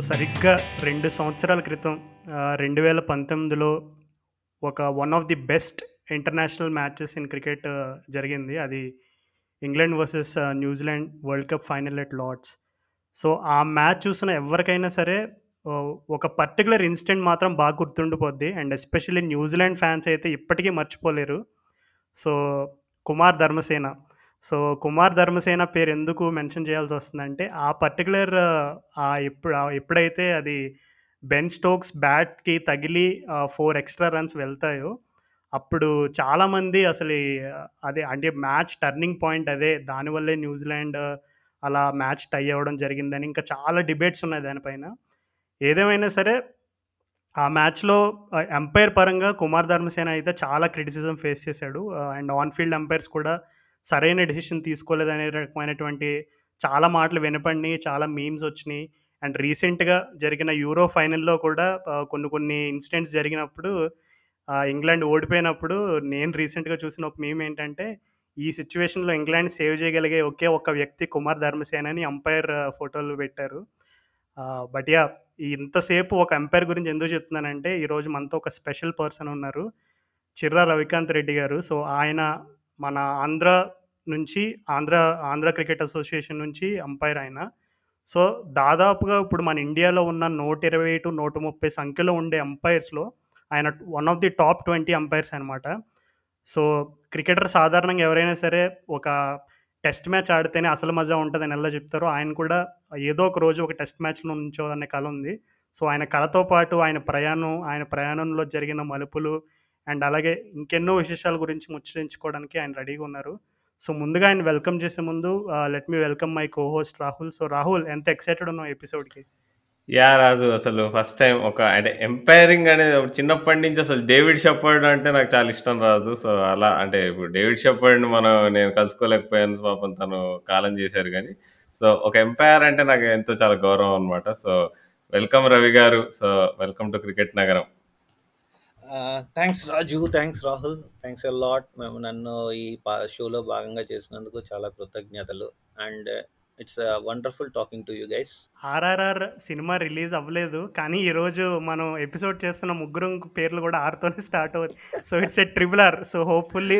So సరిగ్గా రెండు సంవత్సరాల క్రితం రెండు వేల పంతొమ్మిదిలో ఒక one of the best international matches in cricket జరిగింది. అది England versus New Zealand world cup final at Lord's. So ఆ మ్యాచ్ చూసిన ఎవరికైనా సరే ఒక పర్టికులర్ ఇన్సిడెంట్ మాత్రం బాగా గుర్తుండిపోద్ది. And especially New Zealand fans అయితే ఇప్పటికీ మర్చిపోలేరు. సో కుమార్ ధర్మసేన సో కుమార్ ధర్మసేన పేరు ఎందుకు మెన్షన్ చేయాల్సి వస్తుందంటే ఆ పర్టికులర్ ఆ ఎప్పుడు ఎప్పుడైతే అది బెన్ స్టోక్స్ బ్యాట్కి తగిలి ఫోర్ ఎక్స్ట్రా రన్స్ వెళ్తాయో అప్పుడు చాలామంది అసలు అదే అంటే మ్యాచ్ టర్నింగ్ పాయింట్ అదే దానివల్లే న్యూజిలాండ్ అలా మ్యాచ్ టై అవ్వడం జరిగిందని ఇంకా చాలా డిబేట్స్ ఉన్నాయి దానిపైన. ఏదేమైనా సరే ఆ మ్యాచ్లో ఎంపైర్ పరంగా కుమార్ ధర్మసేన అయితే చాలా క్రిటిసిజం ఫేస్ చేశాడు. అండ్ ఆన్ ఫీల్డ్ ఎంపైర్స్ కూడా సరైన డెసిషన్ తీసుకోలేదనే రకమైనటువంటి చాలా మాటలు వినపడినాయి చాలా మీమ్స్ వచ్చినాయి. అండ్ రీసెంట్గా జరిగిన యూరో ఫైనల్లో కూడా కొన్ని కొన్ని ఇన్సిడెంట్స్ జరిగినప్పుడు ఇంగ్లాండ్ ఓడిపోయినప్పుడు నేను రీసెంట్గా చూసిన ఒక మీమ్ ఏంటంటే ఈ సిచ్యువేషన్లో ఇంగ్లాండ్ సేవ్ చేయగలిగే ఒకే ఒక వ్యక్తి కుమార్ ధర్మసేన అని అంపైర్ ఫోటోలు పెట్టారు. బట్ యా ఇంతసేపు ఒక అంపైర్ గురించి ఎందుకు చెప్తున్నానంటే ఈరోజు మనతో ఒక స్పెషల్ పర్సన్ ఉన్నారు చిర్రా రవికాంత్ రెడ్డి గారు. సో ఆయన మన ఆంధ్ర నుంచి ఆంధ్ర ఆంధ్ర క్రికెట్ అసోసియేషన్ నుంచి అంపైర్ ఆయన సో దాదాపుగా ఇప్పుడు మన ఇండియాలో ఉన్న నూట ఇరవై టు నూట ముప్పై సంఖ్యలో ఉండే అంపైర్స్లో ఆయన one of the top twenty umpires అనమాట సో క్రికెటర్ సాధారణంగా ఎవరైనా సరే ఒక టెస్ట్ మ్యాచ్ ఆడితేనే అసలు మజా ఉంటుందని ఎలా చెప్తారో ఆయన కూడా ఏదో ఒక రోజు ఒక టెస్ట్ మ్యాచ్లో ఉంచోదనే కళ ఉంది. సో ఆయన కళతో పాటు ఆయన ప్రయాణం ఆయన ప్రయాణంలో జరిగిన మలుపులు అండ్ అలాగే ఇంకెన్నో విశేషాల గురించి ముచ్చరించుకోవడానికి ఆయన రెడీగా ఉన్నారు. సో ముందుగా ఆయన వెల్కమ్ చేసే ముందు let me welcome my co host Rahul. So Rahul ఎంత ఎక్సైటెడ్ ఉన్నావు ఎపిసోడ్కి? యా రాజు అసలు ఫస్ట్ టైం ఒక అంటే ఎంపైరింగ్ అనేది చిన్నప్పటి నుంచి అసలు డేవిడ్ షెఫర్డ్ అంటే నాకు చాలా ఇష్టం రాజు. సో అలా అంటే ఇప్పుడు డేవిడ్ షెఫర్డ్ మనం నేను కలుసుకోలేకపోయాను పాపం తను కాలం చేశారు కానీ. సో ఒక ఎంపైర్ అంటే నాకు ఎంతో చాలా గౌరవం అనమాట సో వెల్కమ్ రవి గారు. సో వెల్కమ్ టు క్రికెట్ నగరం. Thanks Raju thanks Rahul. Thanks a lot మేము నన్ను ఈ పా- షోలో భాగంగా చేసినందుకు చాలా కృతజ్ఞతలు. And it's wonderful talking to you guys RRR cinema release అవ్వలేదు కానీ ఈరోజు మనం ఎపిసోడ్ చేస్తున్న ముగ్గురు పేర్లు కూడా ఆర్తోనే స్టార్ట్ అవుతుంది so it's a triple R so hopefully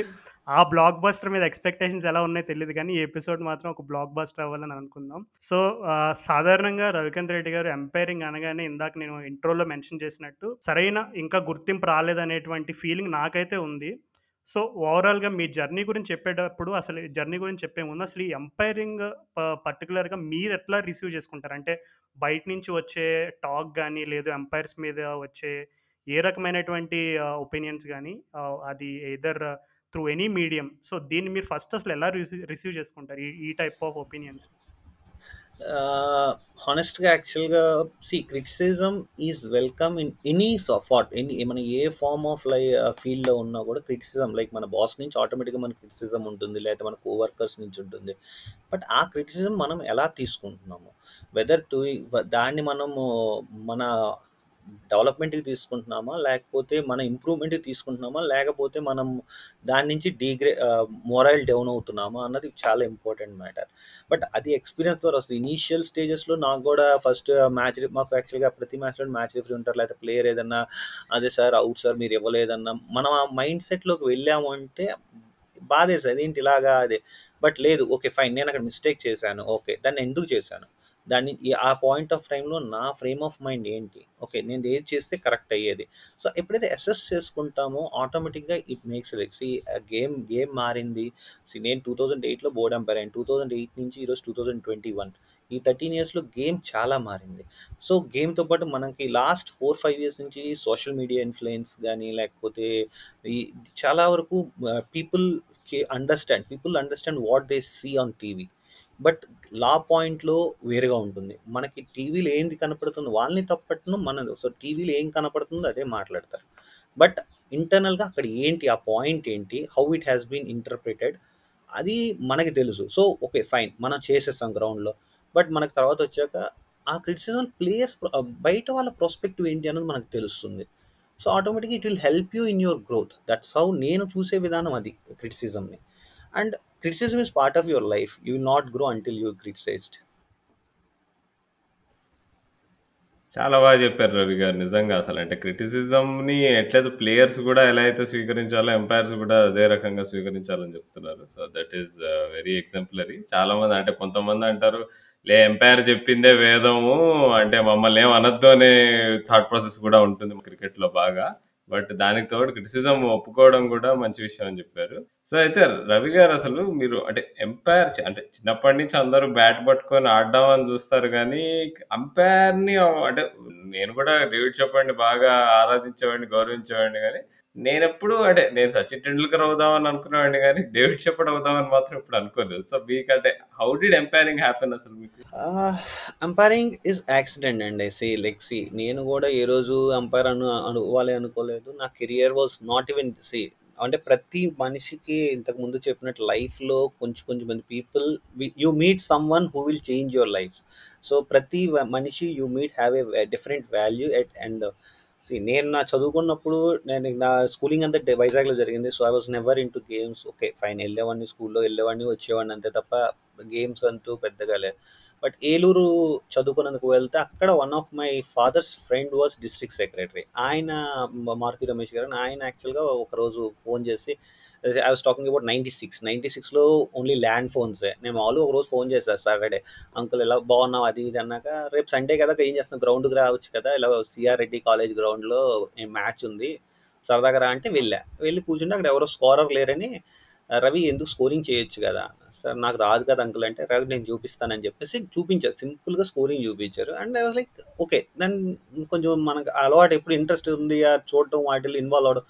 ఆ బ్లాక్ బస్టర్ మీద ఎక్స్పెక్టేషన్స్ ఎలా ఉన్నాయో తెలియదు కానీ ఈ ఎపిసోడ్ మాత్రం ఒక బ్లాక్ బస్టర్ అవ్వాలని అనుకుందాం. సో సాధారణంగా రవికాంత్ రెడ్డి గారు ఎంపైరింగ్ అనగానే ఇందాక నేను ఇంట్రోలో మెన్షన్ చేసినట్టు సరైన ఇంకా గుర్తింపు రాలేదనేటువంటి ఫీలింగ్ నాకైతే ఉంది. సో ఓవరాల్గా మీ జర్నీ గురించి చెప్పేటప్పుడు అసలు జర్నీ గురించి చెప్పే ముందు అసలు ఈ ఎంపైరింగ్ పర్టికులర్గా మీరు ఎట్లా రిసీవ్ చేసుకుంటారు? అంటే బయట నుంచి వచ్చే టాక్ కానీ లేదు ఎంపైర్స్ మీద వచ్చే ఏ రకమైనటువంటి ఒపీనియన్స్ కానీ అది either through any medium so దీన్ని మీరు ఫస్ట్ అసలు ఎలా రిసీవ్ రిసీవ్ చేసుకుంటారు? ఈ ఈ టైప్ ఆఫ్ ఒపీనియన్స్ హానెస్ట్గా యాక్చువల్గా see criticism is welcome in any support any మన a form of life uh, ఫీల్డ్లో ఉన్నా కూడా క్రిటిసిజం లైక్ మన బాస్ నుంచి ఆటోమేటిక్గా మన క్రిటిసిజం ఉంటుంది లేకపోతే మన కోవర్కర్స్ నుంచి ఉంటుంది. బట్ ఆ క్రిటిసిజం మనం ఎలా తీసుకుంటున్నాము? వెదర్ టు దాన్ని మనము మన డెవలప్మెంట్కి తీసుకుంటున్నామా? లేకపోతే మన ఇంప్రూవ్మెంట్కి తీసుకుంటున్నామా? లేకపోతే మనం దాని నుంచి డీగ్రే మొరైల్ డౌన్ అవుతున్నామా? అన్నది చాలా ఇంపార్టెంట్ మ్యాటర్. బట్ అది ఎక్స్పీరియన్స్ ద్వారా వస్తుంది. ఇనీషియల్ స్టేజెస్లో నాకు కూడా ఫస్ట్ మ్యాచ్ మాకు యాక్చువల్గా ప్రతి మ్యాచ్లో మ్యాచ్ రిఫరీ ఉంటారు. లేకపోతే ప్లేయర్ ఏదన్నా అదే సార్ అవుట్ సార్ మీరు ఇవ్వలేదన్నా మనం ఆ మైండ్ సెట్లోకి వెళ్ళాము అంటే బాధేస్తుంది అదేంటి ఇలాగా అదే. బట్ లేదు ఓకే ఫైన్ నేను అక్కడ మిస్టేక్ చేశాను. ఓకే దాన్ని ఎందుకు చేశాను? దాన్ని ఈ- ఆ పాయింట్ ఆఫ్ టైంలో నా ఫ్రేమ్ ఆఫ్ మైండ్ ఏంటి? ఓకే నేను ఏది చేస్తే కరెక్ట్ అయ్యేది. సో ఎప్పుడైతే అసెస్ చేసుకుంటామో ఆటోమేటిక్గా it makes like see game game మారింది. సి నేను టూ థౌజండ్ ఎయిట్లో బోర్డ్ ఎంపైర్ అయ్యాను. టూ థౌజండ్ ఎయిట్ నుంచి ఈరోజు టూ థౌజండ్ ట్వంటీ వన్ ఈ థర్టీన్ ఇయర్స్లో గేమ్ చాలా మారింది. సో గేమ్తో పాటు మనకి లాస్ట్ ఫోర్ ఫైవ్ ఇయర్స్ నుంచి సోషల్ మీడియా ఇన్ఫ్లుయెన్స్ కానీ లేకపోతే ఈ చాలా వరకు పీపుల్కి understand people understand what they see on TV but law పాయింట్లో వేరుగా ఉంటుంది. మనకి టీవీలో ఏంది కనపడుతుందో? వాళ్ళని తప్పట్టును మనది సో టీవీలో ఏం కనపడుతుందో అదే మాట్లాడతారు. బట్ ఇంటర్నల్గా అక్కడ ఏంటి? ఆ పాయింట్ ఏంటి? How it has been interpreted అది మనకి తెలుసు. So okay fine. మనం చేసేస్తాం గ్రౌండ్లో. బట్ మనకు తర్వాత వచ్చాక ఆ క్రిటిసిజం ప్లేయర్స్ బయట వాళ్ళ ప్రాస్పెక్టివ్ ఏంటి అన్నది మనకు తెలుస్తుంది. సో ఆటోమేటిక్గా it will help you in your growth. That's how నేను చూసే విధానం అది క్రిటిసిజంని. And criticism is part of your life you will not grow until you are criticized చాలా బాగా చెప్పారు రవి గారు. నిజంగా అసలు అంటే క్రిటిసిజంని ఎట్లయితే ప్లేయర్స్ కూడా ఎలా అయితే స్వీకరించాలో ఎంపైర్స్ కూడా అదే రకంగా స్వీకరించాలని చెప్తున్నారు. So that is very exemplary. చాలామంది అంటే కొంతమంది అంటారు, లే ఎంపైర్ చెప్పిందే వేదము అంటే మమ్మల్ని ఏం అనొద్దు అనే థాట్ ప్రాసెస్ కూడా ఉంటుంది క్రికెట్‌లో బాగా. బట్ దానికి తోడు క్రిటిసిజం ఒప్పుకోవడం కూడా మంచి విషయం అని చెప్పారు. సో అయితే రవి గారు అసలు మీరు అంటే ఎంపైర్ అంటే చిన్నప్పటి నుంచి అందరూ బ్యాట్ పట్టుకొని ఆడడం అని చూస్తారు కానీ అంపైర్‌ని అంటే నేను కూడా డేవిడ్ చెప్పండి బాగా ఆరాధించేవాడిని, గౌరవించేవాడిని కానీ నేనెప్పుడు అంటే నేను 'సచిన్ టెండూల్కర్' అవుదామని అనుకునేవాడిని కానీ డేవిడ్ షెపర్డ్ అవుదామని మాత్రం ఇప్పుడు అనుకోలేదు. సో మీకంటే హౌ డిడ్ ఎంపైరింగ్ హ్యాపెన్ అసలు మీకు? అంపైరింగ్ ఈజ్ యాక్సిడెంట్ అండి. సీ లైక్ సీ నేను కూడా ఏ రోజు అంపైర్ అను అనుకోవాలి అనుకోలేదు. నా career was not even see అంటే ప్రతి మనిషికి ఇంతకు ముందు చెప్పినట్టు లైఫ్‌లో కొంచెం కొంచెం మంది people you meet someone who will change your lives. So ప్రతి మనిషి you meet have a different value at and see నేను నా చదువుకున్నప్పుడు నేను నా స్కూలింగ్ అంతా వైజాగ్‌లో జరిగింది. So I was never into games. Okay. Fine వెళ్ళేవాడిని స్కూల్‌లో వెళ్ళేవాడిని వచ్చేవాడిని అంతే తప్ప గేమ్స్ అంటూ పెద్దగా లేదు. బట్ ఏలూరు చదువుకున్నందుకు వెళ్తే అక్కడ one of my father's friend was district secretary. ఆయన మారుతి రమేష్ గారు అని ఆయన యాక్చువల్‌గా ఒకరోజు ఫోన్ చేసి ఐ వాస్ టాకింగ్ అబౌట్ 96. 96లో ఓన్లీ ల్యాండ్ ఫోన్సే. నేను మామూలుగా ఒకరోజు ఫోన్ చేస్తాను సాటర్‌డే. అంకుల్ ఎలా బాగున్నావు అది ఇది అన్నాక, రేపు సండే కదా! ఏం చేస్తున్నావు? గ్రౌండ్‌కి రావచ్చు కదా! ఇలా సిఆర్ రెడ్డి కాలేజ్ గ్రౌండ్‌లో మ్యాచ్ ఉంది. సరదాగా రా అంటే వెళ్ళా. వెళ్ళి కూర్చుంటే అక్కడ ఎవరో స్కోరర్ లేరని రవి ఎందుకు స్కోరింగ్ చేయొచ్చు కదా! సార్ నాకు రాదు కదా అంకుల్ అంటే, రవి నేను చూపిస్తానని చెప్పేసి చూపించారు. సింపుల్‌గా స్కోరింగ్ చూపించారు. And I was like okay. Then కొంచెం మనకు అలవాటు ఎప్పుడు ఇంట్రెస్ట్ ఉంది చూడటం వాటిలో ఇన్వాల్వ్ అవడం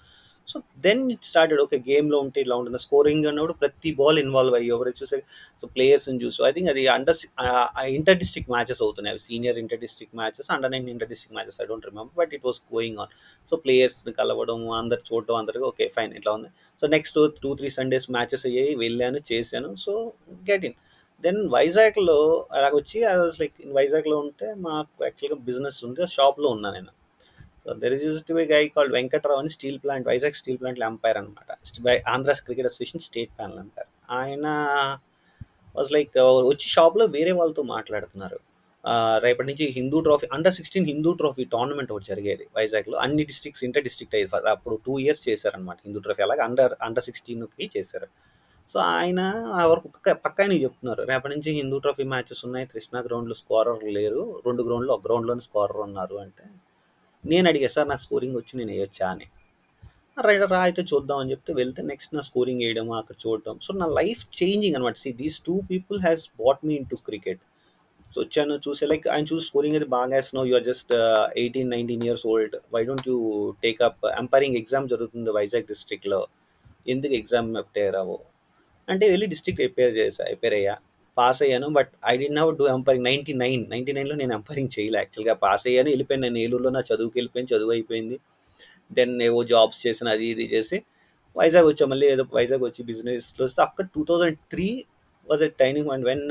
so then it started okay. గేమ్‌లో ఉంటే ఇలా ఉంటుంది. స్కోరింగ్ అన్నప్పుడు ప్రతి బాల్ ఇన్వాల్వ్ అయ్యి ఎవరు చూసే సో ప్లేయర్స్‌ని చూసి ఐ థింక్ అది అండర్ ఇంటర్ డిస్టిక్ మ్యాచెస్ అవుతున్నాయి. అవి senior inter district matches, under nine inter district matches I don't remember. But it was going on. So ప్లేయర్స్‌ని కలవడం, అందరు చూడటం అందరికి ఓకే. ఫైన్ ఇట్లా ఉంది. సో నెక్స్ట్ 2, 3 సండేస్ మ్యాచెస్ అయ్యాయి. వెళ్ళాను, చేశాను. So get in. దెన్ వైజాగ్‌లో అలాగొచ్చి ఐ వాజ్ లైక్ వైజాగ్‌లో ఉంటే మాకు యాక్చువల్‌గా బిజినెస్ ఉంది. షాప్‌లో ఉన్నా నేను. So there is used to be guy called Venkatrao అని స్టీల్ ప్లాంట్ వైజాగ్ స్టీల్ ప్లాంట్‌లో అంపైర్ అనమాట. By Andhra cricket association state panel umpire. ఆయన వాజ్ లైక్ uh, వచ్చి షాప్‌లో వేరే వాళ్ళతో మాట్లాడుతున్నారు. రేపటి నుంచి Hindu trophy under 16 Hindu trophy tournament ఒకటి జరిగేది వైజాగ్‌లో. అన్ని డిస్ట్రిక్ట్స్ ఇంటర్ డిస్ట్రిక్ట్ అయ్యేది. అప్పుడు టూ ఇయర్స్ చేశారనమాట హిందూ ట్రోఫీ. అలాగే అండర్ అండర్ 16కి చేశారు. సో ఆయన వరకు పక్క ఆయన చెప్తున్నారు. రేపటి నుంచి హిందూ ట్రోఫీ మ్యాచెస్ ఉన్నాయి. కృష్ణా గ్రౌండ్‌లో స్కోరర్ లేరు. రెండు గ్రౌండ్‌లో ఒక గ్రౌండ్‌లోనే స్కోరర్ ఉన్నారు అంటే, నేను అడిగా సార్ నాకు స్కోరింగ్ వచ్చి నేను వేయొచ్చా అని. రైట్ రా అయితే చూద్దాం అని చెప్తే వెళ్తే నెక్స్ట్ నా స్కోరింగ్ వేయడం అక్కడ చూడటం. సో నా లైఫ్ చేంజింగ్ అనమాట. See these two people has brought me into cricket. So వచ్చాను చూసి లైక్ ఆయన చూసి స్కోరింగ్ అయితే బాగా వేస్తున్నావు you are just 18, 19 years old. Why don't you take up umpiring exam జరుగుతుంది వైజాగ్ డిస్ట్రిక్ట్‌లో. ఎందుకు ఎగ్జామ్ అప్టైర్ అవ్వవు? అంటే వెళ్ళి డిస్ట్రిక్ట్ అపేర్ చేసా ఎప్పేర్ అయ్యా. పాస్ అయ్యాను. But I did not do umpiring 99, 99లో నేను ఎంపైరింగ్ చేయలే యాక్చువల్‌గా. పాస్ అయ్యాను. వెళ్ళిపోయాను. నేను ఏలూరులో నా చదువుకి వెళ్ళిపోయాను. చదువు అయిపోయింది. దెన్ ఏవో జాబ్స్ చేసిన అది ఇది చేసి వైజాగ్ వచ్చా. మళ్ళీ ఏదో వైజాగ్ వచ్చి బిజినెస్‌లో వస్తే అక్కడ 2003 was a training and when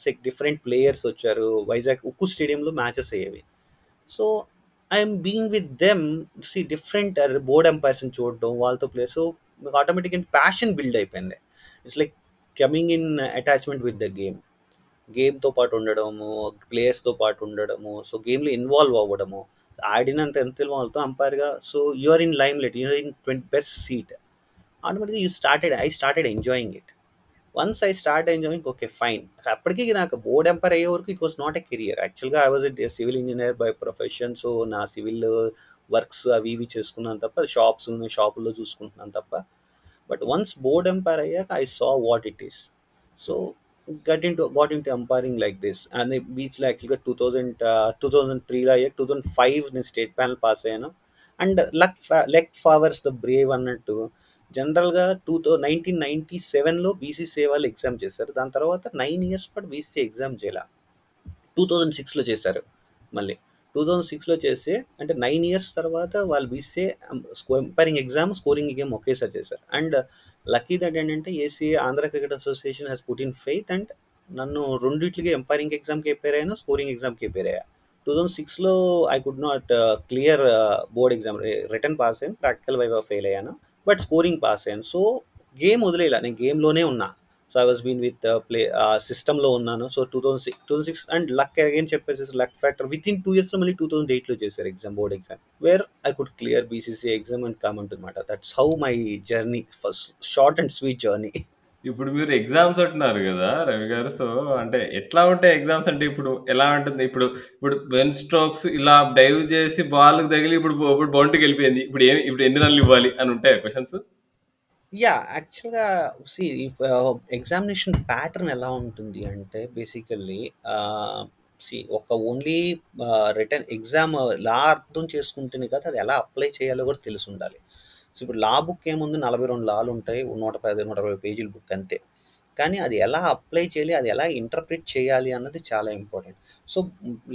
six different players వచ్చారు. వైజాగ్ ఉక్కు స్టేడియంలో మ్యాచెస్ అయ్యేవి. So I being with them see different board ఎంపైర్స్ని చూడడం, వాళ్ళతో play so automatic and passion build అయిపోయింది. It's like coming in attachment with the game. గేమ్‌తో పాటు ఉండడము, ప్లేయర్స్‌తో పాటు ఉండడము, సో గేమ్‌లో ఇన్వాల్వ్ అవ్వడము. ఆడినంత ఎంత involve అంపైర్‌గా so you are in limelight. You're in twenty best seat. ఆటోమేటిక్‌గా you started I started enjoying it. Once I start enjoying okay fine. అప్పటికీ నాకు బోర్డ్ ఎంపైర్ అయ్యే వరకు it was not a career. యాక్చువల్‌గా I was a civil engineer by profession. So నా civil works అవి ఇవి చేసుకున్నాను తప్ప షాప్స్ ఉన్నాయి. షాపుల్లో చూసుకుంటున్నాను తప్ప. బట్ వన్స్ బోర్డ్ ఎంపైర్ అయ్యాక I saw what it is. So got into got into umpiring like this. And బీచ్‌లో యాక్చువల్‌గా టూ థౌజండ్ టూ థౌజండ్ త్రీలో అయ్యాక 2005 నేను స్టేట్ ప్యానల్ పాస్ అయ్యాను. And luck luck favours the brave అన్నట్టు జనరల్‌గా two thou nineteen ninety సెవెన్లో BCCA వాళ్ళు ఎగ్జామ్ చేశారు. దాని తర్వాత నైన్ ఇయర్స్ పాటు బీసీసీ ఎగ్జామ్ చేయాలి టూ థౌజండ్ సిక్స్లో చేశారు మళ్ళీ. టూ థౌసండ్ సిక్స్లో చేస్తే అంటే నైన్ ఇయర్స్ తర్వాత వాళ్ళు బీసీఏ స్కో ఎంపైరింగ్ ఎగ్జామ్, స్కోరింగ్ గేమ్ ఒకేసారి చేశారు. అండ్ లక్కీ దట్ ఏంటంటే ACA Andhra cricket association has put in faith and నన్ను రెండిట్లకి ఎంపైరింగ్ ఎగ్జామ్‌కి అపేర్ అయ్యాను. స్కోరింగ్ ఎగ్జామ్‌కి అపేర్ అయ్యా. 2006లో I could not clear board exam written pass అయ్యాను. ప్రాక్టికల్ వైవా ఫెయిల్ అయ్యాను. బట్ స్కోరింగ్ పాస్ అయ్యాను. సో గేమ్ వదిలేలా నేను గేమ్‌లోనే ఉన్నా. So I was been with play సిస్టంలో ఉన్నాను. So two thousand six two thousand six and luck again చెప్పేసి luck factor with in two ఇయర్స్లో మళ్ళీ టూ థౌసండ్ ఎయిట్లో చేశారు exam board exam where I could clear BCC exam and comment అంటుందన్నమాట that's how my journey first short and sweet journey ఇప్పుడు మీరు exams అంటున్నారు కదా రవి గారు. సో అంటే ఎట్లా ఉంటాయి ఎగ్జామ్స్ అంటే ఇప్పుడు ఎలా ఉంటుంది? ఇప్పుడు ఇప్పుడు బెన్ స్ట్రోక్స్ ఇలా డైవ్ చేసి బాల్ తగిలి ఇప్పుడు ఇప్పుడు బౌండ్కి వెళ్ళిపోయింది. ఇప్పుడు ఏమి ఇప్పుడు ఎన్ని రన్లు ఇవ్వాలి అని ఉంటాయి క్వశ్చన్స్ యా యాక్చువల్గా సి ఎగ్జామినేషన్ ప్యాటర్న్ ఎలా ఉంటుంది అంటే బేసికల్లీ సి uh, ఒక ఓన్లీ రిటర్న్ ఎగ్జామ్ లా అర్థం చేసుకుంటేనే కదా అది ఎలా అప్లై చేయాలో కూడా తెలిసి ఉండాలి. సో ఇప్పుడు లా బుక్ ఏముంది? నలభై రెండు లాలు ఉంటాయి నూట పది నూట ఇరవై పేజీల బుక్ అంతే. కానీ అది ఎలా అప్లై చేయాలి? అది ఎలా ఇంటర్ప్రిట్ చేయాలి అన్నది చాలా ఇంపార్టెంట్ సో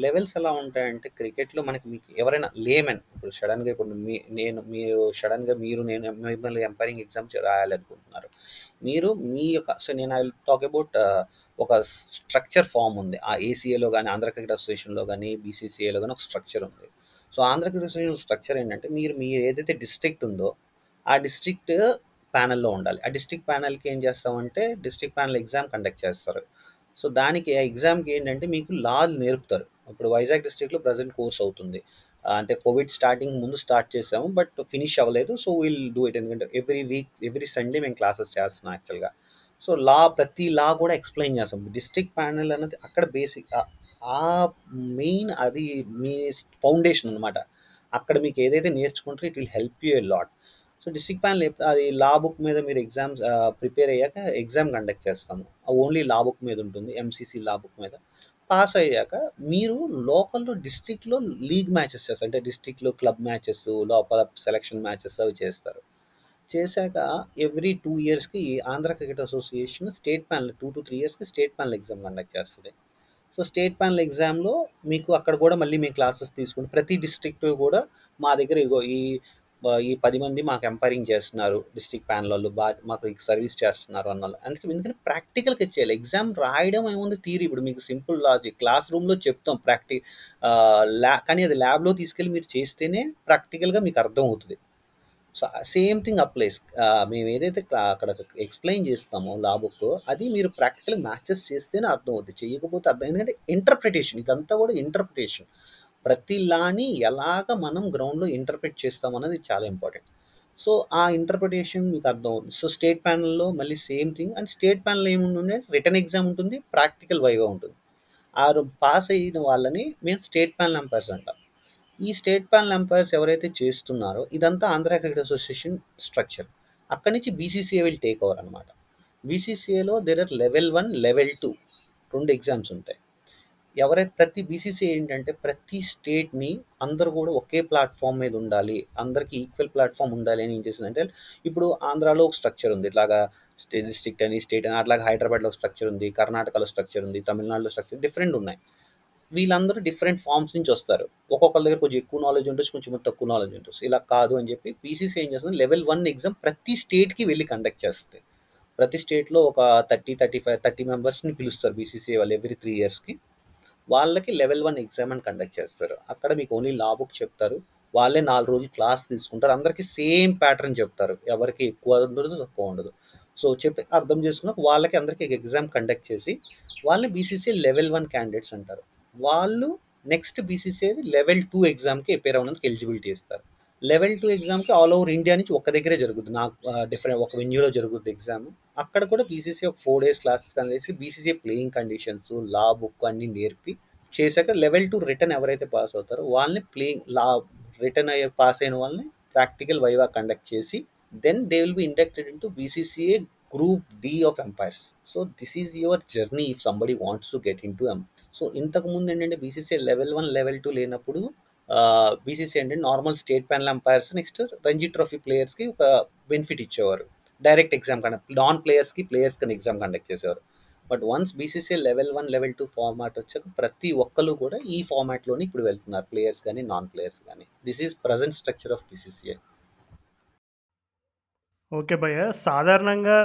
లెవెల్స్ ఎలా ఉంటాయంటే క్రికెట్లో మనకి మీకు ఎవరైనా లేమెన్ ఇప్పుడు సడన్గా ఇప్పుడు మీ నేను మీరు సడన్గా మీరు నేను మిమ్మల్ని ఎంపైరింగ్ ఎగ్జామ్ రాయాలనుకుంటున్నారు. మీరు మీ యొక్క సో నేను ఐ టాక్ అబౌట్ ఒక స్ట్రక్చర్ ఫామ్ ఉంది. ఆ ఏసీఏలో కానీ ఆంధ్ర క్రికెట్ అసోసియేషన్లో కానీ బీసీసీఏలో కానీ ఒక స్ట్రక్చర్ ఉంది. So Andhra cricket association structure ఏంటంటే మీరు మీ ఏదైతే డిస్ట్రిక్ట్ ఉందో ఆ డిస్ట్రిక్ట్ ప్యానెల్లో ఉండాలి. ఆ డిస్ట్రిక్ట్ ప్యానెల్కి ఏం చేస్తామంటే డిస్ట్రిక్ట్ ప్యానెల్ ఎగ్జామ్ కండక్ట్ చేస్తారు. సో దానికి ఆ ఎగ్జామ్కి ఏంటంటే మీకు లాలు నేర్పుతారు. ఇప్పుడు వైజాగ్ డిస్ట్రిక్ట్లో ప్రజెంట్ కోర్స్ అవుతుంది. అంటే కోవిడ్ స్టార్టింగ్ ముందు స్టార్ట్ చేసాము బట్ ఫినిష్ అవ్వలేదు. సో వీల్ డూ ఇట్ ఎందుకంటే ఎవ్రీ వీక్ ఎవ్రీ సండే మేము క్లాసెస్ చేస్తున్నాం యాక్చువల్గా. సో లా ప్రతి లా కూడా ఎక్స్ప్లెయిన్ చేస్తాం. డిస్ట్రిక్ట్ ప్యానెల్ అనేది అక్కడ బేసిక్ ఆ మెయిన్ అది మీ ఫౌండేషన్ అనమాట అక్కడ మీకు ఏదైతే నేర్చుకుంటారో it will help you a lot. So district panel అది లా బుక్ మీద మీరు ఎగ్జామ్స్ ప్రిపేర్ అయ్యాక ఎగ్జామ్ కండక్ట్ చేస్తాము. ఓన్లీ లా బుక్ మీద ఉంటుంది ఎంసీసీ లా బుక్ మీద. పాస్ అయ్యాక మీరు లోకల్లో డిస్ట్రిక్ట్లో లీగ్ మ్యాచెస్ చేస్తారు. అంటే డిస్ట్రిక్ట్లో క్లబ్ మ్యాచెస్ లోపల సెలక్షన్ మ్యాచెస్ అవి చేస్తారు. చేశాక ఎవ్రీ టూ ఇయర్స్కి Andhra cricket association state panel two to three ఇయర్స్కి స్టేట్ ప్యానల్ ఎగ్జామ్ కండక్ట్ చేస్తుంది. సో స్టేట్ ప్యానల్ ఎగ్జామ్లో మీకు అక్కడ కూడా మళ్ళీ మేము క్లాసెస్ తీసుకుంటే. ప్రతి డిస్ట్రిక్ట్ కూడా మా దగ్గర ఇగో ఈ ఈ పది మంది మాకు ఎంపైరింగ్ చేస్తున్నారు డిస్ట్రిక్ట్ ప్యానల్ వాళ్ళు బాగా మాకు సర్వీస్ చేస్తున్నారు అన్న అందుకే ఎందుకంటే ప్రాక్టికల్గా చేయాలి. ఎగ్జామ్ రాయడం ఏముంది థీరీ ఇప్పుడు మీకు సింపుల్ లాజిక్. క్లాస్ రూమ్లో చెప్తాం ప్రాక్టి ల్యా కానీ అది ల్యాబ్లో తీసుకెళ్ళి మీరు చేస్తేనే ప్రాక్టికల్గా మీకు అర్థం అవుతుంది. So same thing applies. మేము ఏదైతే అక్కడ ఎక్స్ప్లెయిన్ చేస్తామో లా బుక్ అది మీరు ప్రాక్టికల్ మ్యాచెస్ చేస్తేనే అర్థం అవుతుంది చేయకపోతే అర్థం ఎందుకంటే ఇంటర్ప్రిటేషన్ ఇదంతా కూడా ఇంటర్ప్రిటేషన్. ప్రతి లాని ఎలాగ మనం గ్రౌండ్లో ఇంటర్ప్రిట్ చేస్తాం చాలా ఇంపార్టెంట్. సో ఆ ఇంటర్ప్రిటేషన్ మీకు అర్థం అవుతుంది. సో స్టేట్ ప్యానల్లో మళ్ళీ same thing and state panel ఏముంటుంది? రిటర్న్ ఎగ్జామ్ ఉంటుంది ప్రాక్టికల్ వైగా ఉంటుంది. ఆరు పాస్ అయిన వాళ్ళని మేము స్టేట్ ప్యానల్ ఎంపైర్స్ అంటాం. ఈ స్టేట్ ప్యానల్ ఎంపైర్స్ ఎవరైతే చేస్తున్నారో ఇదంతా ఆంధ్ర క్రికెట్ అసోసియేషన్ స్ట్రక్చర్. అక్కడి నుంచి బీసీసీఏ విల్ టేక్ ఓవర్ అనమాట బీసీసీఏలో there are level one level two రెండు ఎగ్జామ్స్ ఉంటాయి. ఎవరైతే ప్రతి బీసీసీ ఏంటంటే ప్రతి స్టేట్ని అందరూ కూడా ఒకే ప్లాట్ఫామ్ మీద ఉండాలి అందరికీ ఈక్వల్ ప్లాట్ఫామ్ ఉండాలి అని ఏం చేసిందంటే ఇప్పుడు ఆంధ్రాలో ఒక స్ట్రక్చర్ ఉంది. ఇట్లాగా స్టేట్ డిస్ట్రిక్ట్ అని స్టేట్ అని అట్లాగే హైదరాబాద్లో స్ట్రక్చర్ ఉంది కర్ణాటకలో స్ట్రక్చర్ ఉంది తమిళనాడులో స్ట్రక్చర్ డిఫరెంట్ ఉన్నాయి. వీళ్ళందరూ డిఫరెంట్ ఫామ్స్ నుంచి వస్తారు. ఒక్కొక్కరి దగ్గర కొంచెం ఎక్కువ నాలెడ్జ్ ఉంటుంది కొంచెం తక్కువ నాలెడ్జ్ ఉంటుంది ఇలా కాదు అని చెప్పి పీసీసీ ఏం చేస్తుంది? లెవెల్ వన్ ఎగ్జామ్ ప్రతి స్టేట్కి వెళ్ళి కండక్ట్ చేస్తుంది ప్రతి స్టేట్లో ఒక థర్టీ థర్టీ ఫైవ్ థర్టీ మెంబర్స్ని పిలుస్తారు బీసీసీ వాళ్ళు ఎవ్రీ త్రీ ఇయర్స్కి వాళ్ళకి లెవెల్ వన్ ఎగ్జామ్ అని కండక్ట్ చేస్తారు. అక్కడ మీకు ఓన్లీ లా బుక్ చెప్తారు. వాళ్ళే నాలుగు రోజులు క్లాస్ తీసుకుంటారు. అందరికీ సేమ్ ప్యాటర్న్ చెప్తారు. ఎవరికి ఎక్కువ ఉండదు తక్కువ ఉండదు. సో చెప్పి అర్థం చేసుకున్నాక వాళ్ళకి అందరికీ ఎగ్జామ్ కండక్ట్ చేసి వాళ్ళని బీసీసీ లెవెల్ వన్ క్యాండిడేట్స్ అంటారు. వాళ్ళు నెక్స్ట్ బీసీసీ లెవెల్ టూ ఎగ్జామ్కి అపేర్ అవ్వడానికి ఎలిజిబిలిటీ ఇస్తారు. లెవెల్ టూ ఎగ్జామ్కి ఆల్ ఓవర్ ఇండియా నుంచి ఒక దగ్గరే జరుగుతుంది నాకు డిఫరెంట్ ఒక వెన్యూలో జరుగుతుంది ఎగ్జామ్ అక్కడ కూడా బీసీసీ ఒక ఫోర్ డేస్ క్లాసెస్ చేసి BCCI playing conditions law book అన్ని నేర్పి చేశాక లెవెల్ టూ రిటర్న్ ఎవరైతే పాస్ అవుతారో వాళ్ళని ప్లేయింగ్ లా రిటర్న్ అయ్యే పాస్ అయిన వాళ్ళని ప్రాక్టికల్ వైవా కండక్ట్ చేసి then they will be inducted into BCCI group D of umpires so this is your journey if somebody wants to get into them so ఇంతకుముందు ఏంటంటే BCCI level one level two లేనప్పుడు BCC అంటే normal state panel umpires next Ranji trophy ప్లేయర్స్కి ఒక benefit ఇచ్చేవారు. Direct exam conduct non ప్లేయర్స్కి players కానీ exam conduct చేసేవారు. But once BCC level one level two format వచ్చాక ప్రతి ఒక్కరు కూడా ఈ ఫార్మాట్లోనే ఇప్పుడు వెళ్తున్నారు ప్లేయర్స్ కానీ నాన్ ప్లేయర్స్ కానీ this is present structure of BCCI okay భయ్య. సాధారణంగా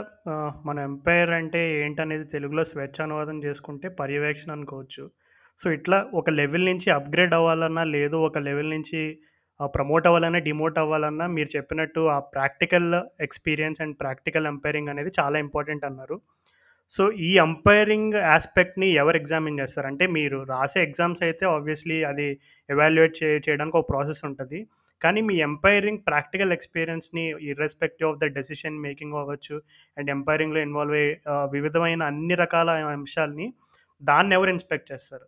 మన ఎంపైర్ అంటే ఏంటనేది తెలుగులో స్వేచ్ఛానువాదం చేసుకుంటే పర్యవేక్షణ అనుకోవచ్చు. సో ఇట్లా ఒక లెవెల్ నుంచి అప్గ్రేడ్ అవ్వాలన్నా లేదు ఒక లెవెల్ నుంచి ప్రమోట్ అవ్వాలన్నా డిమోట్ అవ్వాలన్నా మీరు చెప్పినట్టు ఆ practical experience and practical umpiring అనేది చాలా ఇంపార్టెంట్ అన్నారు. సో ఈ అంపైరింగ్ ఆస్పెక్ట్ని ఎవరు ఎగ్జామిన్ చేస్తారు? అంటే మీరు రాసే ఎగ్జామ్స్ అయితే ఆబ్వియస్లీ అది ఎవాల్యుయేట్ చే చేయడానికి ఒక ప్రాసెస్ ఉంటుంది. కానీ మీ ఎంపైరింగ్ ప్రాక్టికల్ ఎక్స్పీరియన్స్ని irrespective of the decision making అవ్వచ్చు అండ్ ఎంపైరింగ్లో ఇన్వాల్వ్ అయ్యే వివిధమైన అన్ని రకాల అంశాలని దాన్ని ఎవరు ఇన్స్పెక్ట్ చేస్తారు?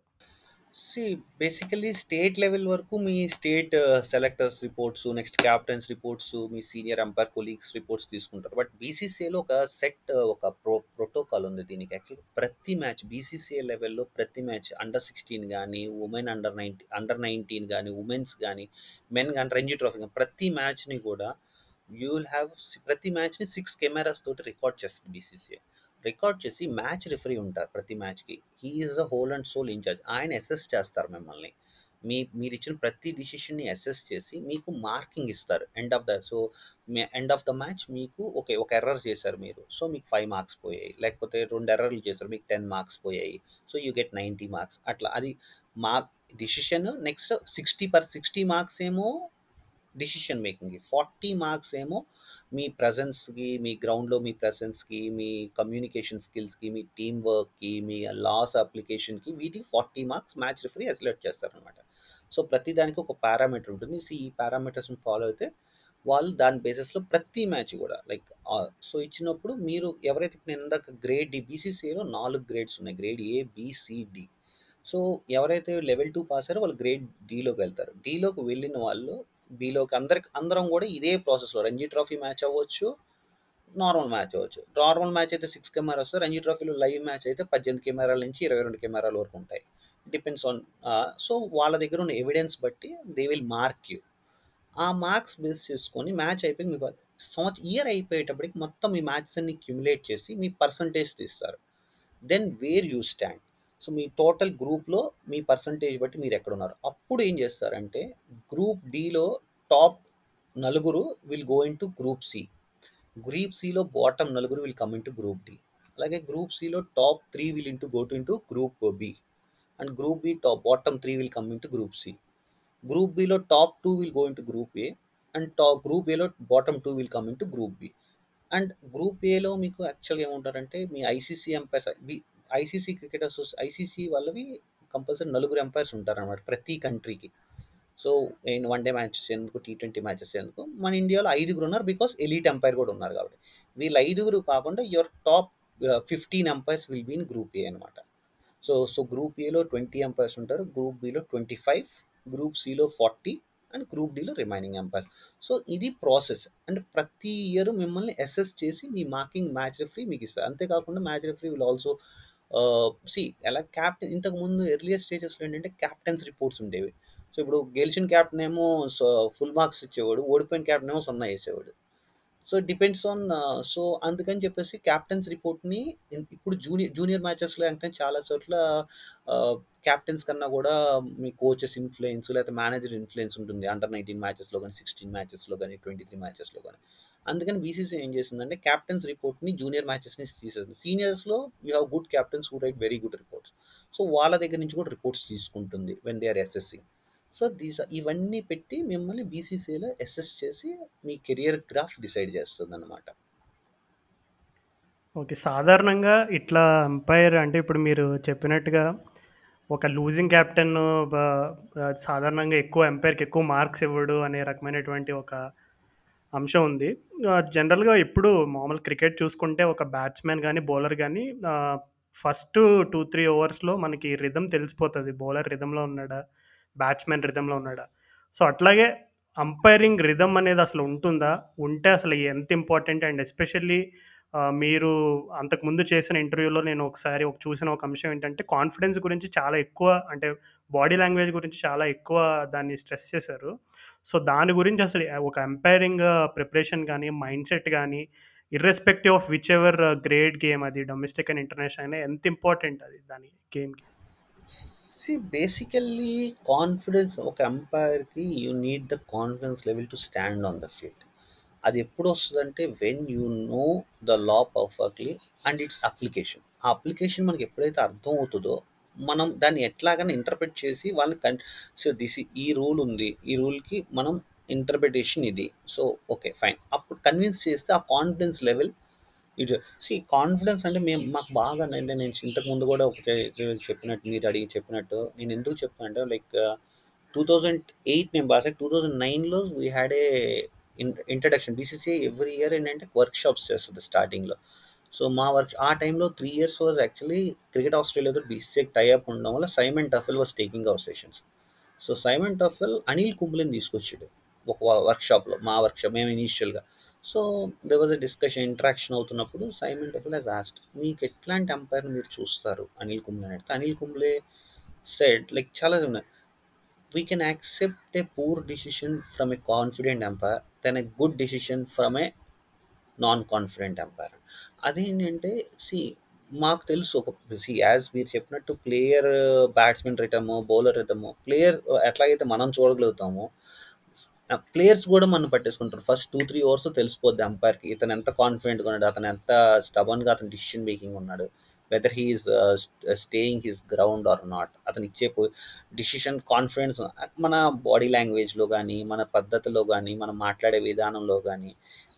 సి బేసికలీ స్టేట్ లెవెల్ వరకు మీ state selectors reports next captains reports మీ సీనియర్ అంపైర్ కొలీగ్స్ రిపోర్ట్స్ తీసుకుంటారు. బట్ బీసీసీఏలో ఒక సెట్ uh, ఒక ప్రో ప్రోటోకాల్ ఉంది దీనికి యాక్చువల్ ప్రతి మ్యాచ్ బీసీసీఏ లెవెల్లో ప్రతి మ్యాచ్ అండర్ సిక్స్టీన్ కానీ women under ninety under nineteen కానీ ఉమెన్స్ కానీ మెన్ కానీ రంజీ ట్రోఫీ కానీ ప్రతి మ్యాచ్ని కూడా యూ విల్ హ్యావ్ ప్రతి మ్యాచ్ని సిక్స్ కెమెరాస్ తోటి రికార్డ్ చేస్తుంది బీసీసీఏ రికార్డ్ చేసి మ్యాచ్ రిఫరీ ఉంటారు ప్రతి మ్యాచ్కి. He is the whole and sole incharge ఆయన అసెస్ చేస్తారు మిమ్మల్ని. మీ మీరు ఇచ్చిన ప్రతి డిసిషన్ని అసెస్ చేసి మీకు మార్కింగ్ ఇస్తారు ఎండ్ ఆఫ్ ద సో మీ ఎండ్ ఆఫ్ ద మ్యాచ్ మీకు ఓకే ఒక ఎర్రర్ చేశారు మీరు. సో మీకు ఫైవ్ మార్క్స్ పోయాయి. లేకపోతే రెండు ఎర్రర్లు చేశారు మీకు టెన్ మార్క్స్ పోయాయి. So you get ninety marks. అట్లా. అది mark decision next sixty per sixty marks ఏమో డిసిషన్ మేకింగ్ ఫార్టీ మార్క్స్ ఏమో మీ ప్రజెన్స్కి మీ గ్రౌండ్లో మీ ప్రజెన్స్కి మీ కమ్యూనికేషన్ స్కిల్స్కి మీ టీమ్ వర్క్కి మీ లాస్ అప్లికేషన్కి వీటికి ఫార్టీ మార్క్స్ మ్యాచ్ రిఫరీ అసెలెక్ట్ చేస్తారనమాట సో ప్రతి దానికి ఒక పారామీటర్ ఉంటుంది. సో ఈ పారామీటర్స్ని ఫాలో అయితే వాళ్ళు దాని బేసిస్లో ప్రతి మ్యాచ్ కూడా లైక్ సో ఇచ్చినప్పుడు మీరు ఎవరైతే నేను ఇందాక గ్రేడ్ డి బీసీసీలో నాలుగు గ్రేడ్స్ ఉన్నాయి. గ్రేడ్ ఏ బీసీడి సో ఎవరైతే లెవెల్ టూ పాస్ అయ్యారో వాళ్ళు గ్రేడ్ డీలోకి వెళ్తారు. డీలోకి వెళ్ళిన వాళ్ళు బీలోకి అందరికి అందరం కూడా ఇదే ప్రాసెస్లో రంజీ ట్రోఫీ మ్యాచ్ అవ్వచ్చు నార్మల్ మ్యాచ్ అవ్వచ్చు. నార్మల్ మ్యాచ్ అయితే సిక్స్ కెమెరాస్ రంజీ ట్రోఫీలో లైవ్ మ్యాచ్ అయితే పద్దెనిమిది కెమెరాల నుంచి ఇరవై రెండు కెమెరాల వరకు ఉంటాయి. డిపెండ్స్ ఆన్ సో వాళ్ళ దగ్గర ఉన్న ఎవిడెన్స్ బట్టి దే విల్ మార్క్ యూ ఆ మార్క్స్ బేస్ చేసుకొని మ్యాచ్ అయిపోయి మీ సంవత్సరం ఇయర్ అయిపోయేటప్పటికి మొత్తం మీ మ్యాచ్స్ అన్ని క్యుములేట్ చేసి మీ పర్సంటేజ్ తీస్తారు. Then where you stand so me total గ్రూప్లో మీ పర్సంటేజ్ బట్టి మీరు ఎక్కడ ఉన్నారు అప్పుడు ఏం చేస్తారంటే గ్రూప్ డిలో టాప్ నలుగురు will go in to group C. Group సిలో బాటమ్ నలుగురు will come in to group D. అలాగే గ్రూప్ సిలో top three will into go to into group B. And group B top bottom three will come into group C. Group below top two will go in to group A and top group ఏలో bottom two will come into group B. And group ఏలో మీకు యాక్చువల్గా ఏముంటారంటే మీ ICC umpires B ICC cricket అసోసి ICC వాళ్ళవి compulsory నలుగురు umpires ఉంటారన్నమాట ప్రతి కంట్రీకి. సో నేను వన్ డే మ్యాచెస్ ఎందుకు టీ ట్వంటీ మ్యాచెస్ ఎందుకు? మన ఇండియాలో ఐదుగురు ఉన్నారు బికాస్ ఎలీట్ ఎంపైర్ కూడా ఉన్నారు కాబట్టి. వీళ్ళు ఐదుగురు కాకుండా your top fifteen umpires will be in group A అనమాట సో సో గ్రూప్ ఏలో ట్వంటీ ఎంపైర్స్ ఉంటారు గ్రూప్ బిలో ట్వంటీ ఫైవ్ గ్రూప్ సిలో ఫార్టీ అండ్ గ్రూప్ డిలో రిమైనింగ్ ఎంపైర్ సో ఇది ప్రాసెస్ అంటే ప్రతి ఇయర్ మిమ్మల్ని అసెస్ చేసి మీ మార్కింగ్ మ్యాచ్ రిఫరీ మీకు ఇస్తారు. అంతేకాకుండా match referee will also see ఎలా క్యాప్టెన్ ఇంతకుముందు ఎర్లియర్ స్టేజెస్లో ఏంటంటే క్యాప్టెన్స్ రిపోర్ట్స్ ఉండేవి. సో ఇప్పుడు గెలిచిన క్యాప్టెన్ ఏమో ఫుల్ మార్క్స్ ఇచ్చేవాడు ఓడిపోయిన క్యాప్టెన్ ఏమో సున్నా వేసేవాడు. సో డిపెండ్స్ ఆన్ సో అందుకని చెప్పేసి క్యాప్టెన్స్ రిపోర్ట్ని ఇప్పుడు జూనియర్ జూనియర్ మ్యాచెస్లో అంటే చాలా చోట్ల క్యాప్టెన్స్ కన్నా కూడా మీ కోచెస్ ఇన్ఫ్లుయెన్స్ లేకపోతే మేనేజర్ ఇన్ఫ్లుయెన్స్ ఉంటుంది. అండర్ నైన్టీన్ మ్యాచెస్లో కానీ సిక్స్టీన్ మ్యాచెస్లో కానీ ట్వంటీ త్రీ మ్యాచెస్లో కానీ అందుకని బీసీసీ ఏం చేసిందంటే క్యాప్టెన్స్ రిపోర్ట్ని జూనియర్ మ్యాచెస్ని తీసేస్తుంది సీనియర్స్లో you have good captains who write very good reports so వాళ్ళ దగ్గర నుంచి కూడా రిపోర్ట్స్ తీసుకుంటుంది when they are assessing so these ఇవన్నీ పెట్టి మిమ్మల్ని బీసీసీలో అసెస్ చేసి మీ కెరియర్ గ్రాఫ్ డిసైడ్ చేస్తుంది అనమాట ఓకే సాధారణంగా ఇట్లా అంపైర్ అంటే ఇప్పుడు మీరు చెప్పినట్టుగా ఒక లూజింగ్ క్యాప్టెన్ సాధారణంగా ఎక్కువ ఎంపైర్కి ఎక్కువ మార్క్స్ ఇవ్వడు అనే రకమైనటువంటి ఒక అంశం ఉంది. జనరల్గా ఇప్పుడు మామూలు క్రికెట్ చూసుకుంటే ఒక బ్యాట్స్మెన్ కానీ బౌలర్ కానీ ఫస్ట్ టూ త్రీ ఓవర్స్లో మనకి రిధమ్ తెలిసిపోతుంది. బౌలర్ రిధంలో ఉన్నాడా? బ్యాట్స్మెన్ రిధంలో ఉన్నాడా? సో అట్లాగే అంపైరింగ్ రిధమ్ అనేది అసలు ఉంటుందా? ఉంటే అసలు ఎంత ఇంపార్టెంట్? అండ్ ఎస్పెషల్లీ మీరు అంతకుముందు చేసిన ఇంటర్వ్యూలో నేను ఒకసారి ఒక చూసిన ఒక అంశం ఏంటంటే కాన్ఫిడెన్స్ గురించి చాలా ఎక్కువ అంటే బాడీ లాంగ్వేజ్ గురించి చాలా ఎక్కువ దాన్ని స్ట్రెస్ చేశారు. సో దాని గురించి అసలు ఒక ఎంపైరింగ్ ప్రిపరేషన్ కానీ మైండ్ సెట్ కానీ irrespective of whichever great game అది డొమెస్టిక్ అండ్ ఇంటర్నేషనల్ అయినా ఎంత ఇంపార్టెంట్ అది దాని గేమ్కి బేసికల్లీ కాన్ఫిడెన్స్ ఒక ఎంపైర్కి you need the confidence level to stand on the field. అది ఎప్పుడు వస్తుందంటే when you know the law perfectly and its application. ఆ అప్లికేషన్ మనకి ఎప్పుడైతే అర్థం అవుతుందో మనం దాన్ని ఎట్లాగైనా ఇంటర్ప్రిట్ చేసి వాళ్ళని కన్ సో దిస్ ఈ రూల్ ఉంది. ఈ రూల్కి మనం ఇంటర్ప్రిటేషన్ ఇది. సో ఓకే ఫైన్ అప్పుడు కన్విన్స్ చేస్తే ఆ confidence level it see confidence అంటే మేము మాకు బాగా అంటే నేను ఇంతకు ముందు కూడా ఒక చెప్పినట్టు మీరు అడిగి చెప్పినట్టు నేను ఎందుకు చెప్పాను అంటే లైక్ టూ థౌజండ్ ఎయిట్ నేను బాగా టూ థౌజండ్ నైన్లో we had a introduction BCC every year ఏంటంటే వర్క్షాప్స్ చేస్తుంది స్టార్టింగ్లో సో మా వర్క్ ఆ టైంలో three years was actually cricket ఆస్ట్రేలియాతో BCCI tie up ఉండడం వల్ల Simon Taufel was taking our sessions so Simon Taufel Anil కుంబ్లేని తీసుకొచ్చాడు ఒక వర్క్షాప్లో మా వర్క్షాప్ మేము ఇనీషియల్గా so they was a discussion interaction అవుతున్నప్పుడు సైమన్ టఫెల్ హెస్ ఆస్ట్ మీకు ఎట్లాంటి అంపైర్ మీరు చూస్తారు అనిల్ కుంబ్లే అంటే అనిల్ కుంబ్లే సెడ్ లైక్ చాలా ఉన్నాయి. We can accept a poor decision from a confident umpire then a good decision from a non confident umpire అదేంటంటే see మాకు తెలుసు ఒక సి యాజ్ మీరు చెప్పినట్టు ప్లేయర్ బ్యాట్స్మెన్ రిటము బౌలర్ రిటము ప్లేయర్ ఎట్లాగైతే మనం చూడగలుగుతామో ప్లేయర్స్ కూడా మనం పట్టేసుకుంటారు. ఫస్ట్ టూ త్రీ అవర్స్ తెలిసిపోద్ది అంపైర్కి ఇతను ఎంత కాన్ఫిడెంట్గా ఉన్నాడు అతను ఎంత స్టబన్గా అతను డిసిషన్ మేకింగ్ ఉన్నాడు whether he's staying his ground or not అతను ఇచ్చే డిసిషన్ కాన్ఫిడెన్స్ మన బాడీ లాంగ్వేజ్లో కానీ మన పద్ధతిలో కానీ మనం మాట్లాడే విధానంలో కానీ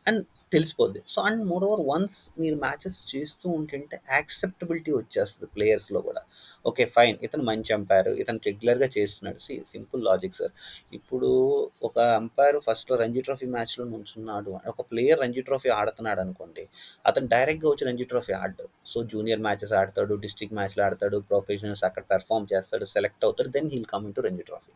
అండ్ తెలిసిపోద్ది. So and more over once మీరు మ్యాచెస్ చేస్తూ ఉంటుంటే యాక్సెప్టబిలిటీ వచ్చేస్తుంది ప్లేయర్స్లో కూడా. ఓకే ఫైన్ ఇతను మంచి అంపైర్ ఇతను రెగ్యులర్గా చేస్తున్నాడు. సి సింపుల్ లాజిక్ సార్ ఇప్పుడు ఒక అంపైర్ ఫస్ట్ రంజీ ట్రోఫీ మ్యాచ్లో నుంచున్నాడు ఒక ప్లేయర్ రంజీ ట్రోఫీ ఆడుతున్నాడు అనుకోండి అతను డైరెక్ట్గా వచ్చి రంజీ ట్రోఫీ ఆడు సో జూనియర్ మ్యాచెస్ ఆడతాడు డిస్ట్రిక్ట్ మ్యాచ్లు ఆడతాడు ప్రొఫెషనల్స్ అక్కడ పెర్ఫామ్ చేస్తాడు సెలెక్ట్ అవుతాడు then he'll come to Ranji trophy.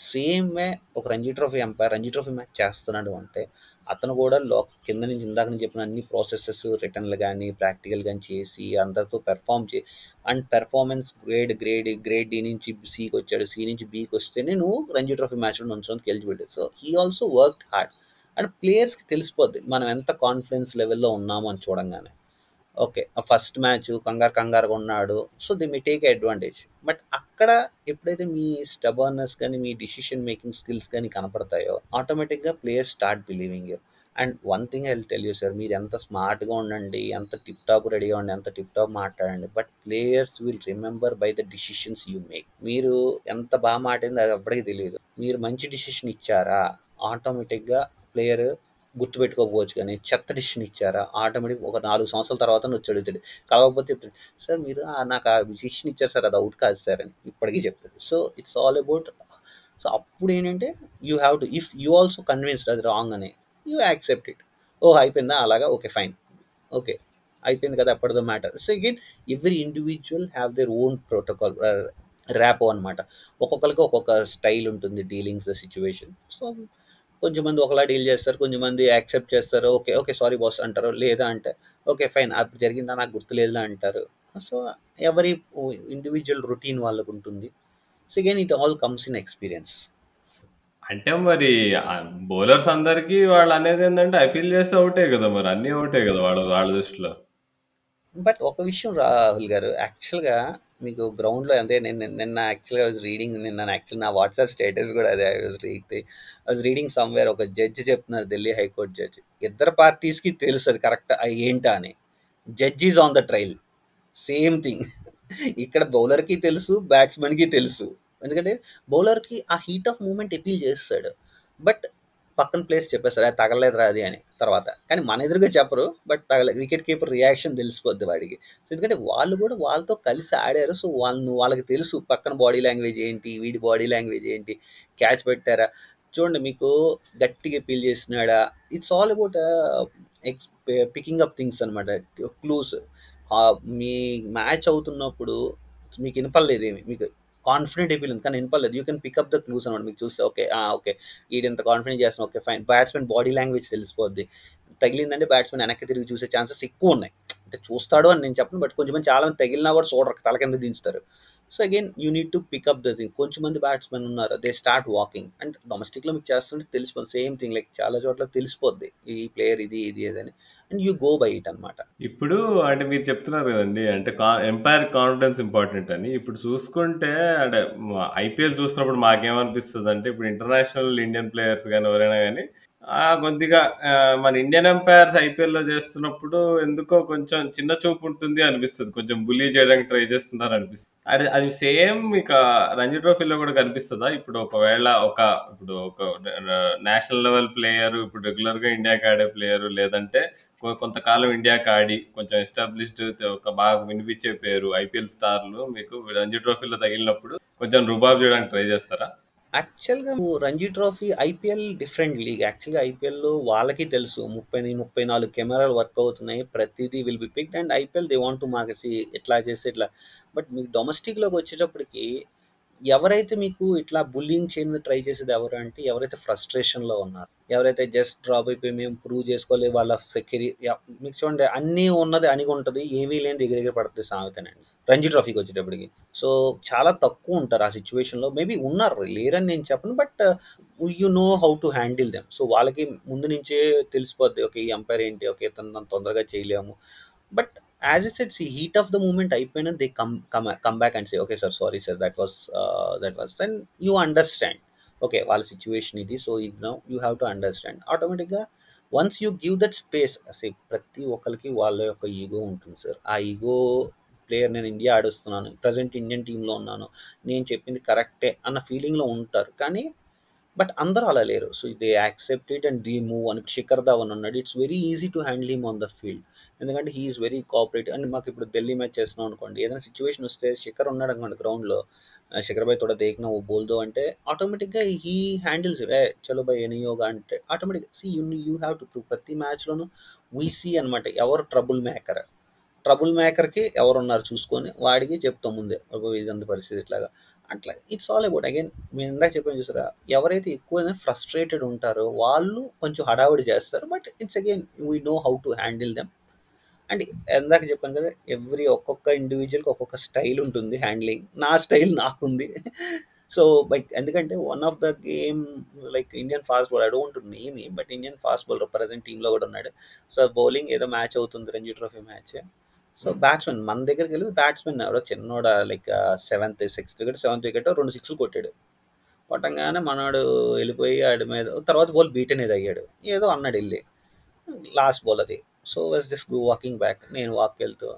Same way ఒక Ranji trophy umpire Ranji trophy match చేస్తున్నాడు అంటే అతను కూడా లో కింద నుంచి ఇందాక నుంచి చెప్పిన అన్ని ప్రాసెసెస్ రిటర్న్లు కానీ ప్రాక్టికల్ కానీ చేసి అందరితో పెర్ఫామ్ చే and performance grade grade grade D నుంచి సికి వచ్చాడు. సి నుంచి బీకి వస్తేనే నువ్వు రంజీ ట్రోఫీ మ్యాచ్లో నుంచోనికి eligibility so he also work hard and ప్లేయర్స్కి తెలిసిపోద్ది మనం ఎంత కాన్ఫిడెన్స్ లెవెల్లో ఉన్నామో అని చూడంగానే. ఓకే ఫస్ట్ మ్యాచ్ కంగారు కంగారుగా ఉన్నాడు సో ది మీ టేక్ అడ్వాంటేజ్ బట్ అక్కడ ఎప్పుడైతే మీ స్టబర్నెస్ కానీ మీ డిసిషన్ మేకింగ్ స్కిల్స్ కానీ కనపడతాయో ఆటోమేటిక్గా players start believing you and one thing I tell you sir మీరు ఎంత స్మార్ట్గా ఉండండి ఎంత టిప్ టాప్ రెడీగా ఉండి ఎంత టిప్ టాప్ మాట్లాడండి but players will remember by the decisions you make మీరు ఎంత బాగా మాట్లాడింది అది అప్పటికి తెలియదు మీరు మంచి డిసిషన్ ఇచ్చారా ఆటోమేటిక్గా ప్లేయర్ గుర్తుపెట్టుకోకపోవచ్చు కానీ చెత్త డిసిషన్ ఇచ్చారా? ఆటోమేటిక్ ఒక నాలుగు సంవత్సరాల తర్వాత వచ్చి అడుగుతాడు. కాకపోతే సార్ మీరు నాకు ఆ డిసిషన్ ఇచ్చారు సార్ అది అవుట్ కాదు సార్ అని ఇప్పటికీ చెప్తాడు. So it's all about so అప్పుడు ఏంటంటే you have to if you also convinced అది రాంగ్ అని యూ యాక్సెప్ట్ ఇట్ ఓ అయిపోయిందా? అలాగా? ఓకే ఫైన్ ఓకే అయిపోయింది కదా అప్పటిదో matter so again every individual have their own protocol rapport అనమాట ఒక్కొక్కరికి ఒక్కొక్క స్టైల్ ఉంటుంది డీలింగ్స్ ద సిచ్యువేషన్ సో కొంచెం మంది ఒకలా డీల్ చేస్తారు కొంచెం మంది యాక్సెప్ట్ చేస్తారు. ఓకే ఓకే సారీ బాస్ అంటారు. లేదా అంటే ఓకే ఫైన్ అది జరిగిందా? నాకు గుర్తులేదా అంటారు. సో ఎవరి ఇండివిజువల్ రొటీన్ వాళ్ళకు ఉంటుంది. So again it all comes in experience. అంటే మరి బౌలర్స్ అందరికి వాళ్ళు అనేది ఏంటంటే ఐపీఎల్ చేస్తే అవుటే కదా మరి. అన్నీ అవుటే కదా వాళ్ళ వాళ్ళ దృష్టిలో. బట్ ఒక విషయం రాహుల్ గారు యాక్చువల్గా మీకు గ్రౌండ్లో అంటే నేను నిన్న యాక్చువల్గా వాజ్ రీడింగ్ నిన్న యాక్చువల్ నా వాట్సాప్ స్టేటస్ కూడా అదే I was read I was reading somewhere ఒక జడ్జ్ చెప్తున్నారు ఢిల్లీ హైకోర్టు జడ్జ్ ఇద్దరు పార్టీస్కి తెలుసు అది కరెక్ట్ ఏంటా అని. Judge is on the trial same thing ఇక్కడ బౌలర్కి తెలుసు బ్యాట్స్మెన్కి తెలుసు. ఎందుకంటే బౌలర్కి ఆ హీట్ ఆఫ్ మూమెంట్ అపీల్ చేస్తాడు. బట్ పక్కన ప్లేస్ చెప్పేస్తారు. అది తగలేదురా అది అని తర్వాత. కానీ మన ఎదురుగా చెప్పరు బట్ తగలే వికెట్ కీపర్ రియాక్షన్ తెలిసిపోద్ది వాడికి. ఎందుకంటే వాళ్ళు కూడా వాళ్ళతో కలిసి ఆడారు. సో వాళ్ళు వాళ్ళకి తెలుసు పక్కన బాడీ లాంగ్వేజ్ ఏంటి వీడి బాడీ లాంగ్వేజ్ ఏంటి క్యాచ్ పెట్టారా? చూడండి మీకు గట్టిగా ఫీల్ చేసినాడా it's all about X picking up things అనమాట క్లూస్ మీ మ్యాచ్ అవుతున్నప్పుడు మీకు వినపడలేదు ఏమి? మీకు కాన్ఫిడెంట్ అయిపోయింది కానీ వినపడలేదు you can pick up the clues అనమాట మీకు చూస్తే ఓకే ఓకే. ఈడు కాన్ఫిడెంట్ చేస్తున్నా okay fine batsmen body language తెలిసిపోద్ది. తగిలిందంటే బ్యాట్స్మెన్ వెనక్కి తిరిగి చూసే ఛాన్సెస్ ఎక్కువ ఉన్నాయి. అంటే చూస్తాడు అని నేను చెప్పను. బట్ కొంచెం చాలా మంది తగిలినా కూడా చూడరు. తల కింద దించుతారు. So again you need to pick up the thing కొంచెం మంది బ్యాట్స్మెన్ ఉన్నారు దే స్టార్ట్ వాకింగ్ అండ్ డొమెస్టిక్లో మీకు చేస్తుంటే తెలిసిపోతుంది సేమ్ థింగ్ లైక్ చాలా చోట్ల తెలిసిపోద్ది. ఈ ప్లేయర్ ఇది ఇది అని. And you go by it అనమాట ఇప్పుడు అంటే మీరు చెప్తున్నారు కదండి అంటే కా ఎంపైర్ కాన్ఫిడెన్స్ ఇంపార్టెంట్ అని. ఇప్పుడు చూసుకుంటే అంటే ఐపీఎల్ చూసినప్పుడు మాకేమనిపిస్తుంది అంటే ఇప్పుడు ఇంటర్నేషనల్ ఇండియన్ ప్లేయర్స్ కానీ ఎవరైనా కానీ కొద్దిగా మన ఇండియన్ ఎంపైర్స్ ఐపీఎల్లో చేస్తున్నప్పుడు ఎందుకో కొంచెం చిన్న చూపు ఉంటుంది అనిపిస్తుంది. కొంచెం బుల్లీ చేయడానికి ట్రై చేస్తున్నారు అనిపిస్తుంది అది అది సేమ్ మీకు రంజీ ట్రోఫీలో కూడా కనిపిస్తుందా? ఇప్పుడు ఒకవేళ ఒక ఇప్పుడు ఒక నేషనల్ లెవెల్ ప్లేయర్ ఇప్పుడు రెగ్యులర్గా ఇండియాకి ఆడే ప్లేయర్ లేదంటే కొంతకాలం ఇండియాకి ఆడి కొంచెం ఎస్టాబ్లిష్డ్ ఒక బాగా వినిపించే పేరు ఐపీఎల్ స్టార్లు మీకు రంజీ ట్రోఫీలో తగిలినప్పుడు కొంచెం రుబాబ్ చేయడానికి ట్రై చేస్తారా? యాక్చువల్‌గా నువ్వు Ranji trophy IPL different league. యాక్చువల్‌గా ఐపీఎల్‌లో వాళ్ళకి తెలుసు 30, 34 కెమెరాలు వర్క్ అవుతున్నాయి. ప్రతిదీ will be picked and IPL they want to market see ఇట్లా చేస్తే ఇట్లా. బట్ మీకు డొమెస్టిక్‌లోకి వచ్చేటప్పటికి ఎవరైతే మీకు ఇట్లా బుల్లింగ్ చేయడానికి ట్రై చేసేది ఎవరు అంటే ఎవరైతే ఫ్రస్ట్రేషన్‌లో ఉన్నారు. ఎవరైతే జస్ట్ డ్రాప్ అయిపోయి మేము ప్రూవ్ చేసుకోలేదు వాళ్ళ సెక్యూరి మీకు చూడండి అన్నీ ఉన్నది అని ఉంటుంది ఏమీ లేని దగ్గర దగ్గర పడుతుంది సామెతనండి. రంజీ ట్రోఫీకి వచ్చేటప్పటికి. సో, చాలా తక్కువ ఉంటారు ఆ సిచ్యువేషన్లో మేబీ ఉన్నారు లేరని నేను చెప్పను. But you know how to handle them. So, వాళ్ళకి ముందు నుంచే తెలిసిపోద్ది. ఓకే. ఈ అంపైర్ ఏంటి? ఓకే. తను తొందరగా చేయలేము. But as I set see heat of the moment అయిపోయినా they come come come back and say okay sir sorry sir that was that was and you understand. Okay. వాళ్ళ situation ఇది. So, ఇది now you have to understand. ఆటోమేటిక్‌గా once you give that space see ప్రతి ఒక్కరికి వాళ్ళ యొక్క ego ఉంటుంది sir. ఆ ఈగో ప్లేయర్ నేను ఇండియా ఆడుస్తున్నాను ప్రజెంట్ ఇండియన్ టీంలో ఉన్నాను. నేను చెప్పింది కరెక్టే అన్న ఫీలింగ్‌లో ఉంటారు. కానీ బట్ అందరూ అలా లేరు. So, they accept it and they move అని. శిఖర్ ధవన్ ఉన్నాడు. It's very easy to handle him on the field. ఎందుకంటే హీఈస్ వెరీ కోఆపరేటివ్ అండ్ మాకు ఇప్పుడు ఢిల్లీ మ్యాచ్ చేస్తున్నాం అనుకోండి. ఏదైనా సిచ్యువేషన్ వస్తే శిఖర్ ఉన్నాడు అనుకోండి గ్రౌండ్‌లో శిఖర్ భాయ్ తోడా దేఖ్నా ఓ బోల్దో అంటే ఆటోమేటిక్‌గా హీ హ్యాండిల్స్ ఏ చలో భాయ్ ఎన్ యోగా అంటే ఆటోమేటిక్‌గా see you you have to prove ప్రతి మ్యాచ్‌లోనూ వి సీ అనమాట ఎవరు ట్రబుల్ మేకర్. ట్రబుల్ మేకర్‌కి ఎవరున్నారు చూసుకొని వాడికి చెప్తాం ముందే. ఇదంత పరిస్థితి ఇట్లాగా. అట్లా ఇట్స్ ఆల్ అబౌట్ అగైన్ మేము ఇందాక చెప్పాను చూసారా? ఎవరైతే ఎక్కువగా ఫ్రస్ట్రేటెడ్ ఉంటారో వాళ్ళు కొంచెం హడావిడి చేస్తారు. But it's again we know how to handle them. And ఇందాక చెప్పాను కదా! ఎవ్రి ఒక్కొక్క ఇండివిడ్యువల్‌కి ఒక్కొక్క స్టైల్ ఉంటుంది హ్యాండ్లింగ్. నా స్టైల్ నాకుంది. సో, లైక్ ఎందుకంటే one of the game like Indian fast bowler I don't name him. But Indian fast bowler present టీమ్‌లో కూడా ఉన్నాడు. సో, బౌలింగ్ ఏదో మ్యాచ్ అవుతుంది Ranji trophy match. So, batsmen మన దగ్గరికెళ్ళి బ్యాట్స్‌మెన్ ఎవరో చిన్నోడు like seventh, sixth wicket, seventh వికెటో 2 సిక్స్‌లు కొట్టాడు. కొట్టంగానే మనోడు వెళ్ళిపోయి ఆడి మీద తర్వాత బాల్ బీట్ అనేది అయ్యాడు. ఏదో అన్నాడు ఎళ్ళి. లాస్ట్ బాల్ అది. So, was just go walking back. నేను వాక్‌కెళ్తూ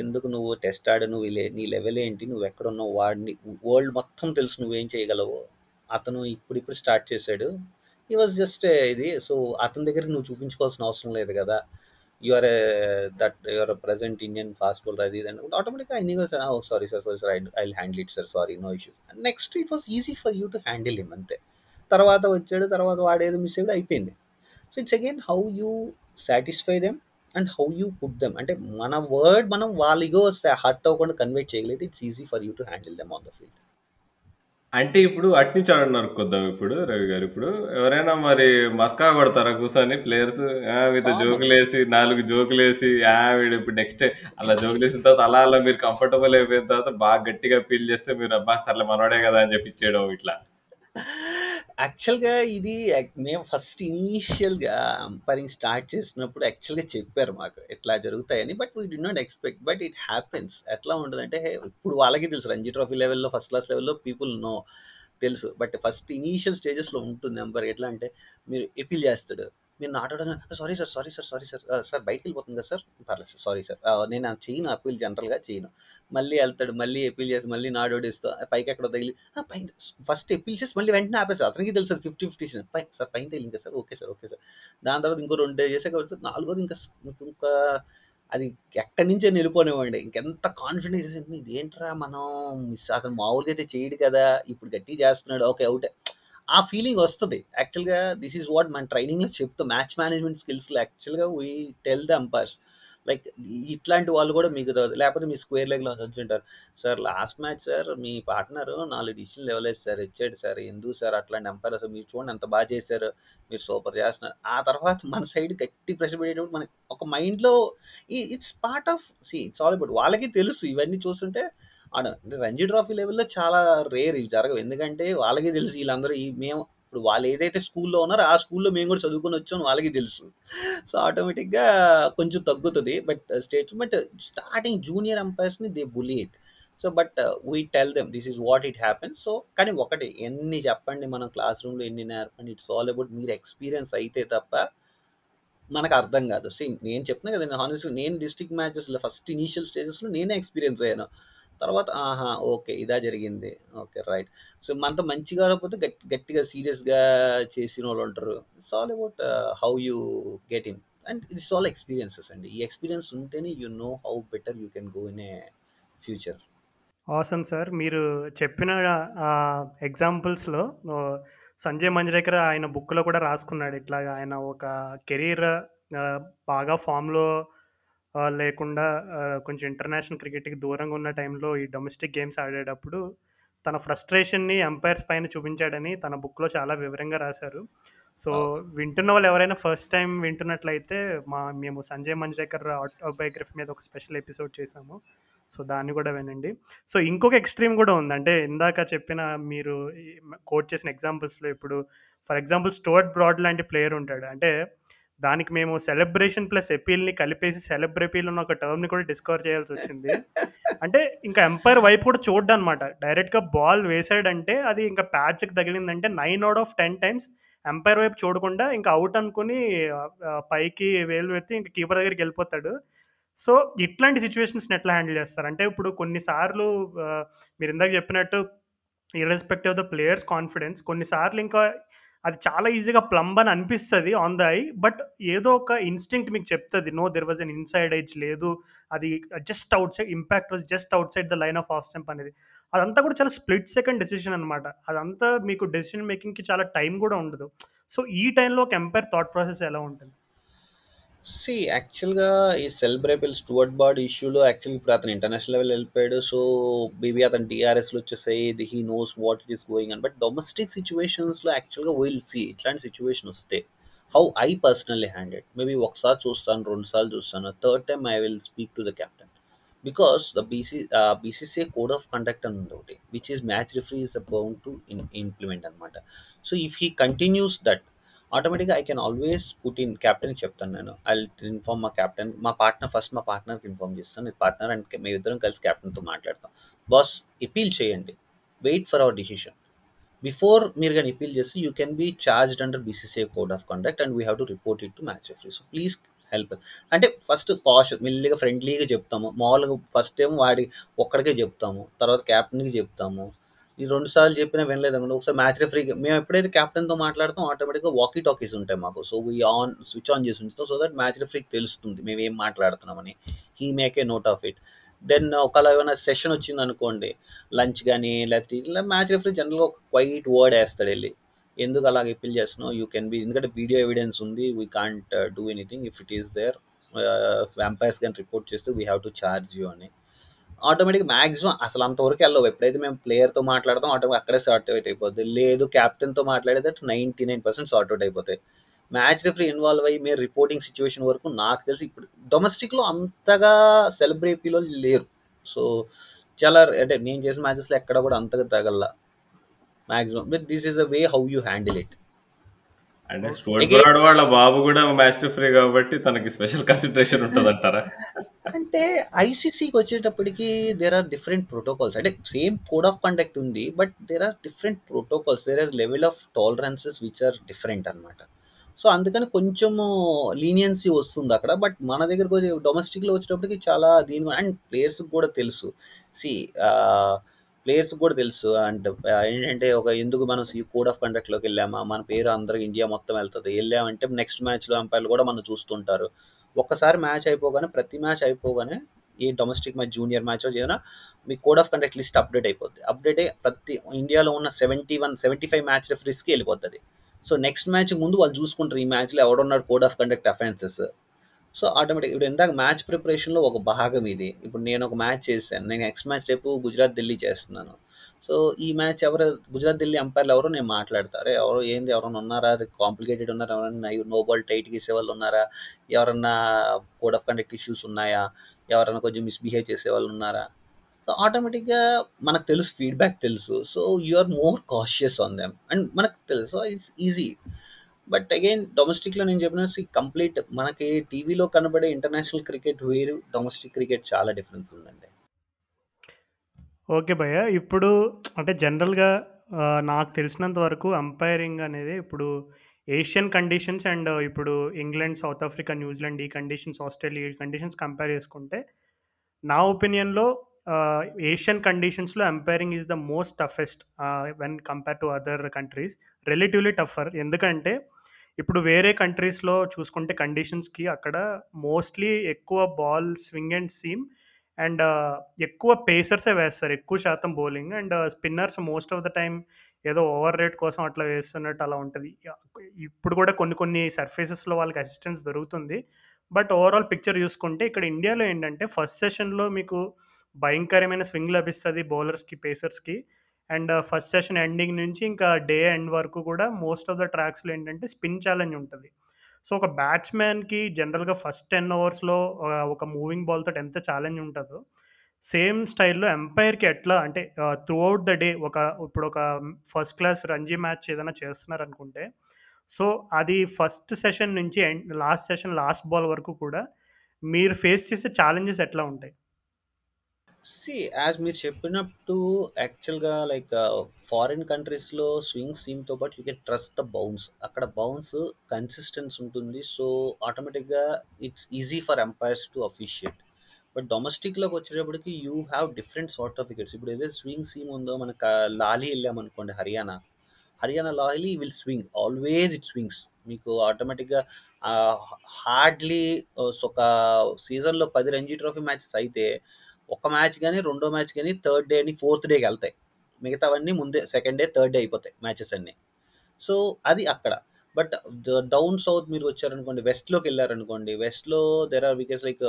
ఎందుకు నువ్వు టెస్ట్ ఆడ నువ్వు లే నీ లెవెల్ ఏంటి? నువ్వు నువ్వెక్కడున్నావు? వాడిని వరల్డ్ మొత్తం తెలుసు నువ్వేం చేయగలవు అతను ఇప్పుడిప్పుడు స్టార్ట్ చేశాడు. ఈ వాజ్ జస్ట్ ఇది. సో, అతని దగ్గర నువ్వు చూపించుకోవాల్సిన అవసరం లేదు కదా! Your are a that your present present Indian fast bowler అది ఇది ఆటోమేటిక్‌గా I knew sir oh sorry sir, sorry sir. I I handle it sir. Sorry no issues. Next it was easy for you to handle him అంతే. తర్వాత వచ్చాడు. తర్వాత వాడేదో miss అయ్యాడు అయిపోయింది. So, it's again how you satisfy them and how you put them. అంటే మన word మనం వాళ్ళ ఇగో హర్ట్ అవ్వకుండా కన్వే చేయగలిగితే it's easy for you to handle them on the field. అంటే ఇప్పుడు అటునుంచి అటు నరుక్కొద్దాం ఇప్పుడు రవి గారు. ఇప్పుడు ఎవరైనా మరి మస్కా కొడతారా కూసోని ప్లేయర్స్? మీతో. జోకులేసి 4 జోకులేసి ఆ! వీడు ఇప్పుడు నెక్స్ట్ అలా జోకులేసిన తర్వాత అలా అలా మీరు కంఫర్టబుల్ అయిపోయిన తర్వాత బాగా గట్టిగా ఫీల్ చేస్తే మీరు అబ్బా! సర్లే మనోడే కదా! అని చెప్పి ఇచ్చేయడం ఇట్లా. యాక్చువల్‌గా ఇది యాక్ మేము ఫస్ట్ ఇనీషియల్‌గా అంపైరింగ్ స్టార్ట్ చేసినప్పుడు యాక్చువల్‌గా చెప్పారు మాకు. ఇట్లా జరుగుతాయని. But we did not expect. But it happens. ఎట్లా ఉంటదంటే ఇప్పుడు వాళ్ళకి తెలుసు రంజీ ట్రోఫీ లెవెల్‌లో ఫస్ట్ క్లాస్ లెవెల్‌లో పీపుల్ నో తెలుసు. బట్ ఫస్ట్ ఇనీషియల్ స్టేజెస్‌లో ఉంటుంది అంపైర్ ఎట్లా అంటే మీరు ఎపిల్ చేస్తాడు. మీరు నాటడం sorry sir, sorry sir, sorry sir. Sir sir బయటికెళ్ళిపోతుంది కదా సార్. పర్లేదు సార్. Sorry sir. నేను చేయను అప్పీల్ జనరల్‌గా చేయను. మళ్ళీ వెళ్తాడు మళ్ళీ అప్పీల్ చేసి మళ్ళీ నాట్ పైకి ఎక్కడ తగిలి పైన ఫస్ట్ అప్పీల్ చేసి మళ్ళీ వెంటనే ఆపేస్తారు. అతనికి తెలుసు సార్ ఫిఫ్టీ ఫిఫ్టీ పై సార్ పైన తగిలింది sir. Okay sir. Okay sir. దాని తర్వాత ఇంకో రెండు చేసే కాబట్టి నాలుగోది ఇంకా మీకు ఇంకా అది ఎక్కడి నుంచే నిలిపోనివ్వండి ఇంకెంత కాన్ఫిడెన్స్ చేసి ఇదేంట్రా మనం మిస్ అతను మామూలుగా అయితే చేయడు కదా! ఇప్పుడు గట్టి చేస్తున్నాడు. ఓకే. అవుటే ఆ ఫీలింగ్ వస్తుంది యాక్చువల్‌గా దిస్ ఈస్ వాట్ మన ట్రైనింగ్‌లో చెప్తాం. మ్యాచ్ మేనేజ్మెంట్ స్కిల్స్‌లో యాక్చువల్‌గా we tell the umpires. Like ఇట్లాంటి వాళ్ళు కూడా మీకు లేకపోతే మీ స్క్వేర్ లెగ్‌లో వచ్చుంటారు. సార్ లాస్ట్ మ్యాచ్ సార్ మీ పార్ట్నర్ నాలుగు డిసిషన్‌లు ఇవ్వలేదు సార్. ఇచ్చాడు సార్. ఎందుకు సార్ అట్లాంటి అంపైర్ సార్ మీరు చూడండి ఎంత బాగా చేశారు. మీరు సూపర్ చేస్తున్నారు. ఆ తర్వాత మన సైడ్ గట్టి ప్రెషర్ పెట్టేటప్పుడు మనకి ఒక మైండ్‌లో it's part of see it's all about వాళ్ళకి తెలుసు ఇవన్నీ చూస్తుంటే ఆడ అంటే రంజీ ట్రోఫీ లెవెల్‌లో చాలా రేర్ ఇవి జరగవు. ఎందుకంటే వాళ్ళకి తెలుసు వీళ్ళందరూ ఈ మేము ఇప్పుడు వాళ్ళు ఏదైతే స్కూల్‌లో ఉన్నారో ఆ స్కూల్‌లో మేము కూడా చదువుకొని వచ్చామని వాళ్ళకి తెలుసు. సో, ఆటోమేటిక్‌గా కొంచెం తగ్గుతది. But states but starting junior అంపైర్స్‌ని they bully so, but we tell them this is what it happens. So, కానీ ఒకటి ఎన్ని చెప్పండి మనం క్లాస్ రూమ్‌లో ఎన్ని నేర్పండి ఇట్స్ ఆల్ అబౌట్ మీరు ఎక్స్‌పీరియన్స్ అయితే తప్ప మనకు అర్థం కాదు. సీ నేను చెప్తున్నా నేను హానెస్ట్‌గా నేను డిస్ట్రిక్ట్ మ్యాచెస్‌లో ఫస్ట్ ఇనీషియల్ స్టేజెస్‌లో నేనే ఎక్స్‌పీరియన్స్ అయ్యాను. తర్వాత ఆహా! ఓకే. ఇదా జరిగింది. ఓకే. రైట్. సో, మనతో మంచిగా కాకపోతే గట్టి గట్టిగా సీరియస్‌గా చేసిన వాళ్ళు it's all about how you get in. And it's all experiences అండి. ఈ ఎక్స్‌పీరియన్స్ ఉంటేనే you know how better you can go in a future. Awesome sir. మీరు చెప్పిన ఎగ్జాంపుల్స్‌లో సంజయ్ మంజరేకర్ ఆయన బుక్‌లో కూడా రాసుకున్నాడు. ఇట్లాగా ఆయన ఒక కెరీర్ బాగా ఫామ్‌లో లేకుండా కొంచెం ఇంటర్నేషనల్ క్రికెట్‌కి దూరంగా ఉన్న టైంలో ఈ డొమెస్టిక్ గేమ్స్ ఆడేటప్పుడు తన ఫ్రస్ట్రేషన్‌ని అంపైర్స్ పైన చూపించాడని తన బుక్‌లో చాలా వివరంగా రాశారు. సో! వింటున్న వాళ్ళు ఎవరైనా ఫస్ట్ టైమ్ వింటున్నట్లయితే మా మేము సంజయ్ మంజ్రేకర్ ఆటోబయోగ్రఫీ మీద ఒక స్పెషల్ ఎపిసోడ్ చేశాము. సో, దాన్ని కూడా వినండి. సో, ఇంకొక ఎక్స్‌ట్రీమ్ కూడా ఉంది. అంటే ఇందాక చెప్పిన మీరు కోట్ చేసిన ఎగ్జాంపుల్స్‌లో ఇప్పుడు ఫర్ ఎగ్జాంపుల్ స్టూవర్ట్ బ్రాడ్ లాంటి ప్లేయర్ ఉంటాడు. అంటే దానికి మేము సెలబ్రేషన్ ప్లస్ ఎపీల్‌ని కలిపేసి సెలబ్రెపీల్ అన్న ఒక టర్మ్‌ని కూడా డిస్కవర్ చేయాల్సొచ్చింది. అంటే ఇంకా ఎంపైర్ వైపు కూడా చూడడనమాట. డైరెక్ట్‌గా బాల్ వేసాడంటే అది ఇంకా ప్యాడ్స్‌కి తగిలిందంటే nine out of 10 times umpire వైపు చూడకుండా ఇంకా అవుట్ అనుకుని పైకి వేలు ఎత్తి ఇంకా కీపర్ దగ్గరికి వెళ్ళిపోతాడు సో, ఇట్లాంటి సిచ్యువేషన్స్ని ఎట్లా హ్యాండిల్ చేస్తారు? అంటే ఇప్పుడు కొన్నిసార్లు మీరు ఇందాక చెప్పినట్టు irrespective of the players confidence కొన్నిసార్లు ఇంకా అది చాలా ఈజీగా ప్లంబ్ అని అనిపిస్తుంది ఆన్ ద ఐ. బట్ ఏదో ఒక ఇన్‌స్టింక్ట్ మీకు చెప్తుంది no there was an inside edge లేదు. అది just outside impact was just outside the line of off stump అనేది. అదంతా కూడా చాలా స్ప్లిట్ సెకండ్ డెసిషన్ అనమాట. అదంతా మీకు డెసిషన్ మేకింగ్‌కి చాలా టైం కూడా ఉండదు. సో, ఈ టైంలో ఒక ఎంపైర్ థాట్ ప్రాసెస్ ఎలా ఉంటుంది? సీ యాక్చువల్‌గా ఈ సెలబ్రేబుల్ స్టూవర్ట్ బార్డ్ ఇష్యూలో యాక్చువల్లీ ఇప్పుడు అతను ఇంటర్నేషనల్ లెవెల్ వెళ్ళిపోయాడు. సో, మేబీ అతను డీఆర్ఎస్‌లో వచ్చేసాయి. The he knows what it is going on. But domestic సిట్యుయేషన్స్‌లో యాక్చువల్‌గా విల్ సీ ఇట్లాంటి సిట్యుయేషన్ వస్తే how I personally handle maybe ఒకసారి చూస్తాను, 2 సార్లు చూస్తాను. Third time I will speak to the captain. Because the BC ah, BCCI code of conduct అని ఉంది ఒకటి. Which is match referee is bound to in implement అనమాట. So, if he continues that ఆటోమేటిక్‌గా I can always put in కెప్టెన్‌కి చెప్తాను నేను. I inform మా captain. మా partner first మా పార్ట్నర్‌కి ఇన్ఫార్మ్ చేస్తాను. మీ పార్ట్నర్ అండ్ మేమిద్దరం కలిసి కెప్టెన్‌తో మాట్లాడతాం. బాస్ అపీల్ చేయండి. Wait for our decision. Before మీరు గాని ఇపీల్ చేస్తే you can be charged under BCCI code of conduct and we have to report it to match referee. So, please help us. అంటే first caution మెల్లిగా ఫ్రెండ్లీగా చెప్తాము. మామూలుగా first ఏమో వాడి ఒక్కడికే చెప్తాము. తర్వాత కెప్టెన్‌కి చెప్తాము. ఈ రెండు సార్లు చెప్పినా వినలేదనుకోండి ఒకసారి మ్యాచ్ రిఫరీకి మేము ఎప్పుడైతే కెప్టెన్‌తో మాట్లాడతాం ఆటోమేటిక్‌గా వాకీ టాకీస్ ఉంటాయి మాకు. So, we on switch on చేసి ఉంచుతాం. సో దట్ మ్యాచ్ రెఫరీకి తెలుస్తుంది మేమేం మాట్లాడుతున్నామని. He make a note of it. Then ఒకవేళ ఏమైనా సెషన్ వచ్చింది అనుకోండి లంచ్ కానీ లేకపోతే ఇట్లా మ్యాచ్ రెఫరీ జనరల్‌గా ఒక క్వైట్ వర్డ్ ఏస్తాడెళ్ళి. ఎందుకు అలాగ అపీల్ చేస్తున్నావు? యూ కెన్ బి ఎందుకంటే వీడియో ఎవిడెన్స్ ఉంది. We can't do anything if it is there vampires umpires report చేస్తే we have to charge you అని. ఆటోమేటిక్ మాక్సిమం అసలు అంతవరకు వెళ్ళవు ఎప్పుడైతే మేము ప్లేయర్‌తో మాట్లాడతాం ఆటోమేటిక్ అక్కడే సార్ట్ అవుట్ అయిపోద్ది. లేదు క్యాప్టెన్తో మాట్లాడేది 99% సార్ట్ అవుట్ అయిపోతాయి. మ్యాచ్ రిఫరీ ఇన్వాల్వ్ అయ్యి మీరు రిపోర్టింగ్ సిచ్యువేషన్ వరకు నాకు తెలిసి ఇప్పుడు డొమెస్టిక్‌లో అంతగా సెలబ్రిటీలో లేరు. సో, చాలా అంటే నేను చేసిన మ్యాచెస్‌లో ఎక్కడ కూడా అంతగా తగల maximum but this is the way how you handle it. అంటే బ్రాడ్ వాళ్ళ బాబు కూడా మ్యాచ్ రిఫరీ కాబట్టి తనకి స్పెషల్ కన్సిడరేషన్ ఉంటదంటారా? అంటే ఐసీసీకి వచ్చేటప్పటికి దేర్ ఆర్ డిఫరెంట్ ప్రోటోకాల్స్. అంటే సేమ్ కోడ్ ఆఫ్ కండక్ట్ ఉంది. But there are different protocols. There are level of tolerances which are different అనమాట. సో, అందుకని కొంచెము లీనియన్సీ వస్తుంది అక్కడ. బట్ మన దగ్గరకు డొమెస్టిక్‌లో వచ్చేటప్పటికి చాలా దీని అండ్ ప్లేయర్స్‌కి కూడా తెలుసు. సీ ప్లేయర్స్‌కి కూడా తెలుసు. అండ్ ఆహ్, ఏంటంటే ఒక ఎందుకు మనం సి కోడ్ ఆఫ్ కండక్ట్‌లోకి వెళ్ళామా? మన పేరు అందరూ ఇండియా మొత్తం వెళ్తుంది ఎళ్ళామంటే నెక్స్ట్ మ్యాచ్‌లో అంపైర్లు కూడా మనం చూస్తుంటారు. ఒక్కసారి మ్యాచ్ అయిపోగానే ప్రతి మ్యాచ్ అయిపోగానే ఏ డొమెస్టిక్ మ్యాచ్, జూనియర్ మ్యాచో ఏదైనా మీ code of conduct list update అయిపోద్ది. అప్డేట్ అయ్యి ప్రతి ఇండియాలో ఉన్న 71, 75 మ్యాచ్ రిఫరీస్‌కి వెళ్ళిపోతుంది సో, నెక్స్ట్ మ్యాచ్‌కి ముందు వాళ్ళు చూసుకుంటారు. ఈ మ్యాచ్‌లో ఎవడున్నాడు code of conduct offences. So, automatic ఇప్పుడు ఇందాక మ్యాచ్ ప్రిపరేషన్‌లో ఒక భాగం ఇది. ఇప్పుడు నేను ఒక మ్యాచ్ చేశాను. నేను నెక్స్ట్ మ్యాచ్ రేపు గుజరాత్, ఢిల్లీ చేస్తున్నాను. సో, ఈ మ్యాచ్ ఎవరు గుజరాత్, ఢిల్లీ అంపైర్లు ఎవరో నేను మాట్లాడతారు ఎవరు ఏంది ఎవరైనా ఉన్నారా? కాంప్లికేటెడ్ ఉన్నారా? ఎవరైనా నో బాల్ టైట్‌గా ఏసేవాళ్ళు ఉన్నారా? ఎవరన్నా కోడ్ ఆఫ్ కండక్ట్ ఇష్యూస్ ఉన్నాయా? ఎవరైనా కొంచెం మిస్‌బిహేవ్ చేసేవాళ్ళు ఉన్నారా? సో, ఆటోమేటిక్‌గా మనకు తెలుసు ఫీడ్‌బ్యాక్ తెలుసు. So, you are more cautious on them. And మనకు తెలుసు. So, it's easy. But again డొమెస్టిక్‌లో నేను చెప్పినట్టు కంప్లీట్ మనకి టీవీలో కనబడే ఇంటర్నేషనల్ క్రికెట్ వేరు. డొమెస్టిక్ క్రికెట్ చాలా డిఫరెన్స్ ఉందండి. ఓకే భయ్య. ఇప్పుడు అంటే జనరల్‌గా ఆహ్, నాకు తెలిసినంత వరకు అంపైరింగ్ అనేది ఇప్పుడు ఏషియన్ కండిషన్స్ అండ్ ఇప్పుడు ఇంగ్లాండ్, సౌత్ ఆఫ్రికా, న్యూజిలాండ్ ఈ కండిషన్స్, ఆస్ట్రేలియా ఈ కండిషన్స్ కంపేర్ చేసుకుంటే నా ఒపీనియన్‌లో ఏషియన్ కండిషన్స్లో umpiring is the most toughest when compare to other countries relatively tougher ఎందుకంటే ఇప్పుడు వేరే కంట్రీస్లో చూసుకుంటే కండిషన్స్కి అక్కడ మోస్ట్లీ ఎక్కువ ball swing and seam and ఎక్కువ పేసర్సే వేస్తారు. ఎక్కువ శాతం bowling and spinners most of the time ఏదో ఓవర్ రేట్ కోసం అట్లా వేస్తున్నట్టు అలా ఉంటుంది. ఇప్పుడు కూడా కొన్ని కొన్ని సర్ఫేసెస్లో వాళ్ళకి అసిస్టెన్స్ దొరుకుతుంది. బట్ ఓవరాల్ పిక్చర్ చూసుకుంటే ఇక్కడ ఇండియాలో ఏంటంటే ఫస్ట్ సెషన్లో మీకు భయంకరమైన స్వింగ్ లభిస్తుంది బౌలర్స్కి పేసర్స్కి అండ్ ఫస్ట్ సెషన్ ఎండింగ్ నుంచి ఇంకా డే ఎండ్ వరకు కూడా మోస్ట్ ఆఫ్ ద ట్రాక్స్లో ఏంటంటే స్పిన్ ఛాలెంజ్ ఉంటుంది. సో ఒక బ్యాట్స్మెన్కి జనరల్గా ఫస్ట్ టెన్ ఓవర్స్లో ఒక మూవింగ్ బాల్తో ఎంత ఛాలెంజ్ ఉంటుందో సేమ్ స్టైల్లో ఎంపైర్కి ఎట్లా అంటే త్రూ అవుట్ ద డే ఒక ఇప్పుడు ఒక ఫస్ట్ క్లాస్ రంజీ మ్యాచ్ ఏదైనా చేస్తున్నారు అనుకుంటే సో అది ఫస్ట్ సెషన్ నుంచి end last session last ball వరకు కూడా మీరు ఫేస్ చేసే ఛాలెంజెస్ ఎట్లా ఉంటాయి? సి యాజ్ మీరు చెప్పినట్టు యాక్చువల్గా లైక్ ఫారిన్ కంట్రీస్లో స్వింగ్ సీమ్తో పాటు you can trust the bounce అక్కడ బౌన్స్ కన్సిస్టెన్స్ ఉంటుంది. సో ఆటోమేటిక్గా it's easy for umpires to officiate but డొమెస్టిక్లోకి వచ్చేటప్పటికి you have different sort of wickets ఇప్పుడు ఏదైతే స్వింగ్ సీమ్ ఉందో మనకు uh, లాలీ వెళ్ళామనుకోండి Haryana. Haryana Lahli will swing always it swings మీకు ఆటోమేటిక్గా హార్డ్లీ uh, uh, ఒక సీజన్లో పది రంజీ ట్రోఫీ మ్యాచెస్ అయితే ఒక మ్యాచ్ కానీ రెండో మ్యాచ్ కానీ థర్డ్ డే అని ఫోర్త్ డేకి వెళ్తాయి. మిగతావన్నీ ముందే సెకండ్ డే థర్డ్ డే అయిపోతాయి మ్యాచెస్ అన్నీ. సో అది అక్కడ. బట్ డౌన్ సౌత్ మీరు వచ్చారనుకోండి వెస్ట్లోకి వెళ్ళారనుకోండి వెస్ట్లో there are wickets like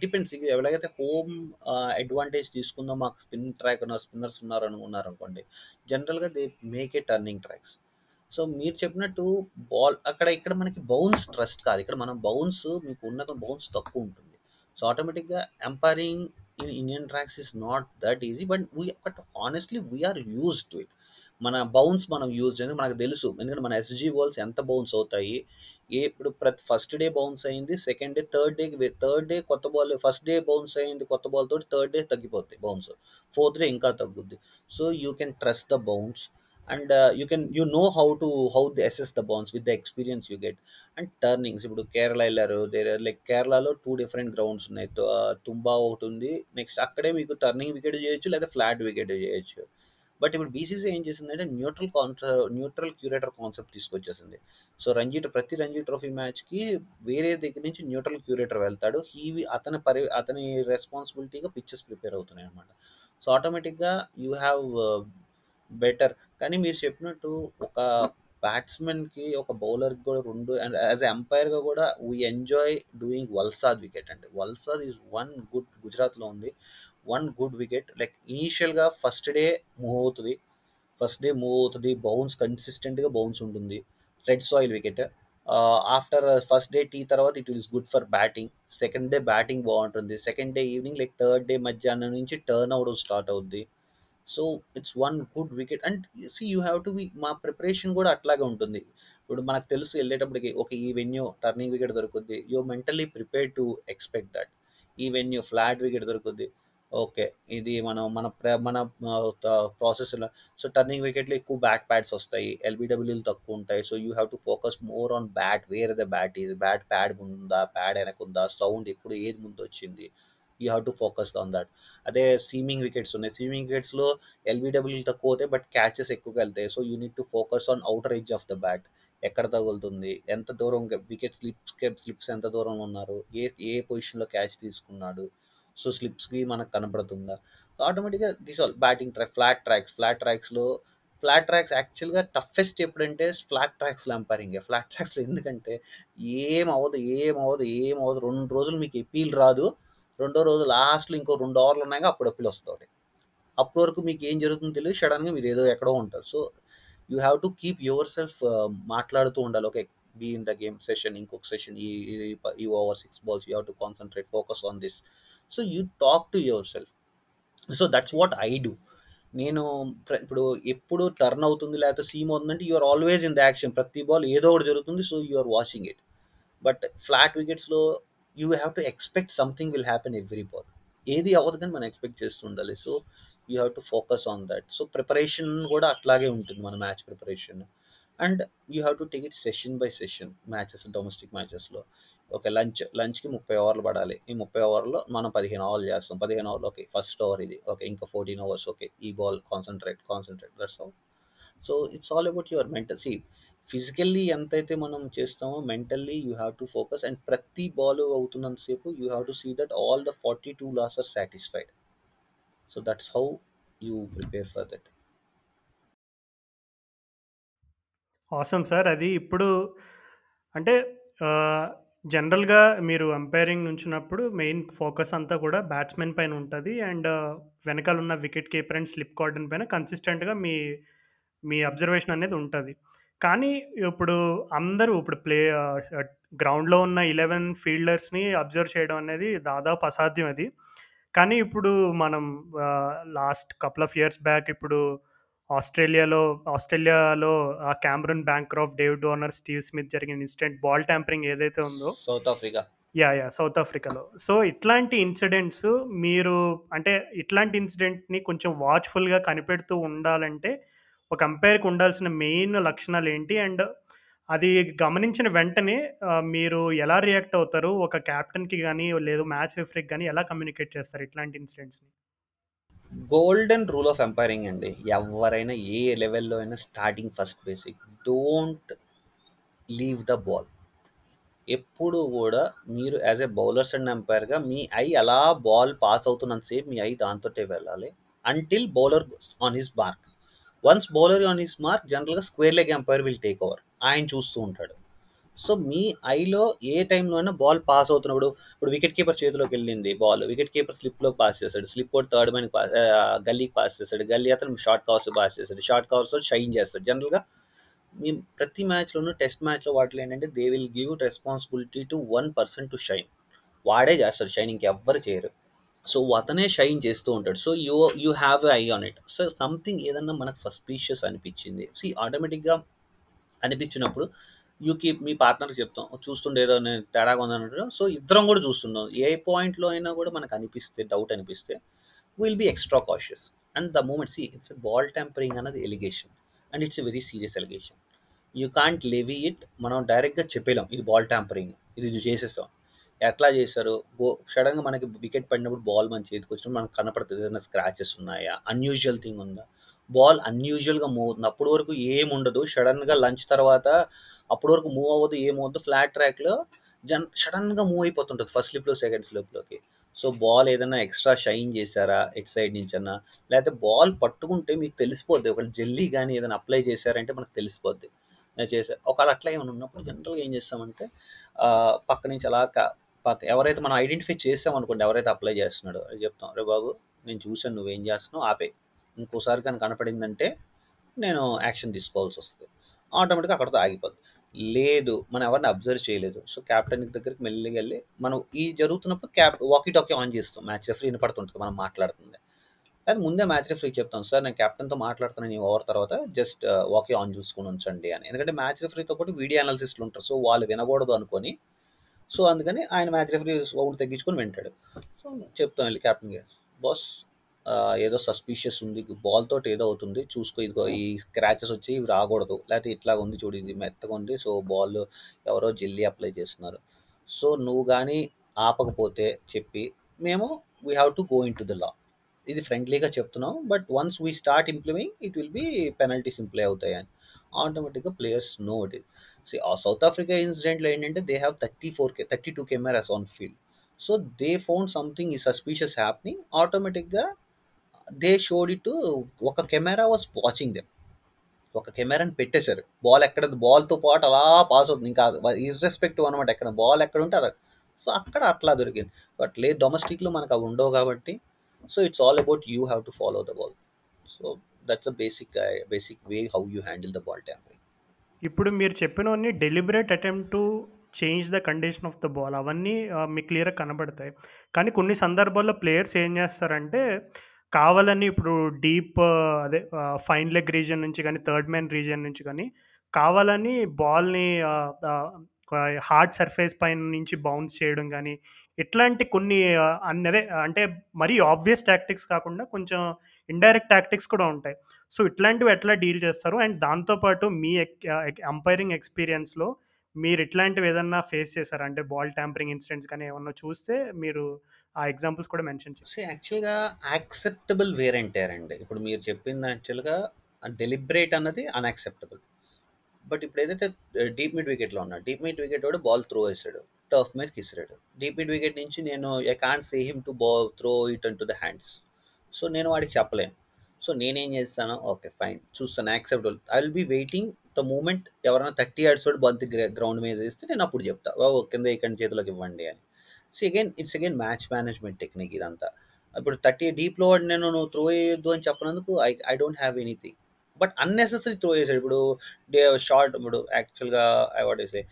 depends ఎవరికైతే హోమ్ అడ్వాంటేజ్ తీసుకుందో మాకు స్పిన్ ట్రాక్ ఉన్న స్పిన్నర్స్ ఉన్నారు అనుకున్నారు అనుకోండి జనరల్గా they make a turning tracks so మీరు చెప్పినట్టు బాల్ అక్కడ ఇక్కడ మనకి బౌన్స్ ట్రస్ట్ కాదు. ఇక్కడ మనం బౌన్స్ మీకు ఉన్న బౌన్స్ తక్కువ ఉంటుంది. సో ఆటోమేటిక్గా umpiring in Indian tracks is not that easy but we but honestly we're use to it మన బౌన్స్ మనం యూజ్ చేయాలి మనకు తెలుసు. ఎందుకంటే మన ఎస్జీ బాల్స్ ఎంత బౌన్స్ అవుతాయి? ఏ ఇప్పుడు ప్రతి ఫస్ట్ డే బౌన్స్ అయింది సెకండ్ డే థర్డ్ డేకి థర్డ్ డే కొత్త బాల్ ఫస్ట్ డే బౌన్స్ అయింది కొత్త బాల్ తోటి థర్డ్ డే తగ్గిపోతాయి బౌన్స్ ఫోర్త్ డే ఇంకా తగ్గుద్ది. So you can trust the bounce and you can you know how to how the assess the bounce with the experience you get and turnings ఇప్పుడు కేరళ వెళ్ళారు. There like కేరళలో two different grounds ఉన్నాయి. తుంబా ఒకటి ఉంది. Next అక్కడే మీకు turning wicket చేయొచ్చు లేదా ఫ్లాట్ వికెట్ చేయొచ్చు. బట్ ఇప్పుడు బీసీసీ ఏం చేసిందంటే న్యూట్రల్ కాన్సె న్యూట్రల్ క్యూరేటర్ కాన్సెప్ట్ తీసుకొచ్చేసింది. సో రంజీ ప్రతి రంజీ ట్రోఫీ మ్యాచ్కి వేరే దగ్గర నుంచి న్యూట్రల్ క్యూరేటర్ వెళ్తాడు. హీవి అతని పరి అతని రెస్పాన్సిబిలిటీగా పిక్చర్స్ ప్రిపేర్ అవుతున్నాయి అనమాట సో ఆటోమేటిక్గా యూ హ్యావ్ బెటర్ కానీ మీరు చెప్పినట్టు ఒక బ్యాట్స్మెన్కి ఒక బౌలర్కి కూడా రెండు అండ్ యాజ్ అంపైర్గా కూడా we enjoy doing Valsad wicket అండి వల్సాద్ ఈజ్ వన్ గుడ్ గుజరాత్లో ఉంది. వన్ గుడ్ వికెట్ లైక్ ఇనీషియల్గా ఫస్ట్ డే మూవ్ అవుతుంది. ఫస్ట్ డే మూవ్ అవుతుంది. బౌన్స్ కన్సిస్టెంట్గా బౌన్స్ ఉంటుంది. Red soil wicket after first day tea తర్వాత it is good for batting second day batting బాగుంటుంది. Second day evening like third day మధ్యాహ్నం నుంచి turn అవడం స్టార్ట్ అవుద్ది. So it's one good wicket. And see you have to be మా preparation కూడా అట్లాగే ఉంటుంది. ఇప్పుడు మనకు తెలుసు వెళ్ళేటప్పటికి ఒక ఈ వెన్యూ టర్నింగ్ వికెట్ దొరుకుద్ది. You mentally prepare to expect that. ఈ వెన్యూ ఫ్లాట్ వికెట్ దొరుకుద్ది. ఓకే ఇది మనం మన మన ప్రాసెస్లో. సో టర్నింగ్ వికెట్లో ఎక్కువ బ్యాట్ ప్యాడ్స్ వస్తాయి. ఎల్బిడబ్ల్యూలు తక్కువ ఉంటాయి. So you have to focus more on bat where the bat ఇది బ్యాట్ ప్యాడ్ ఉందా ప్యాడ్ వెనకుందా సౌండ్ ఎప్పుడు ఏది ముందు వచ్చింది. You have to focus on that అదే సీమింగ్ వికెట్స్ ఉన్నాయి. సీమింగ్ వికెట్స్లో ఎల్బిడబ్ల్యూ తక్కువ అవుతాయి బట్ క్యాచెస్ ఎక్కువగా వెళ్తాయి. So you need to focus on outer edge of the bat ఎక్కడ తగులుతుంది? ఎంత దూరం వికెట్ స్లిప్స్ స్లిప్స్ ఎంత దూరం ఉన్నారు? ఏ ఏ పొజిషన్లో క్యాచ్ తీసుకున్నాడు? సో స్లిప్స్కి మనకు కనపడుతుందా ఆటోమేటిక్గా this all batting track flat tracks flat ట్రాక్స్లో flat tracks యాక్చువల్గా టఫెస్ట్ ఎప్పుడంటే ఫ్లాట్ ట్రాక్స్ ఎంపైరింగ్ ఫ్లాట్ ట్రాక్స్లో ఎందుకంటే ఏం అవ్వదు ఏం అవ్వదు ఏం అవ్వదు రెండు రోజులు మీకు ఎపీల్ రాదు. రెండో రోజు లాస్ట్లో ఇంకో రెండు అవర్లు ఉన్నాక అప్పుడు అప్పులు వస్తుంది. అప్పటి వరకు మీకు ఏం జరుగుతుందో తెలియదు. సడన్గా మీరు ఏదో ఎక్కడో ఉంటారు. So you have to keep yourself మాట్లాడుతూ ఉండాలి. Okay be in the game session ఇంకొక సెషన్ ఈ ఈ over six balls you have to concentrate focus on this so you talk to yourself so that's what I do నేను ఇప్పుడు ఎప్పుడు turn అవుతుంది లేకపోతే సీమ్ అవుతుందంటే you are always in the action ప్రతి బాల్ ఏదో ఒకటి జరుగుతుంది so you are watching it but flat వికెట్స్లో you have to expect something will happen every ball ఏది అవ్వదు కానీ మనం ఎక్స్పెక్ట్ చేస్తూ ఉండాలి. So you have to focus on that so preparation కూడా అట్లాగే ఉంటుంది మన match preparation and you have to take it session by session matches domestic మ్యాచెస్లో okay lunch లంచ్కి ముప్పై ఓవర్లు పడాలి. ఈ ముప్పై ఓవర్లో మనం పదిహేను ఓవర్లు చేస్తాం. పదిహేను ఓవర్లు ఓకే ఫస్ట్ ఓవర్ ఇది ఓకే ఇంకా ఫోర్టీన్ ఓవర్స్ ఓకే ఈ ball concentrate concentrate that's all so it's all about your mental see physically ఎంతైతే మనం చేస్తామో mentally you have to focus and ప్రతి ball అవుతున్నంతసేపు you have to see that all the forty two laws are satisfied. So that's how you prepare for that. Awesome sir అది ఇప్పుడు అంటే జనరల్గా మీరు umpiring నుంచినప్పుడు main focus అంతా కూడా batsmen పైన ఉంటుంది. అండ్ వెనకాల ఉన్న wicket keeper and slip cordon పైన కన్సిస్టెంట్గా మీ మీ అబ్జర్వేషన్ అనేది ఉంటుంది. కానీ ఇప్పుడు అందరూ ఇప్పుడు ప్లే గ్రౌండ్లో ఉన్న ఇలెవెన్ ఫీల్డర్స్ని అబ్జర్వ్ చేయడం అనేది దాదాపు అసాధ్యం అది. కానీ ఇప్పుడు మనం last couple of years back ఇప్పుడు ఆస్ట్రేలియాలో ఆస్ట్రేలియాలో ఆ Cameron Bancroft David Warner Steve Smith జరిగిన ఇన్సిడెంట్ బాల్ ట్యాంపరింగ్ ఏదైతే ఉందో South Africa. Yeah yeah South ఆఫ్రికాలో. సో ఇట్లాంటి ఇన్సిడెంట్స్ మీరు అంటే ఇట్లాంటి ఇన్సిడెంట్ని కొంచెం వాచ్ఫుల్గా కనిపెడుతూ ఉండాలంటే ఒక అంపైర్కి ఉండాల్సిన మెయిన్ లక్షణాలు ఏంటి అండ్ అది గమనించిన వెంటనే మీరు ఎలా రియాక్ట్ అవుతారు? ఒక క్యాప్టెన్కి కానీ లేదు మ్యాచ్ రిఫరీకి కానీ ఎలా కమ్యూనికేట్ చేస్తారు ఇట్లాంటి ఇన్సిడెంట్స్ని గోల్డెన్ రూల్ ఆఫ్ ఎంపైరింగ్ అండి. ఎవరైనా ఏ లెవెల్లో అయినా starting first basic don't leave the ball ఎప్పుడు కూడా మీరు యాజ్ ఎ బౌలర్స్ అండ్ ఎంపైర్గా మీ ఐ అలా బాల్ పాస్ అవుతున్నంతసేపు మీ ఐ దాంతో వెళ్ళాలి. Until bowler on his mark once bowler on his mark జనరల్గా square leg umpire will take over ఆయన చూస్తూ ఉంటాడు. సో మీ ఐలో ఏ టైంలో అయినా బాల్ పాస్ అవుతున్నప్పుడు ఇప్పుడు వికెట్ కీపర్ చేతిలోకి వెళ్ళింది బాల్ వికెట్ కీపర్ స్లిప్లోకి పాస్ చేస్తాడు. స్లిప్ కూడా థర్డ్ మ్యాన్కి పాస్ గల్లీకి పాస్ చేస్తాడు. గల్లీ అతను షార్ట్ కవర్స్ పాస్ చేస్తాడు. షార్ట్ కవర్స్ షైన్ చేస్తాడు. జనరల్గా మీ ప్రతి మ్యాచ్లోనూ టెస్ట్ మ్యాచ్లో వాటిలో ఏంటంటే they will give responsibility to one person to shine వాడే చేస్తాడు. షైన్ ఇంకెవ్వరు చేయరు. సో అతనే షైన్ చేస్తూ ఉంటాడు. So you you have eye on it. So something ఏదన్నా మనకు సస్పీషియస్ అనిపించింది. సో ఆటోమేటిక్గా అనిపించినప్పుడు యూ కీప్ మీ పార్ట్నర్కి చెప్తాం. చూస్తుండే ఏదో నేను తేడాగా ఉందన్నట్టు సో ఇద్దరం కూడా చూస్తున్నాం. ఏ పాయింట్లో అయినా కూడా మనకు అనిపిస్తే డౌట్ అనిపిస్తే will be extra cautious and the moment see it's ball tampering అన్నది allegation. And it's a very serious allegation. You can't leave it. మనం డైరెక్ట్గా చెప్పలేం. ఇది బాల్ ట్యాంపరింగ్ ఇది చేసేస్తాం ఎట్లా చేశారు? బో సడన్గా మనకి వికెట్ పడినప్పుడు బాల్ మన చేతికి వచ్చినప్పుడు మనకు కనపడుతుంది ఏదైనా స్క్రాచెస్ ఉన్నాయా? అన్యూజువల్ థింగ్ ఉందా? బాల్ అన్యూజువల్గా మూవ్ అవుతుంది. అప్పటి వరకు ఏం ఉండదు. సడన్గా లంచ్ తర్వాత అప్పటి వరకు మూవ్ అవ్వదు ఏమవుద్దు ఫ్లాట్ ట్రాక్లో జన్ సడన్గా మూవ్ అయిపోతుంటుంది. ఫస్ట్ స్లిప్లో సెకండ్ స్లిప్లోకి సో బాల్ ఏదైనా ఎక్స్ట్రా షైన్ చేశారా? ఎట్ సైడ్ నుంచి అన్నా? లేకపోతే బాల్ పట్టుకుంటే మీకు తెలిసిపోద్ది. ఒకవేళ జల్లీ కానీ ఏదైనా అప్లై చేశారంటే మనకు తెలిసిపోద్ది. నేను చేసా ఒకవేళ అట్లా ఏమైనా ఉన్నప్పుడు జనరల్గా ఏం చేస్తామంటే పక్క నుంచి అలా పక్క ఎవరైతే మనం ఐడెంటిఫై చేసాం అనుకోండి ఎవరైతే అప్లై చేస్తున్నాడో అది చెప్తాం రే బాబు నేను చూశాను నువ్వేం చేస్తున్నావు? ఆపే. ఇంకోసారి కానీ కనపడిందంటే నేను యాక్షన్ తీసుకోవాల్సి వస్తుంది. ఆటోమేటిక్గా అక్కడితో ఆగిపోద్ది. లేదు మనం ఎవరిని అబ్జర్వ్ చేయలేదు. సో క్యాప్టెన్ దగ్గరికి మెల్లిగా వెళ్ళి మనం ఈ జరుగుతున్నప్పుడు క్యాప్ వాకీ టాకీ ఆన్ చేస్తాం. మ్యాచ్ రెఫరీ వినపడుతుంటుంది మనం మాట్లాడుతుంది. అది ముందే మ్యాచ్ రెఫరీ చెప్తాం సార్ నేను కెప్టెన్తో మాట్లాడుతున్నాను ఈ ఓవర్ తర్వాత జస్ట్ వాకీ ఆన్ చూసుకుని ఉంచండి అని. ఎందుకంటే మ్యాచ్ రెఫరీతో పాటు వీడియో అనాలిసిస్లు ఉంటారు. సో వాళ్ళు వినకూడదు అనుకొని సో అందుకని ఆయన మ్యాచ్ రెఫరీ ఓన్ తగ్గించుకొని వింటాడు. సో చెప్తాం వెళ్ళి క్యాప్టెన్కి బాస్ ఏదో సస్పీషియస్ ఉంది బాల్ తోటి ఏదో అవుతుంది చూసుకో ఇదిగో ఈ స్క్రాచెస్ వచ్చి ఇవి రాకూడదు లేకపోతే ఇట్లా ఉంది చూడు ఇది మెత్తగా ఉంది సో బాల్ ఎవరో జెల్లీ అప్లై చేస్తున్నారు. సో నువ్వు కానీ ఆపకపోతే చెప్పి మేము we have to go into the law ఇది ఫ్రెండ్లీగా చెప్తున్నాం. But once we start implementing it will be penalties in play అవుతాయి అని. ఆటోమేటిక్గా players know it is see ఆ సౌత్ ఆఫ్రికా ఇన్సిడెంట్లో ఏంటంటే they have thirty four k thirty two cameras on field. So they found something ఈ suspicious happening. ఆటోమేటిక్గా they showed it ఒక camera was watching them. ఒక కెమెరాని పెట్టేశారు. బాల్ ఎక్కడ బాల్తో పాటు అలా పాస్ అవుతుంది. ఇంకా ఇర్రెస్పెక్టివ్ అనమాట ఎక్కడ బాల్ ఎక్కడ ఉంటే అలా సో అక్కడ అట్లా దొరికింది. బట్ లేదు డొమెస్టిక్లో మనకు అవి ఉండవు కాబట్టి so it's all about you to to follow the ball so that's the basic basic way how you handle the ball tampering. ఇప్పుడు మీరు చెప్పినవన్నీ deliberate attempt to change the condition of the ball అవన్నీ ఆ, మీకు క్లియర్గా కనబడతాయి. కానీ కొన్ని సందర్భాల్లో ప్లేయర్స్ ఏం చేస్తారంటే కావాలని ఇప్పుడు డీప్ అదే ఫైన్ లెగ్ రీజియన్ నుంచి కానీ థర్డ్ మ్యాన్ రీజియన్ నుంచి కానీ కావాలని బాల్ని హార్డ్ సర్ఫేస్ పైన నుంచి బౌన్స్ చేయడం కానీ ఇట్లాంటి కొన్ని అన్నదే అంటే మరీ ఆబ్వియస్ టాక్టిక్స్ కాకుండా కొంచెం ఇండైరెక్ట్ టాక్టిక్స్ కూడా ఉంటాయి. సో, ఇట్లాంటివి ఎట్లా డీల్ చేస్తారు? అండ్ దాంతోపాటు మీ ఎక్ అంపైరింగ్ ఎక్స్‌పీరియన్స్‌లో మీరు ఇట్లాంటివి ఏదన్నా ఫేస్ చేశారు అంటే బాల్ ట్యాంపరింగ్ ఇన్సిడెంట్స్ కానీ ఏమన్నా చూస్తే మీరు ఆ ఎగ్జాంపుల్స్ కూడా మెన్షన్ చేసి యాక్చువల్‌గా యాక్సెప్టబుల్ వేర్ అండ్ అండి. ఇప్పుడు మీరు చెప్పింది యాక్చువల్‌గా డెలిబరేట్ అన్నది అన్‌యాక్సెప్టబుల్. బట్ ఇప్పుడు ఏదైతే డీప్ మిడ్ వికెట్‌లో ఉన్నా డీప్ మిడ్ వికెట్ కూడా బాల్ త్రో వేసాడు టర్ఫ్ మీద ఇసిరాడు. డీపీడ్ వికెట్ నుంచి నేను I can't say him to బో throw it into the hands. So, నేను వాడికి చెప్పలేను. సో, నేనేం చేస్తాను ఓకే ఫైన్ చూస్తాను acceptable. I will be waiting the moment ఎవరైనా 30 యార్డ్స్ వాడు బంతి గ్రౌండ్ మీద వేస్తే నేను అప్పుడు చెప్తా. ఓ కింద ఇక్కడ చేతిలోకి ఇవ్వండి అని. So, again it's again match management technique ఇదంతా. ఇప్పుడు 30 డీప్‌లో వాడు నేను నువ్వు త్రో చేయొద్దు అని చెప్పినందుకు I I don't have anything. But unnecessary throw చేశాడు ఇప్పుడు డే షార్ట్ ఇప్పుడు యాక్చువల్‌గా ఐ వాట్ టు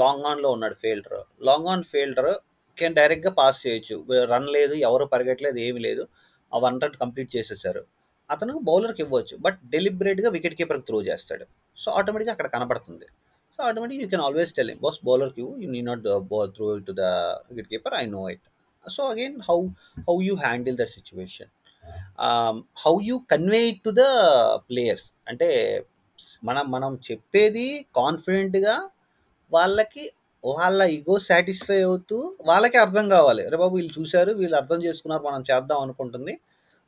లాంగ్ ఆన్‌లో ఉన్నాడు fielder. Long on fielder can డైరెక్ట్‌గా పాస్ చేయొచ్చు. రన్ లేదు, ఎవరు పరిగెట్టలేదు, ఏమీ లేదు. ఆ వన్ రన్ కంప్లీట్ చేసేసారు. అతను బౌలర్‌కి ఇవ్వచ్చు. బట్ డెలిబరేట్‌గా వికెట్ కీపర్‌కి త్రో చేస్తాడు. సో, ఆటోమేటిక్‌గా అక్కడ కనబడుతుంది so, automatic you can always tell boss బౌలర్‌కి ఇవ్వు. You need not ball throw to the wicket keeper. I know it. So, again how how you handle that situation how you convey it to the players. అంటే మనం మనం చెప్పేది కాన్ఫిడెంట్‌గా వాళ్ళకి వాళ్ళ ego satisfy అవుతూ వాళ్ళకే అర్థం కావాలి. అరే బాబు! వీళ్ళు చూసారు, వీళ్ళు అర్థం చేసుకున్నారు మనం చేద్దాం అనుకుంటుంది.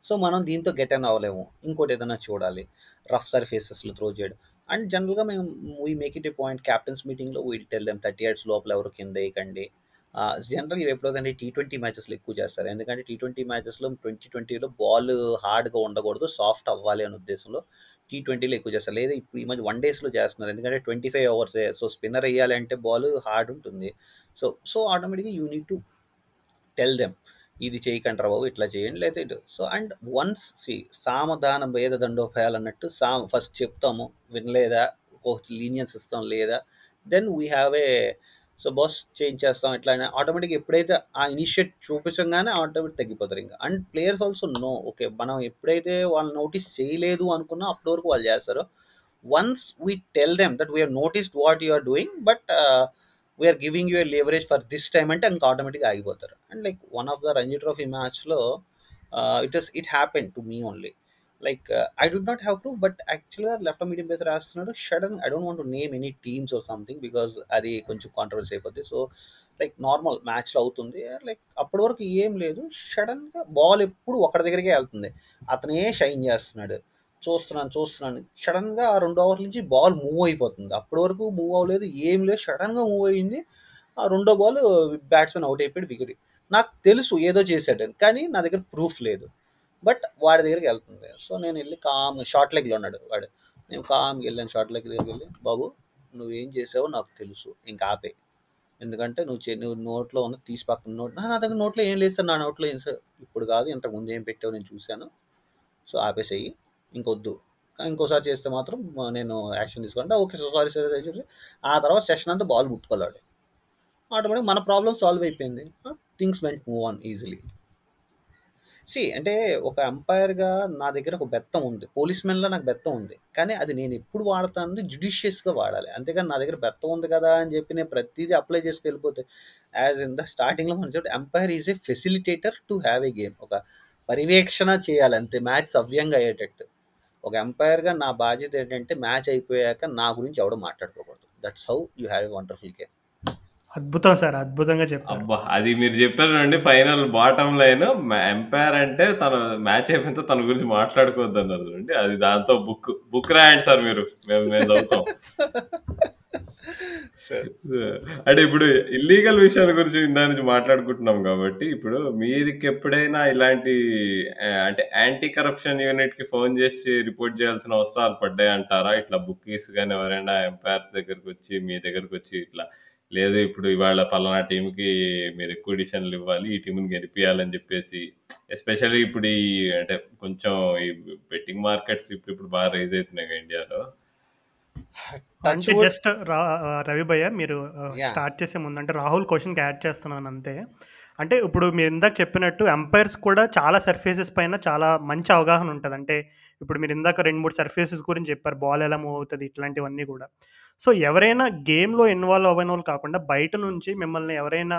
సో, మనం దీంతో గెట్ అన్ అవ్వలేము. ఇంకోటి ఏదైనా చూడాలి. రఫ్ సర్ఫేసెస్‌లో త్రో చేయడం. అండ్ జనరల్‌గా మేము we make it a point captains మీటింగ్‌లో విల్ టెల్ దెమ్ 30 యార్డ్స్ లోపల ఎవరు కింద ఎయకండి. ఆహ్, జనరల్‌గా ఎప్పుడవుతుందంటే టీ20 మ్యాచెస్‌లో ఎక్కువ చేస్తారు. ఎందుకంటే టీ20 మ్యాచెస్‌లో 2020లో బాల్ హార్డ్‌గా ఉండకూడదు. సాఫ్ట్ అవ్వాలి అనే ఉద్దేశంలో టీ20లో ఎక్కువ చేస్తారు. లేదా ఇప్పుడు ఈ మధ్య వన్ డేస్‌లో చేస్తున్నారు. ఎందుకంటే twenty five hours so, spinner ఎయ్యాలి అంటే బాల్ హార్డ్ ఉంటుంది. సో, సో ఆటోమేటిక్‌గా you need to tell them ఇది చేయకండిరా బాబు ఇట్లా చేయండి లేదా ఇటు. సో, అండ్ వన్స్ సీ సామధానం భేద దండోపాయాలు అన్నట్టు సా ఫస్ట్ చెప్తాము. వినలేదా ఒక లీనియన్స్ ఇస్తాం లేదా then we have a so, boss change చేస్తాం ఇట్లా ఆటోమేటిక్ ఎప్పుడైతే ఆ ఇనిషియేట్ చూపించగానే ఆటోమేటిక్ తగ్గిపోతారు ఇంకా and players also know okay. మనం ఎప్పుడైతే వాళ్ళు నోటీస్ చేయలేదు అనుకున్నా అప్పటి వరకు వాళ్ళు చేస్తారు. Once we tell them that we are noticed what you are doing but we are giving you a leverage for this time అంటే ఇంకా ఆటోమేటిక్‌గా ఆగిపోతారు. And like one of the Ranji trophy మ్యాచ్‌లో it is it happen to me only. Like I did not have proof but యాక్చువల్‌గా left medium pacer రాస్తున్నాడు. Sudden I don't want name any teams or something because అది కొంచెం controversy అయిపోద్ది. So, like normal మ్యాచ్‌లో అవుతుంది. Like అప్పటి వరకు ఏం లేదు. షడన్గా బాల్ ఎప్పుడు ఒకటి దగ్గరికే వెళ్తుంది అతనే షైన్ చేస్తున్నాడు. చూస్తున్నాను, చూస్తున్నాను. షడన్గా ఆ రెండు ఓవర్ల నుంచి బాల్ మూవ్ అయిపోతుంది. అప్పటి వరకు మూవ్ అవ్వలేదు. ఏం లేదు. షడన్గా మూవ్ అయింది. ఆ రెండో బాల్ బ్యాట్స్మెన్ అవుట్ అయిపోయాడు వికెట్. నాకు తెలుసు ఏదో చేశాడని. కానీ నా దగ్గర ప్రూఫ్ లేదు. బట్ వాడి దగ్గరికి వెళ్తుంది సో, నేను వెళ్ళి కామ్ షార్ట్ లెగ్‌లో ఉన్నాడు వాడు. నేను కామ్కి వెళ్ళాను షార్ట్ లెగ్ దగ్గరికి వెళ్ళి బాబు నువ్వేం చేసావో నాకు తెలుసు. ఇంకా ఆపే ఎందుకంటే నువ్వు చే నువ్వు నోట్లో ఉన్న తీసి పక్కన నోట్ నా దగ్గర నోట్లో ఏం లేదు సార్. నా నోట్లో ఏం సార్ ఇప్పుడు కాదు ఇంతకు ముందు ఏం పెట్టావు నేను చూశాను సో, ఆపేసేయి. ఇంకొద్దు. ఇంకోసారి చేస్తే మాత్రం నేను యాక్షన్ తీసుకుంటా. Okay sir. సారీ సార్ చూసి చెప్పి ఆ తర్వాత సెషన్ అంతా బాల్ ముట్టుకోలేడు ఆటోమేటిక్ మన ప్రాబ్లమ్ సాల్వ్ అయిపోయింది. Things went move on easily see అంటే ఒక అంపైర్‌గా నా దగ్గర ఒక బెత్తం ఉంది. పోలీస్‌మెన్‌లా నాకు బెత్తం ఉంది. కానీ అది నేను ఎప్పుడు వాడతానంటే జుడిషియస్‌గా వాడాలి. అంతేగాని నా దగ్గర బెత్తం ఉంది కదా అని చెప్పి నేను ప్రతీదీ అప్లై చేసుకెళ్ళిపోతే యాజ్ ఇన్ ద స్టార్టింగ్‌లో మనం చెప్పి umpire is a facilitator to have a game. ఒక పర్యవేక్షణ చేయాలి అంతే మ్యాచ్ సవ్యంగా అయ్యేటట్టు. ఒక అంపైర్‌గా నా బాధ్యత ఏంటంటే మ్యాచ్ అయిపోయాక నా గురించి ఎవడు మాట్లాడుకోకూడదు. That's how you have a wonderful game. అద్భుతం సార్. అద్భుతంగా చెప్పారు. అబ్బా! అది మీరు చెప్పారు చూడండి ఫైనల్ బాటమ్ లైన్ ఎంపైర్ అంటే తను మ్యాచ్ అయిపోయిన తన గురించి మాట్లాడుకోవద్దన్నారు చూడండి. అది దాంతో బుక్ బుక్ రాయండి సార్ మీరు. మేము మేము చదువుతాం. సరే. అంటే ఇప్పుడు ఇల్లీగల్ విషయాల గురించి ఇందాక నుంచి మాట్లాడుకుంటున్నాం కాబట్టి ఇప్పుడు మీరికెప్పుడైనా ఇలాంటి ఆహ్, అంటే యాంటీ కరప్షన్ యూనిట్‌కి ఫోన్ చేసి రిపోర్ట్ చేయాల్సిన అవసరాలు పడ్డాయంటారా? ఇట్లా బుక్కీస్ గాని ఎవరైనా ఎంపైర్స్ దగ్గరకొచ్చి మీ దగ్గరకొచ్చి ఇట్లా లేదు ఇప్పుడు ఇవాళ పలానా టీమ్‌కి మీరు ఎక్కువ డిసిషన్‌లు ఇవ్వాలి. ఈ టీమ్‌ని గెలిపియాలని చెప్పేసి ఎస్పెషల్లీ ఇప్పుడు ఈ అంటే కొంచెం ఈ బెట్టింగ్ మార్కెట్స్ ఇప్పుడిప్పుడు బాగా రైజ్ అయితున్నాయి కదా ఇండియాలో. అంటే జస్ట్ రవి భయ్య మీరు! స్టార్ట్ చేసే ముందు అంటే రాహుల్ క్వెషన్‌కి యాడ్ చేస్తున్నాను అంతే. అంటే ఇప్పుడు మీరు ఇందాక చెప్పినట్టు ఎంపైర్స్ కూడా చాలా సర్ఫేసెస్ పైన చాలా మంచి అవగాహన ఉంటది. అంటే ఇప్పుడు మీరు ఇందాక 2, 3 సర్ఫేసెస్ గురించి చెప్పారు. బాల్ ఎలా మూవ్ అవుతుంది ఇట్లాంటివన్నీ కూడా సో, ఎవరైనా గేమ్‌లో ఇన్వాల్వ్ అవ్వనోళ్ళు కాకుండా బయట నుంచి మిమ్మల్ని ఎవరైనా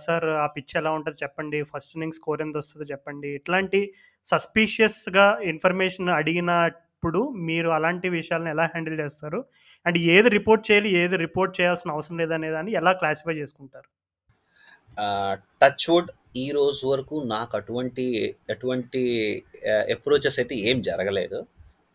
సార్ ఆ పిచ్ ఎలా ఉంటుంది చెప్పండి. ఫస్ట్ ఇన్నింగ్స్ స్కోర్ ఎంతొస్తదో చెప్పండి. ఇట్లాంటి సస్పీషియస్‌గా ఇన్ఫర్మేషన్ అడిగినప్పుడు మీరు అలాంటి విషయాలను ఎలా హ్యాండిల్ చేస్తారు? అండ్ ఏది రిపోర్ట్ చేయాలి, ఏది రిపోర్ట్ చేయాల్సిన అవసరం లేదనే దాన్ని ఎలా క్లాసిఫై చేసుకుంటారు? ఆహ్, టచ్ వుడ్ ఈ రోజు వరకు నాకు అటువంటి ఎటువంటి ఆహ్, అప్రోచెస్ అయితే ఏం జరగలేదు.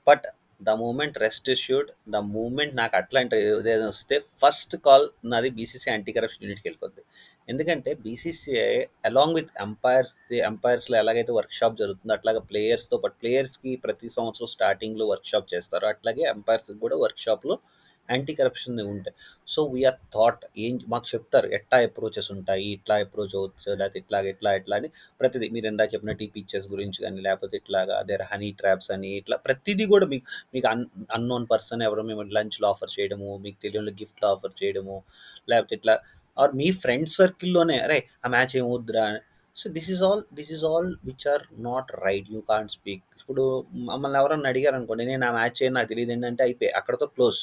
But the moment rest assured the moment నాకు అట్లాంటి ఏదైనా వస్తే ఫస్ట్ కాల్ నాది బీసీసీఐ యాంటీ కరప్షన్ యూనిట్‌కి వెళ్ళిపోద్ది. ఎందుకంటే బీసీసీఐ అలాంగ్ విత్ ఎంపైర్స్ ఎంపైర్స్‌లో ఎలాగైతే వర్క్‌షాప్ జరుగుతుందో అట్లాగే ప్లేయర్స్‌తో పాటు ప్లేయర్స్‌కి ప్రతి సంవత్సరం స్టార్టింగ్‌లో వర్క్‌షాప్ చేస్తారు. అట్లాగే ఎంపైర్స్‌కి కూడా వర్క్‌షాప్‌లో యాంటీ కరప్షన్ ఉంటాయి. సో వీఆర్ థాట్ ఏం మాకు చెప్తారు ఎట్టా అప్రోచెస్ ఉంటాయి. ఇట్లా అప్రోచ్ అవ్వచ్చు. లేకపోతే ఇట్లాగ ఇట్లా ఇట్లా అని ప్రతిదీ మీరు ఎందా చెప్పినట్టు ఈ పిక్చర్స్ గురించి కానీ లేకపోతే ఇట్లాగా దేర్ హనీ ట్రాప్స్ అని ఇట్లా ప్రతిదీ కూడా మీకు మీకు అన్ అన్నోన్ పర్సన్ ఎవరో మిమ్మల్ని లంచ్‌లో ఆఫర్ చేయడము, మీకు తెలియని గిఫ్ట్‌లు ఆఫర్ చేయడము, లేకపోతే ఇట్లా ఆర్ మీ ఫ్రెండ్ సర్కిల్‌లోనే అరేయ్! ఆ మ్యాచ్ ఏం వద్దురా so this is all this is all which are not right. You can't speak. ఇప్పుడు మమ్మల్ని ఎవరన్నా అడిగారనుకోండి నేను ఆ మ్యాచ్ ఏం నాకు తెలీదండి అంటే అయిపోయి అక్కడితో క్లోజ్.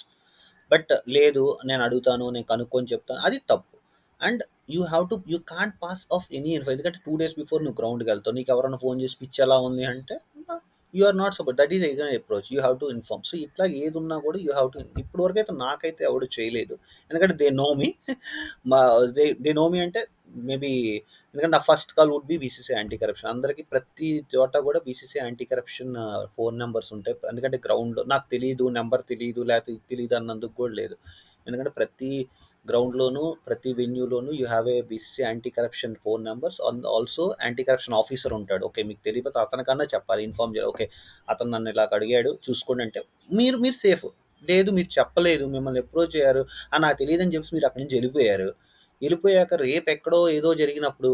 బట్ లేదు నేను అడుగుతాను. నేను కనుక్కొని చెప్తాను. అది తప్పు. And you have to you can't pass off any info ఎందుకంటే టూ డేస్ బిఫోర్ నువ్వు గ్రౌండ్‌కి వెళ్తావు. నీకు ఎవరైనా ఫోన్ చేసి పిచ్ ఎలా ఉంది అంటే you are not support. That is again approach. You have to inform. So ఇట్లా ఏదున్నా కూడా యూ హ్యావ్ టు ఇప్పటి అయితే నాకైతే ఎవడు చేయలేదు. ఎందుకంటే దే నో మీ. మా దే దే నో మీ అంటే మేబీ ఎందుకంటే నా first call would be BCC anti corruption. అందరికి ప్రతి చోట కూడా BCC anti corruption phone numbers ఉంటాయి. ఎందుకంటే గ్రౌండ్‌లో నాకు తెలియదు నెంబర్ తెలియదు లేకపోతే తెలియదు తెలీదు అన్నందుకు కూడా లేదు. ఎందుకంటే ప్రతి గ్రౌండ్‌లోనూ ప్రతి వెన్యూలోనూ you have a BCC anti corruption phone numbers and also anti corruption officer ఉంటాడు. ఓకే మీకు తెలియకపోతే అతనికన్నా చెప్పాలి. ఇన్ఫార్మ్ చేయాలి. ఓకే అతను నన్ను ఇలా అడిగాడు చూసుకోండి అంటే మీరు మీరు సేఫ్. లేదు మీరు చెప్పలేదు. మిమ్మల్ని అప్రోచ్ అయ్యారు. ఆ! నాకు తెలియదని చెప్పి మీరు అక్కడి నుంచి వెళ్ళిపోయారు. వెళ్ళిపోయాక రేపు ఎక్కడో ఏదో జరిగినప్పుడు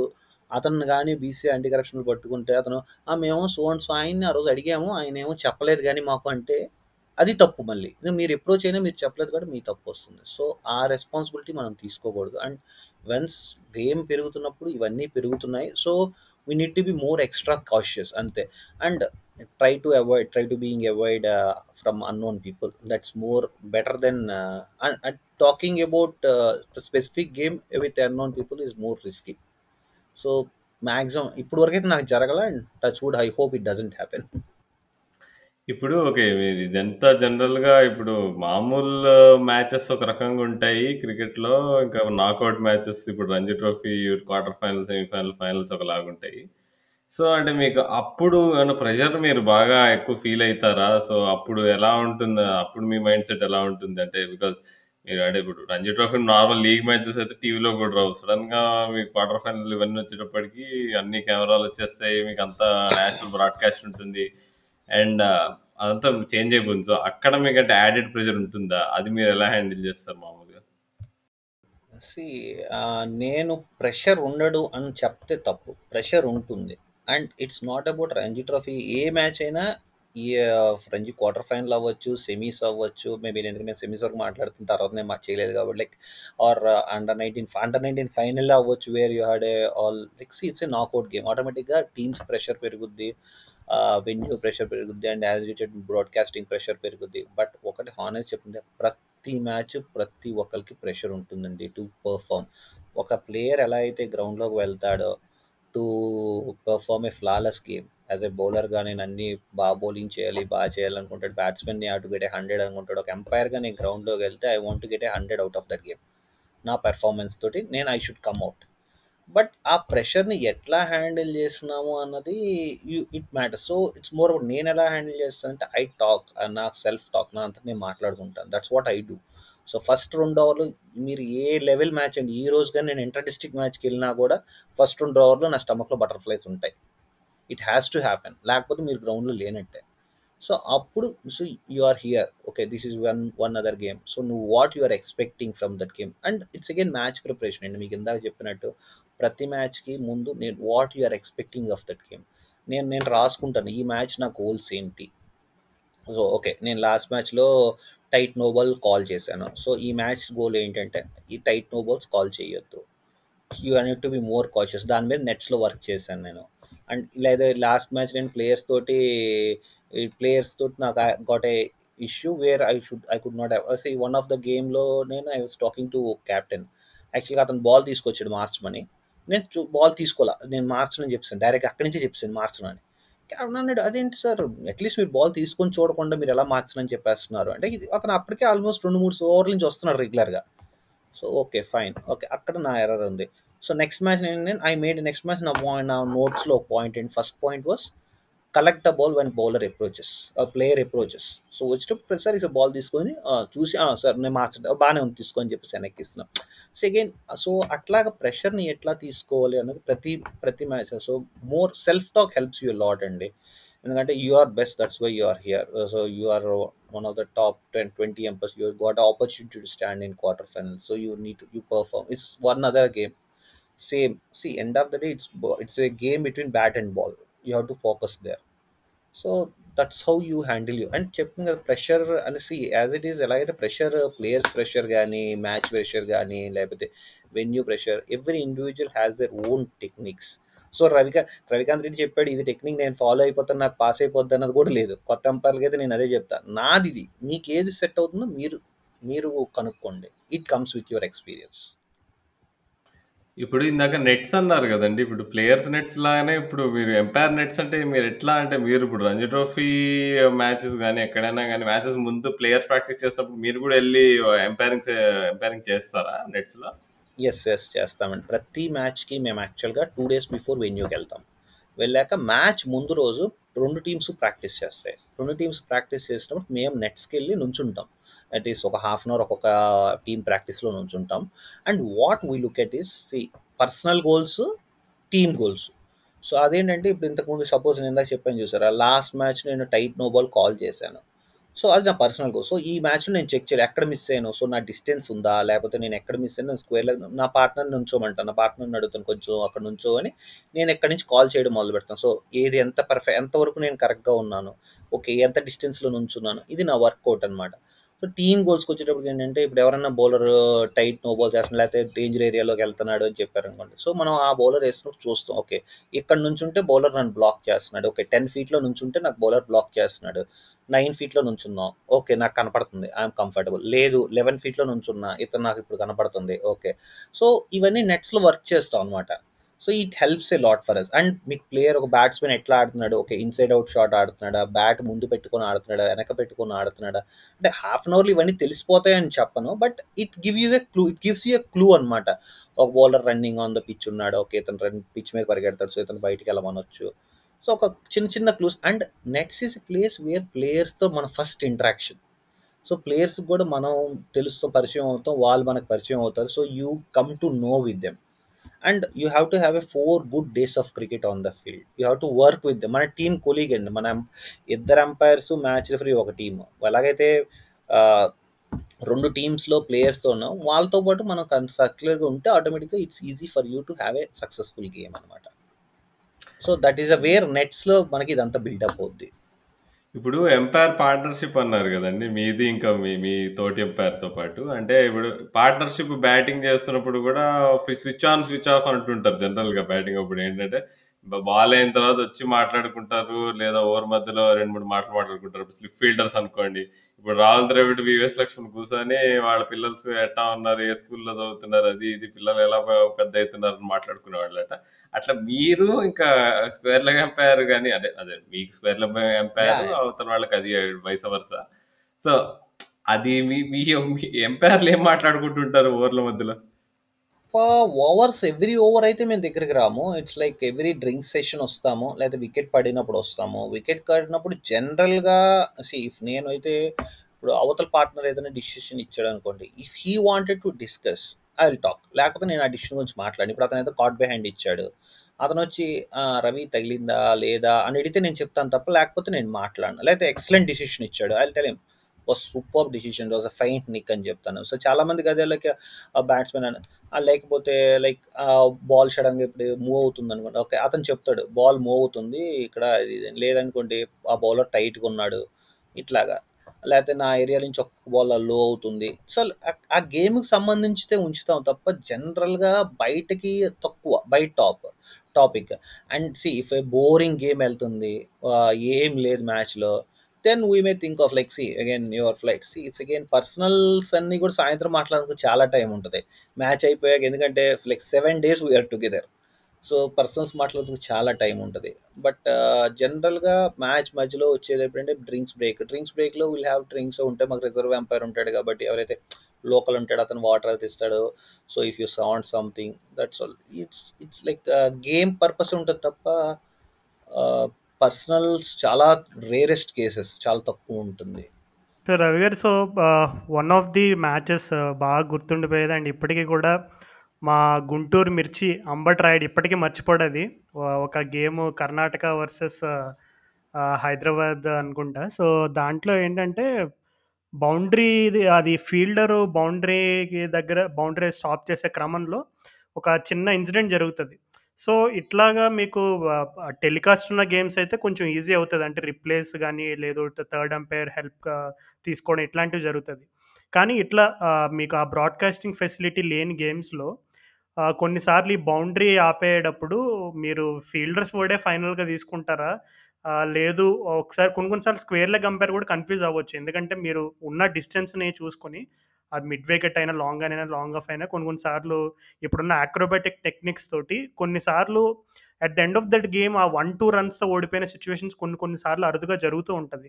అతను కానీ బీసీ యాంటీ కరప్షన్ పట్టుకుంటే అతను ఆ! మేము సో అండ్ సో ఆయన్ని ఆ రోజు అడిగాము. ఆయన ఏమో చెప్పలేదు కానీ మాకు అంటే అది తప్పు మళ్ళీ. మీరు ఎప్పుడో అయినా మీరు చెప్పలేదు కాబట్టి మీ తప్పు వస్తుంది సో ఆ రెస్పాన్సిబిలిటీ మనం తీసుకోకూడదు. అండ్ వెన్స్ గేమ్ పెరుగుతున్నప్పుడు ఇవన్నీ పెరుగుతున్నాయి. So We need to be more extra cautious అంతే. And try to avoid try to being avoid ah, from unknown people. That's more better then and and talking about specific game with unknown people is more risky. So maximum ఇప్పటి వరకైతే నాకు జరగల and touch wood I hope it doesn't happen. ఇప్పుడు okay. మీది ఇదంతా జనరల్‌గా ఇప్పుడు మామూలు మ్యాచెస్ ఒక రకంగా ఉంటాయి క్రికెట్‌లో. ఇంకా నాకౌట్ మ్యాచెస్ ఇప్పుడు Ranji trophy quarter final, semifinal, finals ఒకలాగుంటాయి. So, అంటే మీకు అప్పుడు ఏమైనా ప్రెషర్ మీరు బాగా ఎక్కువ ఫీల్ అయితారా? సో, అప్పుడు ఎలా ఉంటుంది? అప్పుడు మీ మైండ్ సెట్ ఎలా ఉంటుంది? అంటే బికాజ్ మీరు అంటే ఇప్పుడు Ranji trophy normal league matches అయితే టీవీలో కూడా రావు. సడెన్‌గా మీకు క్వార్టర్ ఫైనల్ ఇవన్నీ వచ్చేటప్పటికి అన్ని కెమెరాలు వచ్చేస్తాయి. మీకంతా నేషనల్ బ్రాడ్‌కాస్ట్ ఉంటుంది. అండ్ అదంతా చేంజ్ అయిపోయింది సో, అక్కడ మీకంటే యాడెడ్ ప్రెషర్ ఉంటుందా? అది మీరు ఎలా హ్యాండిల్ చేస్తారు మామూలుగా? సీ నేను ప్రెషర్ ఉండడు అని చెప్తే తప్పు. ప్రెషర్ ఉంటుంది. And it's not about Ranji trophy A match అయినా ఈ రంజీ క్వార్టర్ ఫైనల్ అవ్వచ్చు, సెమీస్ అవ్వచ్చు. మేబీ నేను నేను సెమీస్ వరకు మాట్లాడుతున్న తర్వాత నేను చేయలేదు కాబట్టి like or under 19 under 19 final అవ్వచ్చు where you had a all like see it's a knockout game. ఆటోమేటిక్‌గా టీమ్స్ ప్రెషర్ పెరుగుద్ది. వెన్యూ ప్రెషర్ పెరుగుద్ది. And as you broadcasting pressure పెరుగుద్ది. బట్ ఒకటి హానెస్ట్ చెప్తుంటే ప్రతి మ్యాచ్ ప్రతి ఒక్కరికి ప్రెషర్ ఉంటుందండి టు పర్ఫామ్ ఒక ప్లేయర్ ఎలా అయితే గ్రౌండ్‌లోకి వెళ్తాడో to perform a flawless game. As a బౌలర్‌గా నేను అన్ని బాగా బౌలింగ్ చేయాలి, బాగా చేయాలనుకుంటాడు. బ్యాట్స్‌మెన్‌ని అటు గెట్ ఏ 100 అనుకుంటాడు. ఒక ఎంపైర్‌గా నేను గ్రౌండ్‌లోకి వెళ్తే I want to get a hundred out of that game. నా పెర్ఫార్మెన్స్ తోటి నేను I should come out but ఆ ప్రెషర్‌ని ఎట్లా హ్యాండిల్ చేస్తున్నాము అన్నది you it matters. So it's more about నేను ఎలా హ్యాండిల్ చేస్తానంటే ఐ టాక్ నా సెల్ఫ్ టాక్ నా అంతట నేను మాట్లాడుకుంటాను. That's what I do. So first 2 ఓవర్‌లు మీరు ఏ లెవెల్ మ్యాచ్ అండి. ఈ రోజుగా గాని నేను ఇంటర్ డిస్ట్రిక్ట్ మ్యాచ్‌కి వెళ్ళినా కూడా ఫస్ట్ 2 ఓవర్‌లో నా స్టమక్‌లో బటర్‌ఫ్లైస్ ఉంటాయి. It has to happen. లేకపోతే మీరు గ్రౌండ్‌లో లేనట్టే. సో అప్పుడు so you are here. Okay this is one one other game. So నువ్వు what you are expecting from that game. And it's again match preparation అండి. మీకు ఇందాక చెప్పినట్టు ప్రతి మ్యాచ్‌కి ముందు నేను what you are expecting of that game. నేను నేను రాసుకుంటాను. ఈ మ్యాచ్ నా గోల్స్ ఏంటి? So okay. నేను లాస్ట్ మ్యాచ్‌లో టైట్ నోబాల్ కాల్ చేశాను. సో ఈ మ్యాచ్ గోల్ ఏంటంటే ఈ టైట్ నోబాల్స్ కాల్ చేయొద్దు. You need to be more cautious దాని మీద నెట్స్లో వర్క్ చేశాను నేను అండ్ లేదా లాస్ట్ మ్యాచ్ నేను ప్లేయర్స్ తోటి ప్లేయర్స్ తోటి నాకు got a issue where I should I could not see one of the గేమ్లో నేను I was talking to captain యాక్చువల్గా అతను బాల్ తీసుకొచ్చాడు మార్చమని నేను బాల్ తీసుకోవాలా నేను మార్చనని చెప్పాను డైరెక్ట్ అక్కడి నుంచే చెప్పాను మార్చను అని. క్యాప్టెన్ అన్నాడు అదేంటి సార్? అట్లీస్ట్ మీరు బాల్ తీసుకొని చూడకుండా మీరు ఎలా మార్చనని చెప్పేస్తున్నారు? అంటే ఇది అతను అప్పటికే ఆల్మోస్ట్ రెండు మూడు ఓవర్ల నుంచి వస్తున్నాడు రెగ్యులర్గా సో ఓకే ఫైన్ ఓకే అక్కడ నా ఎర్రర్ ఉంది. సో నెక్స్ట్ మ్యాచ్ నేను ఐ మేడ్ నెక్స్ట్ మ్యాచ్ నా నా నోట్స్లో point and first point was collect the ball when bowler approaches player approaches so వచ్చేటప్పుడు ప్రతిసారి బాల్ తీసుకొని చూసి సార్ నేను మార్చడం బాగానే ఉంది తీసుకొని చెప్పేసి వెనక్కి ఇస్తున్నాను సో అగైన్ సో అట్లాగా ప్రెషర్ని ఎట్లా తీసుకోవాలి అన్నది ప్రతి ప్రతి match so more self talk helps you lot అండి ఎందుకంటే you are best that's why you are here so you are one of the top ten twenty umpires you got opportunity to stand in quarter final so you need you perform it's one other game same see end of the day it's it's a game between bat and ball you have to focus there so that's how you handle you. And చెప్తుంది కదా pressure అనేసి as it is ఎలాగైతే pressure players pressure కానీ match pressure కానీ లేకపోతే venue pressure every individual has their own techniques. So Ravika Ravikanth Reddy చెప్పాడు ఇది technique నేను ఫాలో అయిపోతాను నాకు పాస్ అయిపోద్ది అన్నది కూడా లేదు. కొత్త అంపైర్లకి అయితే నేను అదే చెప్తాను నాది ఇది. మీకు ఏది సెట్ అవుతుందో మీరు మీరు కనుక్కోండి. It comes with your experience ఇప్పుడు ఇందాక నెట్స్ అన్నారు కదండి. ఇప్పుడు ప్లేయర్స్ నెట్స్ లాగానే ఇప్పుడు మీరు ఎంపైర్ నెట్స్ అంటే మీరు ఎట్లా అంటే మీరు ఇప్పుడు రంజీ ట్రోఫీ మ్యాచెస్ కానీ ఎక్కడైనా కానీ మ్యాచెస్ ముందు ప్లేయర్స్ ప్రాక్టీస్ చేసినప్పుడు మీరు కూడా వెళ్ళి ఎంపైరింగ్ ఎంపైరింగ్ చేస్తారా నెట్స్లో ఎస్ ఎస్ చేస్తామండి. ప్రతి మ్యాచ్కి మేము యాక్చువల్గా టూ డేస్ బిఫోర్ వెన్యూకి వెళ్తాం. వెళ్ళాక మ్యాచ్ ముందు రోజు రెండు టీమ్స్ ప్రాక్టీస్ చేస్తాయి. రెండు టీమ్స్ ప్రాక్టీస్ చేసినప్పుడు మేము నెట్స్కి వెళ్ళి నుంచుంటాం. అట్ ఈస్ ఒక హాఫ్ అన్ అవర్ ఒక్కొక్క టీమ్ ప్రాక్టీస్లో నుంచుంటాం. And what we look at is see personal goals team goals so అదేంటంటే ఇప్పుడు ఇంతకుముందు సపోజ్ నేను ఇందాక చెప్పాను చూసారా లాస్ట్ మ్యాచ్ నేను టైట్ నో బాల్ కాల్ చేశాను. సో అది నా పర్సనల్ గోల్ సో ఈ మ్యాచ్లో నేను చెక్ చేయాలి ఎక్కడ మిస్ అయ్యాను? సో నా డిస్టెన్స్ ఉందా? లేకపోతే నేను ఎక్కడ మిస్ అయ్యాను? స్క్వేర్లో నా పార్ట్నర్ నుంచోమంటాను నా పార్ట్నర్ని అడుగుతాను కొంచెం అక్కడ నుంచో అని నేను ఎక్కడి నుంచి కాల్ చేయడం మొదలు పెడతాను. సో ఏది ఎంత పర్ఫెక్ట్ ఎంతవరకు నేను కరెక్ట్గా ఉన్నాను? ఓకే ఎంత డిస్టెన్స్లో నుంచున్నాను? ఇది నా వర్కౌట్ అనమాట సో టీమ్ గోల్స్కి వచ్చేటప్పుడు ఏంటంటే ఇప్పుడు ఎవరైనా బౌలర్ టైట్ నో బాల్ చేస్తున్నా లేకపోతే డేంజర్ ఏరియాలోకి వెళ్తున్నాడు అని చెప్పారు అనుకోండి సో మనం ఆ బౌలర్ వేసినప్పుడు చూస్తాం. ఓకే ఇక్కడ నుంచి ఉంటే బౌలర్ నన్ను బ్లాక్ చేస్తున్నాడు. ఓకే టెన్ ఫీట్లో నుంచి ఉంటే నాకు బౌలర్ బ్లాక్ చేస్తున్నాడు. నైన్ ఫీట్లో నుంచున్నాం ఓకే నాకు కనపడుతుంది. I'm comfortable. లేదు లెవెన్ ఫీట్లో నుంచున్నా ఇతను నాకు ఇప్పుడు కనపడుతుంది. ఓకే. సో ఇవన్నీ నెట్స్లో వర్క్ చేస్తాం అనమాట so it helps a lot for us and మీకు ప్లేయర్ ఒక బ్యాట్స్మెన్ ఎట్లా ఆడుతున్నాడు? ఓకే ఇన్సైడ్ అవుట్ షాట్ ఆడుతున్నాడా? బ్యాట్ ముందు పెట్టుకొని ఆడుతున్నాడా? వెనక పెట్టుకొని ఆడుతున్నాడా? అంటే హాఫ్ అన్ అవర్లో ఇవన్నీ తెలిసిపోతాయని చెప్పను. But it give you a clue it gives you a clue అనమాట ఒక bowler running on the pitch ఉన్నాడు. ఓకే ఇతను రన్ పిచ్ మీద పరిగెడతాడు. సో ఇతను బయటికి వెళ్ళమనొచ్చు. సో ఒక చిన్న చిన్న clues and nets is place where ప్లేయర్స్తో మన ఫస్ట్ ఇంటరాక్షన్ సో ప్లేయర్స్కి కూడా మనం తెలుస్తాం పరిచయం అవుతాం. వాళ్ళు మనకు పరిచయం అవుతారు. So you come to know with them and you have to have a four good days of cricket on the field you have to work with మన టీమ్ కొలీగ్ అండి మన ఇద్దరు అంపైర్స్ మ్యాచ్ రిఫరీ ఒక team ఎలాగైతే రెండు టీమ్స్లో ప్లేయర్స్తో ఉన్నాం. వాళ్ళతో పాటు మనం సర్క్యులర్గా ఉంటే ఆటోమేటిక్గా it's easy for you to have a successful game అనమాట so that is a where నెట్స్లో మనకి ఇదంతా బిల్డప్ అవుద్ది. ఇప్పుడు ఎంపైర్ పార్ట్నర్షిప్ అన్నారు కదండి మీది ఇంకా మీ మీ తోటి ఎంపైర్తో పాటు. అంటే ఇప్పుడు పార్ట్నర్షిప్ బ్యాటింగ్ చేస్తున్నప్పుడు కూడా స్విచ్ ఆన్ స్విచ్ ఆఫ్ అంటుంటారు జనరల్గా బ్యాటింగ్ అప్పుడు ఏంటంటే బాల్ అయిన తర్వాత వచ్చి మాట్లాడుకుంటారు. లేదా ఓవర్ మధ్యలో రెండు మూడు మాటలు మాట్లాడుకుంటారు. స్లిప్ ఫీల్డర్స్ అనుకోండి. ఇప్పుడు రాహుల్ ద్రవిడ్ వివేస్ లక్ష్మణ్ కూర్చొని వాళ్ళ పిల్లలు ఎట్టా ఉన్నారు? ఏ స్కూల్లో చదువుతున్నారు? అది ఇది పిల్లలు ఎలా పెద్ద అవుతున్నారు అని మాట్లాడుకునే వాళ్ళట అట్లా మీరు ఇంకా స్క్వేర్ లెగ్ ఎంపైర్ కానీ అదే అదే మీకు స్క్వేర్ లెగ్ ఎంపైర్ అవుతున్న వాళ్ళకి అది వయసు వరుస? సో అది మీ మీ ఎంపైర్లు ఏం మాట్లాడుకుంటుంటారు ఓవర్ల మధ్యలో? ఓవర్స్ ఎవ్రీ ఓవర్ అయితే మేము దగ్గరికి రాము. It's like every drink session వస్తాము. లేదా వికెట్ పడినప్పుడు వస్తాము. వికెట్ పడినప్పుడు జనరల్గా సి ఇఫ్ నేనైతే ఇప్పుడు అవతల పార్ట్నర్ ఏదైనా డిసిషన్ ఇచ్చాడు అనుకోండి if he wanted to discuss I will talk లేకపోతే నేను ఆ డిసిషన్ గురించి మాట్లాడి ఇప్పుడు అతను అయితే కాట్ బిహైండ్ ఇచ్చాడు. అతను వచ్చి రవి తగిలిందా? లేదా? అని అడిగితే నేను చెప్తాను తప్ప లేకపోతే నేను మాట్లాడను. లేకపోతే ఎక్సలెంట్ డిసిషన్ ఇచ్చాడు. I tell was super decision was a fine nick అని చెప్తాను. సో చాలా మంది అదే లైక్ బ్యాట్స్మెన్ అని లేకపోతే లైక్ బాల్ షడంగా ఇప్పుడు మూవ్ అవుతుంది అనుకోండి ఓకే అతను చెప్తాడు బాల్ మూవ్ అవుతుంది ఇక్కడ లేదనుకోండి ఆ బౌలర్ టైట్గా ఉన్నాడు ఇట్లాగా. లేకపోతే నా ఏరియా నుంచి ఒక్క బాల్లో అవుతుంది. సో ఆ గేమ్కి సంబంధించితే ఉంచుతాం తప్ప జనరల్గా బయటకి తక్కువ బయట top topic and see if a boring game వెళ్తుంది ఏం లేదు మ్యాచ్లో then we may think of like see again your like see it's again personals అన్నీ కూడా సాయంత్రం మాట్లాడడానికి చాలా టైం ఉంటుంది. మ్యాచ్ అయిపోయాక ఎందుకంటే like seven days we are together so personals మాట్లాడడానికి చాలా టైం ఉంటుంది. బట్ జనరల్గా మ్యాచ్ మధ్యలో వచ్చేది ఎప్పుడంటే డ్రింక్స్ బ్రేక్ డ్రింక్స్ బ్రేక్లో విల్ హ్యావ్ డ్రింక్స్ ఉంటే మాకు రిజర్వ్ ఎంపైర్ ఉంటాడు కాబట్టి ఎవరైతే లోకల్ ఉంటాడో అతను వాటర్ అయితే ఇస్తాడు so if you sound something that's all it's it's like game purpose ఉంటుంది తప్ప uh, పర్సనల్స్ చాలా రేరెస్ట్ కేసెస్ చాలా తక్కువ ఉంటుంది. So Ravi garu so one of the matches బాగా గుర్తుండిపోయేది అండ్ ఇప్పటికీ కూడా మా గుంటూరు మిర్చి అంబట్ రాయుడు ఇప్పటికీ మర్చిపోడది. ఒక గేమ్ కర్ణాటక వర్సెస్ హైదరాబాద్ అనుకుంటా. సో దాంట్లో ఏంటంటే బౌండరీ అది ఫీల్డరు బౌండరీకి దగ్గర బౌండరీ స్టాప్ చేసే క్రమంలో ఒక చిన్న ఇన్సిడెంట్ జరుగుతుంది. సో ఇట్లాగా మీకు టెలికాస్ట్ ఉన్న గేమ్స్ అయితే కొంచెం ఈజీ అవుతుంది. అంటే రిప్లేస్ కానీ లేదు థర్డ్ అంపైర్ హెల్ప్ తీసుకోవడం ఇట్లాంటివి జరుగుతుంది. కానీ ఇట్లా మీకు ఆ బ్రాడ్కాస్టింగ్ ఫెసిలిటీ లేని గేమ్స్లో కొన్నిసార్లు ఈ బౌండరీ ఆపేటప్పుడు మీరు ఫీల్డర్స్ వర్డే ఫైనల్గా తీసుకుంటారా? లేదు ఒకసారి కొన్ని కొన్నిసార్లు స్క్వేర్ లెగ్ అంపైర్ కూడా కన్ఫ్యూజ్ అవ్వచ్చు. ఎందుకంటే మీరు ఉన్న డిస్టెన్స్ని చూసుకొని అది మిడ్ వికెట్ అయినా లాంగ్ అయినా లాంగ్ ఆఫ్ అయినా కొన్ని కొన్నిసార్లు ఇప్పుడున్న ఆక్రోబాటిక్ టెక్నిక్స్ తోటి కొన్నిసార్లు at the end of that game ఆ వన్ టూ రన్స్తో ఓడిపోయిన సిచ్యువేషన్స్ కొన్ని కొన్నిసార్లు అరుదుగా జరుగుతూ ఉంటుంది.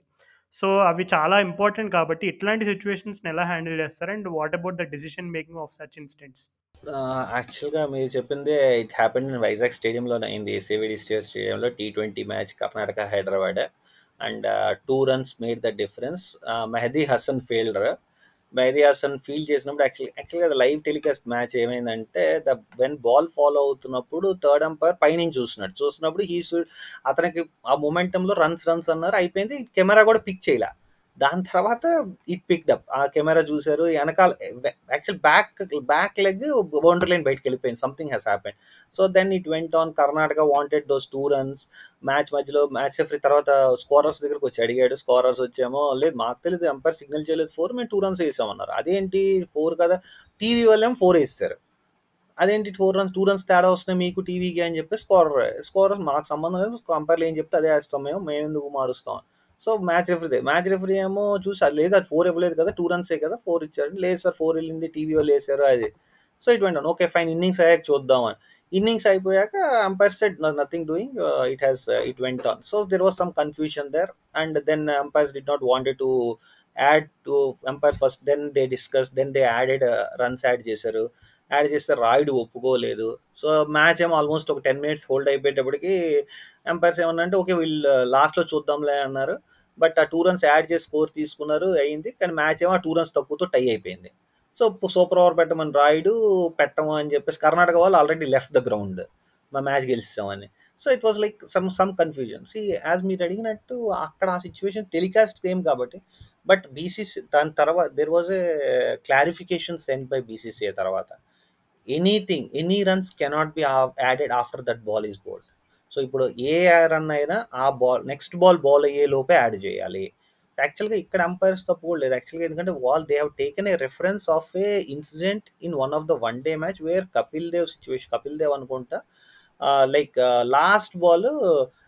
సో అవి చాలా ఇంపార్టెంట్ కాబట్టి ఇట్లాంటి సిచ్యువేషన్స్ని ఎలా హ్యాండిల్ చేస్తారు and what about the decision making of such incidents యాక్చువల్గా మీరు చెప్పింది ఇట్ హ్యాపెన్ ఇన్ వైజాగ్ స్టేడియంలో అయింది. సివిడి స్టేట్ స్టేడియంలో T twenty match Karnataka Hyderabad and two runs made the difference Mehdi Hasan fielder Mehdi field చేసినప్పుడు actual యాక్చువల్గా live telecast match ఏమైందంటే the when ball follow అవుతున్నప్పుడు థర్డ్ అంపైర్ పైనుంచి చూస్తున్నాడు. చూస్తున్నప్పుడు హీ అతనికి ఆ మూమెంటంలో రన్స్ రన్స్ అన్నారు. అయిపోయింది. కెమెరా కూడా పిక్ చేయలే. దాని తర్వాత ఇట్ పిక్డప్ ఆ కెమెరా చూశారు. వెనకాల actual back back leg boundary line బయటకు వెళ్ళిపోయింది. Something has happen so then it went on Karnataka wanted those two runs match మధ్యలో మ్యాచ్ ఫ్రీ తర్వాత స్కోరర్స్ దగ్గరకు వచ్చి అడిగాడు. స్కోరర్స్ వచ్చేమో లేదు మాకు తెలియదు ఎంపైర్ సిగ్నల్ చేయలేదు. ఫోర్ మేము టూ రన్స్ వేసామన్నారు. అదేంటి ఫోర్ కదా? టీవీ వాళ్ళేమో ఫోర్ వేస్తారు అదేంటి ఫోర్ రన్స్ టూ రన్స్ తేడా వస్తున్నాయి మీకు టీవీకి అని చెప్పి స్కోరర్ స్కోరర్ మాకు సంబంధం లేదు. కంపేర్లు ఏం చెప్తే అదే వేస్తాం మేము. మేము ఎందుకు మారుస్తాం? సో మ్యాచ్ రెఫరీదే మ్యాచ్ రెఫరీ ఏమో చూసి అది లేదు అది ఫోర్ ఇవ్వలేదు కదా టూ రన్సే కదా ఫోర్ ఇచ్చారు లేదు సార్ ఫోర్ వెళ్ళింది టీవీలో లేసారు అది. So it went okay fine innings అయ్యాక చూద్దామని. ఇన్నింగ్స్ అయిపోయాక umpire said nothing doing it has it went on so there was some confusion there and then umpires did not wanted to add to umpire first then they discuss then they added runs add చేశారు. Add చేస్తే రాయుడు ఒప్పుకోలేదు. So match ఏమో almost ఒక ten minutes hold అయిపోయేటప్పటికి umpires ఏమన్నంటే okay వీళ్ళు లాస్ట్లో చూద్దాంలే అన్నారు. బట్ ఆ టూ రన్స్ యాడ్ చేసి స్కోర్ తీసుకున్నారు అయింది. కానీ మ్యాచ్ ఏమో ఆ టూ రన్స్ తక్కువతో టై అయిపోయింది. సో సూపర్ ఓవర్ పెట్టమని రాయుడు పెట్టము అని చెప్పేసి కర్ణాటక వాళ్ళు ఆల్రెడీ లెఫ్ట్ ద గ్రౌండ్ మా match గెలిచామని so it was like some some confusion see as మీరు అడిగినట్టు అక్కడ ఆ సిచ్యువేషన్ టెలికాస్ట్ గేమ్ కాబట్టి బట్ బీసీసీ దాని తర్వాత there was a clarification send by BCCA తర్వాత. Anything any runs cannot be added after that ball is bowled so ఇప్పుడు ఏ run అయినా ఆ బాల్ నెక్స్ట్ బాల్ బాల్ అయ్యే లోపే యాడ్ చేయాలి. యాక్చువల్గా ఇక్కడ అంపైర్స్ తప్పు కూడా లేదు. యాక్చువల్గా ఎందుకంటే well they have taken a reference of a incident in one of the one day match where Kapil Dev situation Kapil Dev అనుకుంటా like last ball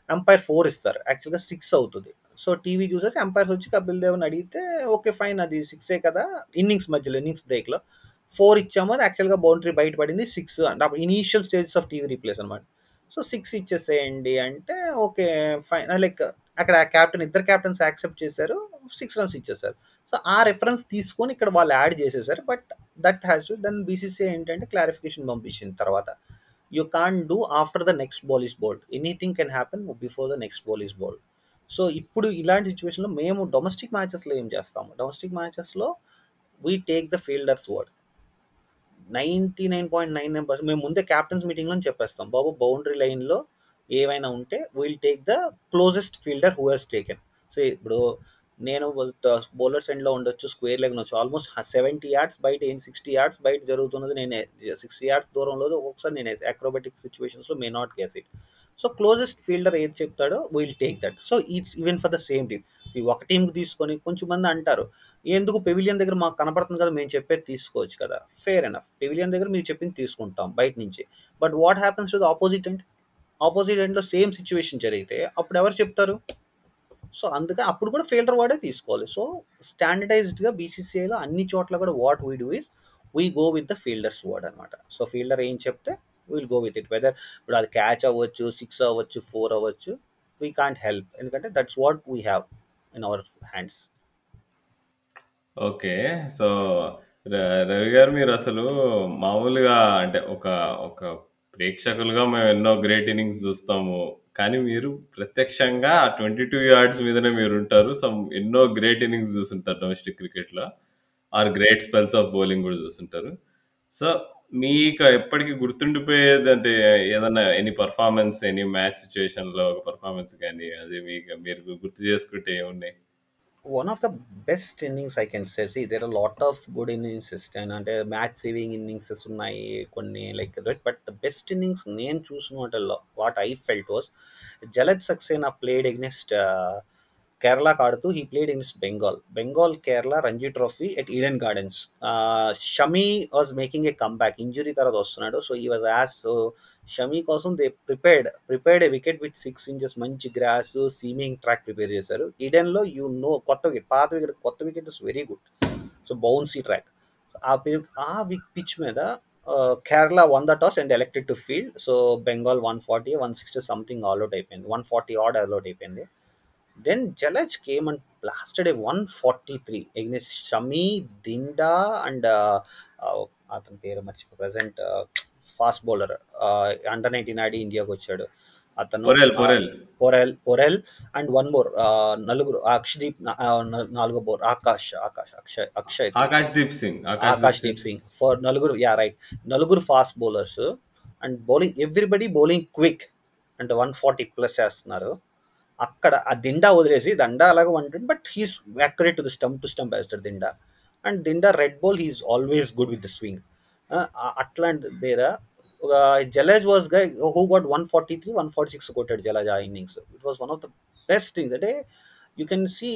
umpire four ఇస్తారు. యాక్చువల్గా సిక్స్ అవుతుంది. సో టీవీ చూసేసి అంపైర్స్ వచ్చి కపిల్ దేవ్ని అడిగితే okay fine అది సిక్సే కదా innings మధ్యలో ఇన్నింగ్స్ బ్రేక్లో ఫోర్ ఇచ్చాము అది యాక్చువల్గా బౌండరీ బయటపడింది సిక్స్ అంటే initial stages of TV replays అనమాట సో సిక్స్ ఇచ్చేసేయండి అంటే ఓకే ఫైన్ లైక్ అక్కడ క్యాప్టెన్ ఇద్దరు క్యాప్టెన్స్ యాక్సెప్ట్ చేశారు సిక్స్ రన్స్ ఇచ్చేసారు సో ఆ రెఫరెన్స్ తీసుకొని ఇక్కడ వాళ్ళు యాడ్ చేసేసారు but that has to then BCCI ఏంటంటే క్లారిఫికేషన్ పంపించింది తర్వాత. You can do after the next ball is bowled anything can happen before the next ball is bowled so ఇప్పుడు ఇలాంటి సిచ్యువేషన్లో మేము డొమెస్టిక్ మ్యాచెస్లో ఏం చేస్తాము? Domestic మ్యాచెస్లో we take the fielders word ninety nine point nine nine percent మేము ముందే captains మీటింగ్లో చెప్పేస్తాం. బాబు బౌండరీ లైన్లో ఏవైనా ఉంటే will take the closest fielder who has taken so ఇప్పుడు నేను బౌలర్స్ ఎండ్లో ఉండొచ్చు స్క్వేర్ లెగ్ ఉండొచ్చు. ఆల్మోస్ట్ సెవెంటీ యార్డ్స్ బయట ఏం సిక్స్టీ యార్డ్స్ బయట జరుగుతున్నది నేనే సిక్స్టీ యార్డ్స్ దూరంలో ఒక్కొక్కసారి నేను అక్రోబెటిక్ సిచ్యువేషన్స్లో may not guess it so closest fielder ఏది చెప్తాడో will take that so it's even for the same team ఈ ఒక టీంకి తీసుకొని కొంచెం మంది అంటారు ఎందుకు పెవిలియన్ దగ్గర మాకు కనపడుతుంది కదా మేము చెప్పేది తీసుకోవచ్చు కదా. ఫేర్ ఎనఫ్ పెవిలియన్ దగ్గర మీరు చెప్పింది తీసుకుంటాం బయట నుంచి. But what happens to the opposite end opposite ఎండ్లో సేమ్ సిచ్యువేషన్ జరిగితే అప్పుడు ఎవరు చెప్తారు? సో అందుకని అప్పుడు కూడా ఫీల్డర్ వాడే తీసుకోవాలి. సో స్టాండర్డైజ్డ్గా బీసీసీఐలో అన్ని చోట్ల కూడా what we do is we go with the fielders word అనమాట సో ఫీల్డర్ ఏం చెప్తే will go with it whether ఇప్పుడు అది క్యాచ్ అవ్వచ్చు సిక్స్ అవ్వచ్చు ఫోర్ అవ్వచ్చు వీ కాంట్ హెల్ప్ ఎందుకంటే that's what we have in our hands okay. So, ర రవి గారు మీరసలు మామూలుగా అంటే ఒక ఒక ప్రేక్షకులుగా మేము ఎన్నో గ్రేట్ ఇన్నింగ్స్ జూస్తాము. కానీ మీరు ప్రత్యక్షంగా ఆ 22 యార్డ్స్ మీదనే మీరుంటారు. సమ్ ఎన్నో గ్రేట్ ఇన్నింగ్స్ జూసుంటారు డొమెస్టిక్ క్రికెట్‌లో. Or great spells of bowling గూడా జూసుంటారు. సో, మీకు ఎప్పటికి గుర్తుండిపోయేదంటే ఏదన్నా ఎనీ పెర్ఫార్మన్స్, ఎనీ మ్యాచ్ సిట్యుయేషన్‌లో ఒక పెర్ఫార్మన్స్ గాని, అది మీకు మీరు గుర్తు చేసుకుంటే ఏమున్నాయి? One of the best innings I can say see there are lot of good innings అంటే మ్యాచ్ సేవింగ్ ఇన్నింగ్సెస్ ఉన్నాయి కొన్ని like that but the best innings నేను చూసిన వాటిల్లో what I felt was Jalaj Saxena played against కేరళకు ఆడుతూ he played in Bengal Bengal Kerala Ranji trophy at Eden Gardens Shami was making a comeback injury తర్వాత వస్తున్నాడు. So ఈ was as so Shami కోసం they prepared prepared a wicket with six inches మంచి grass seaming track prepare చేశారు. ఈడెన్లో you know కొత్త wicket పాత wicket కొత్త wicket is very good so bouncy track ఆ ఆ పిచ్ మీద Kerala won the toss and elected to field so Bengal one forty one sixty something all out అయిపోయింది. One forty odd all out అయిపోయింది. Then Jalaj came and blasted a one forty three against Shami Dinda and అతని పేరు మర్చి present fast bowler. Under nineteen ఆడి ఇండియాకి వచ్చాడు. అతను Porel Porel. And one more నలుగురు అక్షదీప్ నాలుగో బోర్ ఆకాష్ ఆకాష్ అక్షయ్ అక్షయ్. ఆకాష్ దీప్ సింగ్. ఆకాష్ దీప్ సింగ్. ఫర్ నలుగురు యా రైట్. నలుగురు fast bowlers and bowling everybody bowling quick అంటే వన్ ఫార్టీ ప్లస్ వేస్తున్నారు అక్కడ ఆ దిండా వదిలేసి దండా అలాగే one but he's accurate to the stump to stump వేస్తాడు Dinda. And Dinda red ball he's always good with the swing. అట్లాంటి దేర Jalaj was guy who got one forty three one forty six కొట్టాడు జలేజ్ ఆ innings it was one of the best things అంటే you can see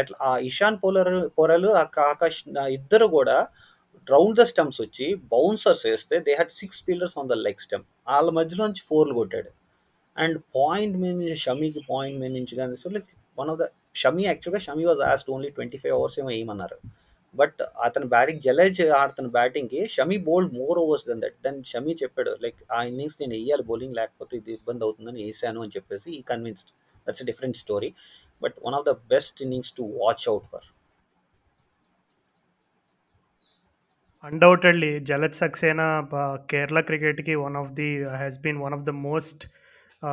ఎట్లా ఇషాన్ పోలర్ పోరలు ఆకాష్ ఇద్దరు కూడా round the stumps వచ్చి bouncers వేస్తే they had six fielders on the leg stump వాళ్ళ మధ్యలోంచి ఫోర్లు కొట్టాడు. అండ్ పాయింట్ మీద నుంచి షమీకి పాయింట్ మీద నుంచి కానీ so like one of the Shami యాక్చువల్గా Shami was last only twenty five hours ఏమో ఏమన్నారు. బట్ అతని బ్యాటింగ్ జలేజ్ ఆడుతున్న బ్యాటింగ్కి Shami bowled more overs then that then Shami చెప్పాడు లైక్ ఆ ఇన్నింగ్స్ నేను వేయాలి బౌలింగ్ లేకపోతే ఇది ఇబ్బంది అవుతుందని వేసాను అని చెప్పేసి ఈ convinced that's different story but one of the best innings to watch out for undoubtedly Jalaj Saxena Kerala క్రికెట్కి one of the has been one of the most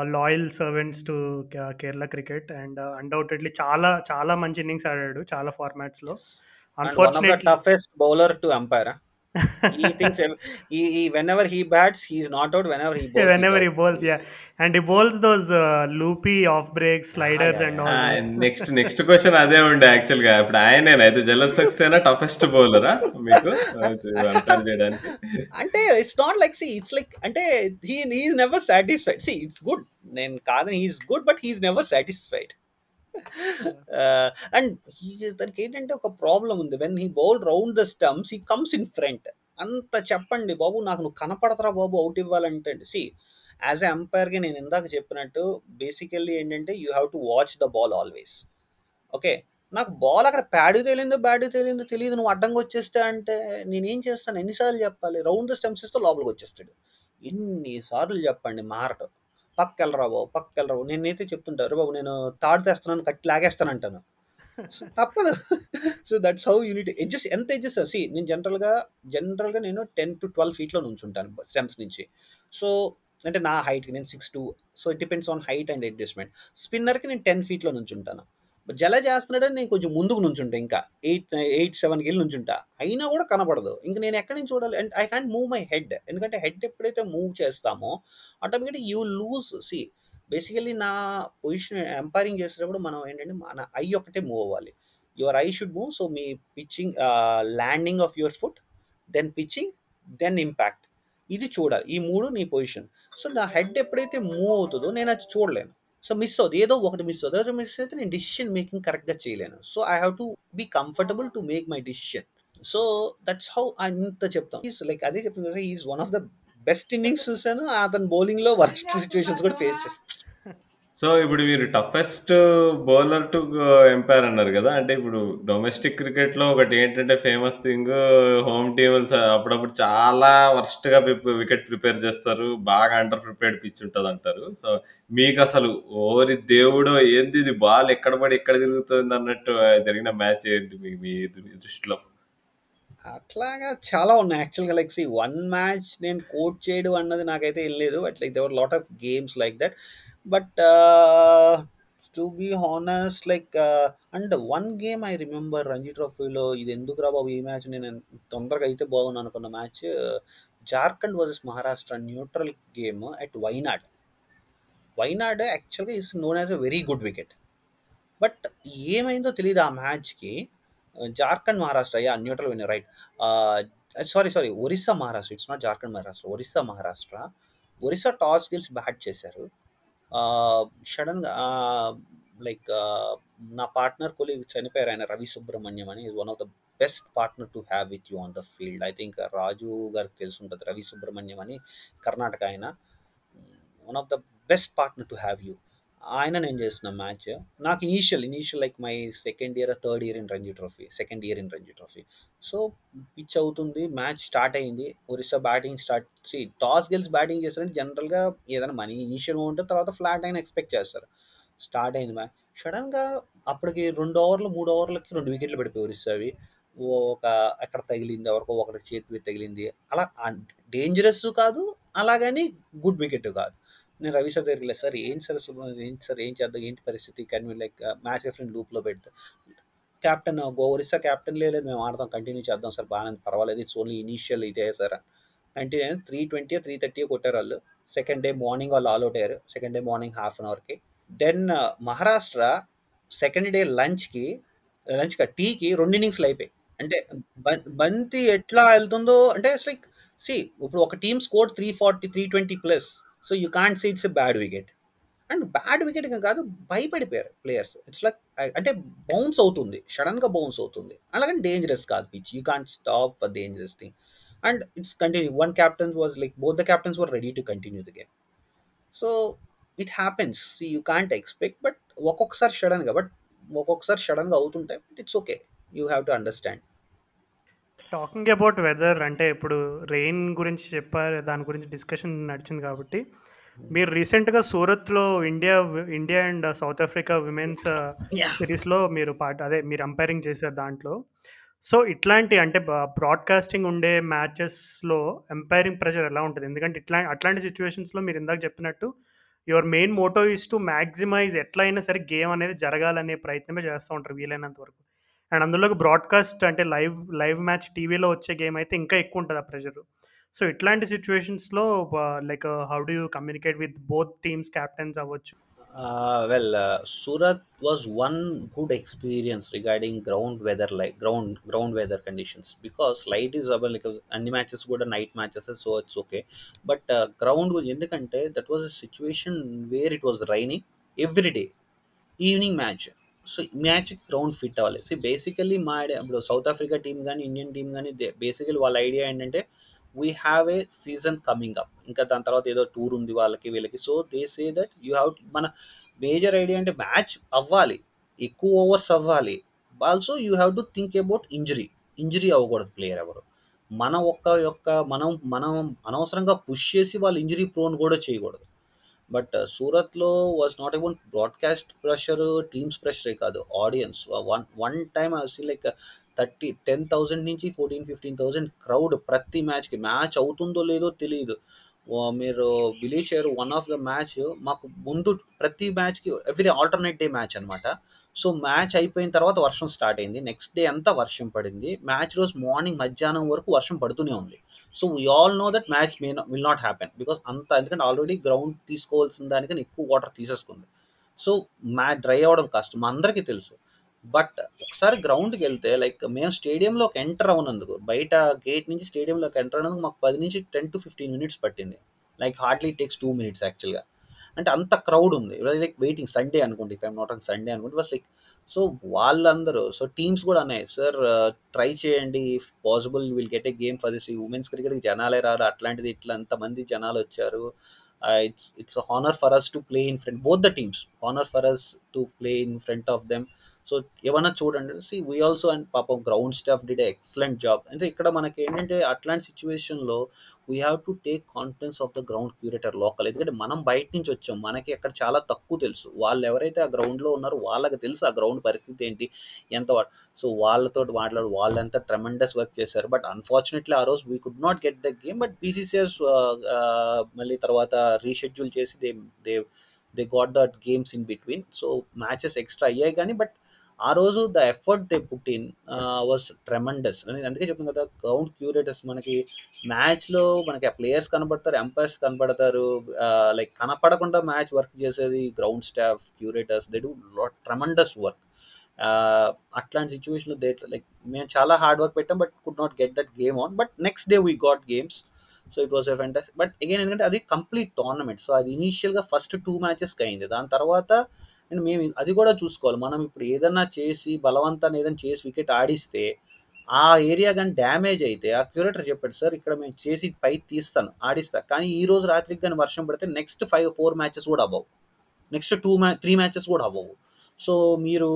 loyal servants to Kerala cricket and undoubtedly చాలా చాలా మంచి innings ఆడాడు చాలా ఫార్మాట్స్లో unfortunately toughest bowler to umpire he thinks he, he whenever he bats he's not out whenever he bowls whenever he bowls. yeah. And he bowls those uh, loopy off breaks sliders and all next next question అదే ఉండే యాక్చువల్గా. ఇప్పుడు ఆయనేనా అయితే జలద్ Saxena toughest బౌలరా మీకు? అంటారు చేయడానికి. అంటే it's not like see it's like అంటే he he's never satisfied see it's good నేను కాదని he's good but he's never satisfied Uh, and దానికి ఏంటంటే ఒక ప్రాబ్లం ఉంది. When he bowl round the stumps he comes in front అంత చెప్పండి బాబు నాకు నువ్వు కనపడతరా బాబు అవుట్ ఇవ్వాలంటే సి యాజ్ ఎ అంపైర్గా నేను ఇందాక చెప్పినట్టు బేసికల్లీ ఏంటంటే you have to watch the ball always okay నాకు బాల్ అక్కడ ప్యాడ్ తేలిందో బ్యాడ్ తేలిందో తెలియదు. నువ్వు అడ్డంగా వచ్చేస్తే అంటే నేనేం చేస్తాను? ఎన్నిసార్లు చెప్పాలి? రౌండ్ ద స్టెమ్స్ ఇస్తే లోపలికి వచ్చేస్తాడు. ఎన్నిసార్లు చెప్పండి? మారట. పక్క వెళ్ళరా బాబు పక్క వెళ్ళరా బాబు నేనైతే చెప్తుంటారు బాబు నేను తాడు తెస్తున్నాను కట్టి లాగేస్తాను అంటాను తప్పదు. So that's how unit edges ఎంత ఎడ్జెస్ సి నేను జనరల్గా జనరల్గా నేను టెన్ టు ట్వెల్వ్ ఫీట్లో నుంచుంటాను స్టెమ్స్ నుంచి. సో అంటే నా హైట్కి నేను six two so it depends on height and adjustment స్పిన్నర్కి నేను టెన్ ఫీట్లో నుంచి ఉంటాను జల చేస్తున్నాడని నేను కొంచెం ముందుకు నుంచుంటా ఇంకా. ఎయిట్ ఎయిట్ సెవెన్కి వెళ్ళి నుంచుంటా. అయినా కూడా కనపడదు. ఇంకా నేను ఎక్కడి నుంచి చూడాలి? And I can't move my head. ఎందుకంటే హెడ్ ఎప్పుడైతే మూవ్ చేస్తామో automatic you lose. See basically నా పొజిషన్ ఎంపైరింగ్ చేసేటప్పుడు మనం ఏంటంటే మన ఐ ఒకటే మూవ్ అవ్వాలి. Your eye should move. So me pitching landing of your foot then pitching then impact. ఇది చూడాలి. ఈ మూడు నీ పొజిషన్. సో నా హెడ్ ఎప్పుడైతే మూవ్ అవుతుందో నేను అది చూడలేను. సో మిస్ అవుతుంది. ఏదో ఒకటి మిస్ అవుతుంది. ఏదో మిస్ అయితే నేను డిసిషన్ మేకింగ్ కరెక్ట్గా చేయలేను. So I have to be comfortable to make my decision so that's how అంత చెప్తాం. లైక్ అదే చెప్తాను కదా is one of the best innings చూసాను అతను బౌలింగ్లో వర్స్ట్ సిచ్యువేషన్స్ కూడా ఫేస్ చేస్తాను సో ఇప్పుడు మీరు టఫెస్ట్ బౌలర్ టు ఎంపైర్ అన్నారు కదా అంటే ఇప్పుడు డొమెస్టిక్ క్రికెట్లో ఒకటి ఏంటంటే ఫేమస్ థింగ్ హోమ్ టీమ్స్ అప్పుడప్పుడు చాలా వర్స్ట్గా వికెట్ ప్రిపేర్ చేస్తారు బాగా అండర్ ప్రిపేర్డ్ పిచ్ ఉంటుంది అంటారు. సో మీకు అసలు ఓరి దేవుడో ఏంది ఇది? బాల్ ఎక్కడ పడి ఎక్కడ తిరుగుతుంది అన్నట్టు జరిగిన మ్యాచ్ ఏంటి మీ మీ దృష్టిలో? అట్లాగా చాలా ఉన్నాయి. యాక్చువల్గా లైక్ సి వన్ మ్యాచ్ నేను కోట్ చేయడం అన్నది నాకైతే వెళ్ళలేదు లేదు but like there were lot of games like that but to be honest like and one game I remember Ranji ట్రోఫీలో ఇది ఎందుకు రా బాబు ఈ మ్యాచ్ నేను తొందరగా అయితే బాగున్నాను అనుకున్న match Jharkhand versus Maharashtra neutral game at Wayanad Wayanad యాక్చువల్గా is known as a very good wicket but ఏమైందో తెలియదు ఆ మ్యాచ్కి Jharkhand Maharashtra yeah neutral venue right sorry sorry Orissa Maharashtra it's not Jharkhand Maharashtra Orissa Maharashtra Orissa toss గెలిచి bat చేశారు. సడన్గా like నా partner colleague చనిపోయారు. ఆయన రవి సుబ్రహ్మణ్యం అని. Is one of the best partner to have with you on the field I think Raju garu తెలిసి ఉంటుంది రవి సుబ్రహ్మణ్యం అని. కర్ణాటక ఆయన. One of the best partner to have you ఆయన నేను చేసిన మ్యాచ్. నాకు initial initial like my second year third year in Ranji trophy second year in Ranji trophy. So pitch అవుతుంది match start అయింది. Orissa batting start see toss గెలిచి batting చేస్తారంటే జనరల్గా ఏదైనా మనీ ఇనీషియల్ ఉంటే తర్వాత ఫ్లాట్ అయినా ఎక్స్పెక్ట్ చేస్తారు. స్టార్ట్ అయింది మ్యాచ్ సడన్గా అప్పటికి రెండు ఓవర్లు మూడు ఓవర్లకి రెండు వికెట్లు పడిపోయి ఒరిస్సావి ఒక ఎక్కడ తగిలింది ఎవరికో ఒకటి చేతి తగిలింది. అలా డేంజరస్ కాదు అలాగని గుడ్ వికెట్ కాదు. నేను రవి సార్ దగ్గరికి లేదు సార్ ఏం సార్ ఏంటి సార్ ఏం చేద్దాం ఏంటి పరిస్థితి? Can me like match referee లూప్లో పెడతా? Captain uh, go Orissa captain లేదు మేము ఆడదాం కంటిన్యూ చేద్దాం సార్ బాగానే పర్వాలేదు ఇట్స్ ఓన్లీ ఇనీషియల్ ఇదే sir continue three twenty three thirty కొట్టారు వాళ్ళు. సెకండ్ డే మార్నింగ్ వాళ్ళు ఆల్ అవుట్ అయ్యారు. Second day morning half an అవర్కి then Maharashtra second day లంచ్కి లంచ్ టీకి రెండు ఇన్నింగ్స్లు అయిపోయాయి. అంటే బంతి ఎట్లా వెళ్తుందో అంటే లైక్ సి ఇప్పుడు ఒక team score three forty three twenty plus so you can't see it's a bad wicket and bad wicket కాదు భయపడిపోయారు ప్లేయర్స్ ఇట్స్ లైక్ అంటే బౌన్స్ అవుతుంది. సడన్గా బౌన్స్ అవుతుంది. అలాగని డేంజరస్ కాదు pitch you can't stop for dangerous thing and it's continue one captains was like both the captains were ready to continue the game so it happens you can't expect but ఒక్కొక్కసారి సడన్గా but ఒక్కొక్కసారి సడన్గా అవుతుంటాయి but it's okay you have to understand talking about weather అంటే ఇప్పుడు rain గురించి చెప్పారు దాని గురించి డిస్కషన్ నడిచింది కాబట్టి. మీరు రీసెంట్గా సూరత్లో India India and South Africa women's సిరీస్లో మీరు పాట అదే మీరు అంపైరింగ్ చేశారు దాంట్లో. సో ఇట్లాంటి అంటే బ్రాడ్కాస్టింగ్ ఉండే మ్యాచెస్లో ఎంపైరింగ్ ప్రెషర్ ఎలా ఉంటుంది? ఎందుకంటే ఇట్లా అట్లాంటి సిచ్యువేషన్స్లో మీరు ఇందాక చెప్పినట్టు your main motto is to maximize ఎట్లయినా సరే గేమ్ అనేది జరగాలనే ప్రయత్నమే చేస్తూ ఉంటారు వీలైనంత వరకు. అండ్ అందులోకి బ్రాడ్కాస్ట్ అంటే లైవ్ లైవ్ మ్యాచ్ టీవీలో వచ్చే గేమ్ అయితే ఇంకా ఎక్కువ ఉంటుంది ఆ ప్రెషర్. సో ఇట్లాంటి సిచ్యువేషన్స్లో like how do you communicate with both teams captains అవ్వచ్చు? Well Surat was one good experience regarding ground weather like ground ground weather conditions. Because light is avail like అన్ని matches కూడా night matches so it's okay. But ground ఎందుకంటే that was a situation where it was raining every day. Evening match. So మ్యాచ్కి ground fit అవ్వాలి. సో basically మా idea ఇప్పుడు south Africa team కానీ Indian team కానీ బేసికలీ వాళ్ళ ఐడియా ఏంటంటే we have a season coming up ఇంకా దాని తర్వాత ఏదో టూర్ ఉంది వాళ్ళకి వీళ్ళకి. So they say that you have మన మేజర్ ఐడియా అంటే మ్యాచ్ అవ్వాలి. ఎక్కువ ఓవర్స్ అవ్వాలి. Also you have to think about injury injury అవ్వకూడదు ప్లేయర్ ఎవరు. మన ఒక్క యొక్క మనం మనం అనవసరంగా పుష్ చేసి వాళ్ళు ఇంజరీ ప్రోన్ కూడా చేయకూడదు. But uh, సూరత్లో was not about broadcast pressure teams ప్రెషరే కాదు audience one one time see like thirty ten thousand నుంచి ఫోర్టీన్ ఫిఫ్టీన్ థౌజండ్ క్రౌడ్ ప్రతి మ్యాచ్కి మ్యాచ్ అవుతుందో లేదో తెలియదు uh, మీరు బిలీవ్ చేయరు వన్ ఆఫ్ ద మ్యాచ్ మాకు ముందు ప్రతి మ్యాచ్కి ఎవ్రీ ఆల్టర్నేట్ డే మ్యాచ్ అనమాట సో మ్యాచ్ అయిపోయిన తర్వాత వర్షం స్టార్ట్ అయింది. నెక్స్ట్ డే అంతా వర్షం పడింది. మ్యాచ్ రోజు మార్నింగ్ మధ్యాహ్నం వరకు వర్షం పడుతూనే ఉంది. So we all know that match may will not happen because అంత ఎందుకంటే ఆల్రెడీ గ్రౌండ్ తీసుకోవాల్సిన దానికని ఎక్కువ వాటర్ తీసేసుకుంది. సో మ్యాచ్ డ్రై అవ్వడం కష్టం. అందరికీ తెలుసు. బట్ ఒకసారి గ్రౌండ్‌కి వెళ్తే లైక్ మేము స్టేడియంలోకి ఎంటర్ అవ్వనందుకు బయట గేట్ నుంచి స్టేడియంలోకి ఎంటర్ అవ్వనందుకు మాకు పది నుంచి 10-15 మినిట్స్ పట్టింది. Like hardly takes two minutes యాక్చువల్‌గా. అంటే అంత క్రౌడ్ ఉంది. లైక్ వెయిటింగ్ సండే అనుకోండి. ఇఫ్ నాట్ సండే అనుకోండి. వాస్ లైక్ సో వాళ్ళందరూ సో టీమ్స్ కూడా అన్నాయి. సార్ ట్రై uh, చేయండి. If possible will get a game for this. ఈ వుమెన్స్ క్రికెట్‌కి జనాలే రారు. అట్లాంటిది ఇట్లా అంతమంది జనాలు వచ్చారు it's it's honour for us to play in front both the teams. Honour for us to play in front of them. So ఏమన్నా చూడండి. సీ వి ఆల్సో అండ్ పాపం ground staff did excellent job. అంటే ఇక్కడ మనకి ఏంటంటే అట్లాంటి సిచ్యువేషన్లో we have to take confidence of the ground curator local. ఎందుకంటే మనం బయట నుంచి వచ్చాం. మనకి అక్కడ చాలా తక్కువ తెలుసు. వాళ్ళు ఎవరైతే ఆ గ్రౌండ్‌లో ఉన్నారో వాళ్ళకి తెలుసు ఆ గ్రౌండ్ పరిస్థితి ఏంటి? ఎంత సో వాళ్ళతో మాట్లాడు వాళ్ళంతా ట్రెమెండస్ వర్క్ చేశారు. బట్ అన్‌ఫార్చునేట్‌లీ ఆ రోజు we could not get the game. But BCCS మళ్ళీ తర్వాత రీషెడ్యూల్ చేసి they they they got that games in between. So matches extra అయ్యాయి కానీ బట్ ఆ రోజు the effort they put in was tremendous. నేను అందుకే చెప్పాను కదా! గ్రౌండ్ క్యూరేటర్స్ మనకి మ్యాచ్‌లో మనకి ఆ ప్లేయర్స్ కనపడతారు. ఎంపైర్స్ కనపడతారు. లైక్ కనపడకుండా మ్యాచ్ వర్క్ చేసేది ground staff, curators they do lot tremendous work. అట్లాంటి సిచ్యువేషన్లో దే లైక్ మేము చాలా హార్డ్ వర్క్ పెట్టాం. But could not get that game on. But next day we got games. So it was a fantastic. But again ఎందుకంటే అది complete tournament. So అది ఇనీషియల్‌గా first two మ్యాచెస్‌కి అయింది. దాని తర్వాత అండ్ మేము అది కూడా చూసుకోవాలి. మనం ఇప్పుడు ఏదన్నా చేసి బలవంతాన్ని ఏదైనా చేసి వికెట్ ఆడిస్తే ఆ ఏరియా కానీ డ్యామేజ్ అయితే ఆ క్యూరేటర్ చెప్పాడు. సార్ ఇక్కడ మేము చేసి పై తీస్తాను. ఆడిస్తా. కానీ ఈరోజు రాత్రికి కానీ వర్షం పడితే నెక్స్ట్ 5, 4 మ్యాచెస్ కూడా అవ్వవు. నెక్స్ట్ టూ మ్యా త్రీ మ్యాచెస్ కూడా అవ్వవు. సో మీరు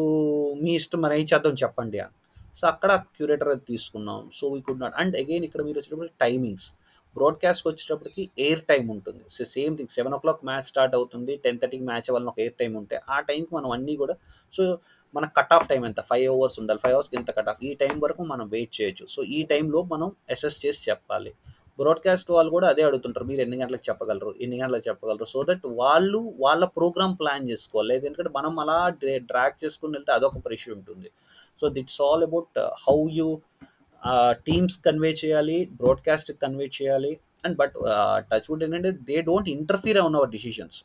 మీ ఇష్టం మరి ఏం చేద్దాం చెప్పండి అని. సో అక్కడ క్యూరేటర్ తీసుకున్నాం. So we could not and again ఇక్కడ మీరు వచ్చినప్పుడు టైమింగ్స్. బ్రాడ్‌కాస్ట్‌కి వచ్చేటప్పటికి ఎయిర్ టైం ఉంటుంది. So same thing 7:00 match start అవుతుంది. 10:30కి మ్యాచ్ వల్ల ఒక ఎయిర్ టైమ్ ఉంటే ఆ టైంకి మనం అన్నీ కూడా సో మన కట్ ఆఫ్ టైం ఎంత ఫైవ్ అవర్స్ ఉండాలి. ఫైవ్ అవర్స్‌కి ఎంత కట్ ఆఫ్. ఈ టైం వరకు మనం వెయిట్ చేయొచ్చు. సో ఈ టైంలో మనం అసెస్ చేసి చెప్పాలి. బ్రాడ్‌కాస్ట్ వాళ్ళు కూడా అదే అడుగుతుంటారు. మీరు ఎన్ని గంటలకు చెప్పగలరు? ఎన్ని గంటలకు చెప్పగలరు? సో దట్ వాళ్ళు వాళ్ళ ప్రోగ్రామ్ ప్లాన్ చేసుకోవాలి. లేదు ఎందుకంటే మనం అలా డ్రాక్ చేసుకుని వెళ్తే అదొక ప్రెషర్ ఉంటుంది. So that's all about how you teams convey చేయాలి. బ్రాడ్కాస్ట్ కన్వే చేయాలి. అండ్ బట్ టచ్ వుడ్ ఏంటంటే they don't interfere on our decisions.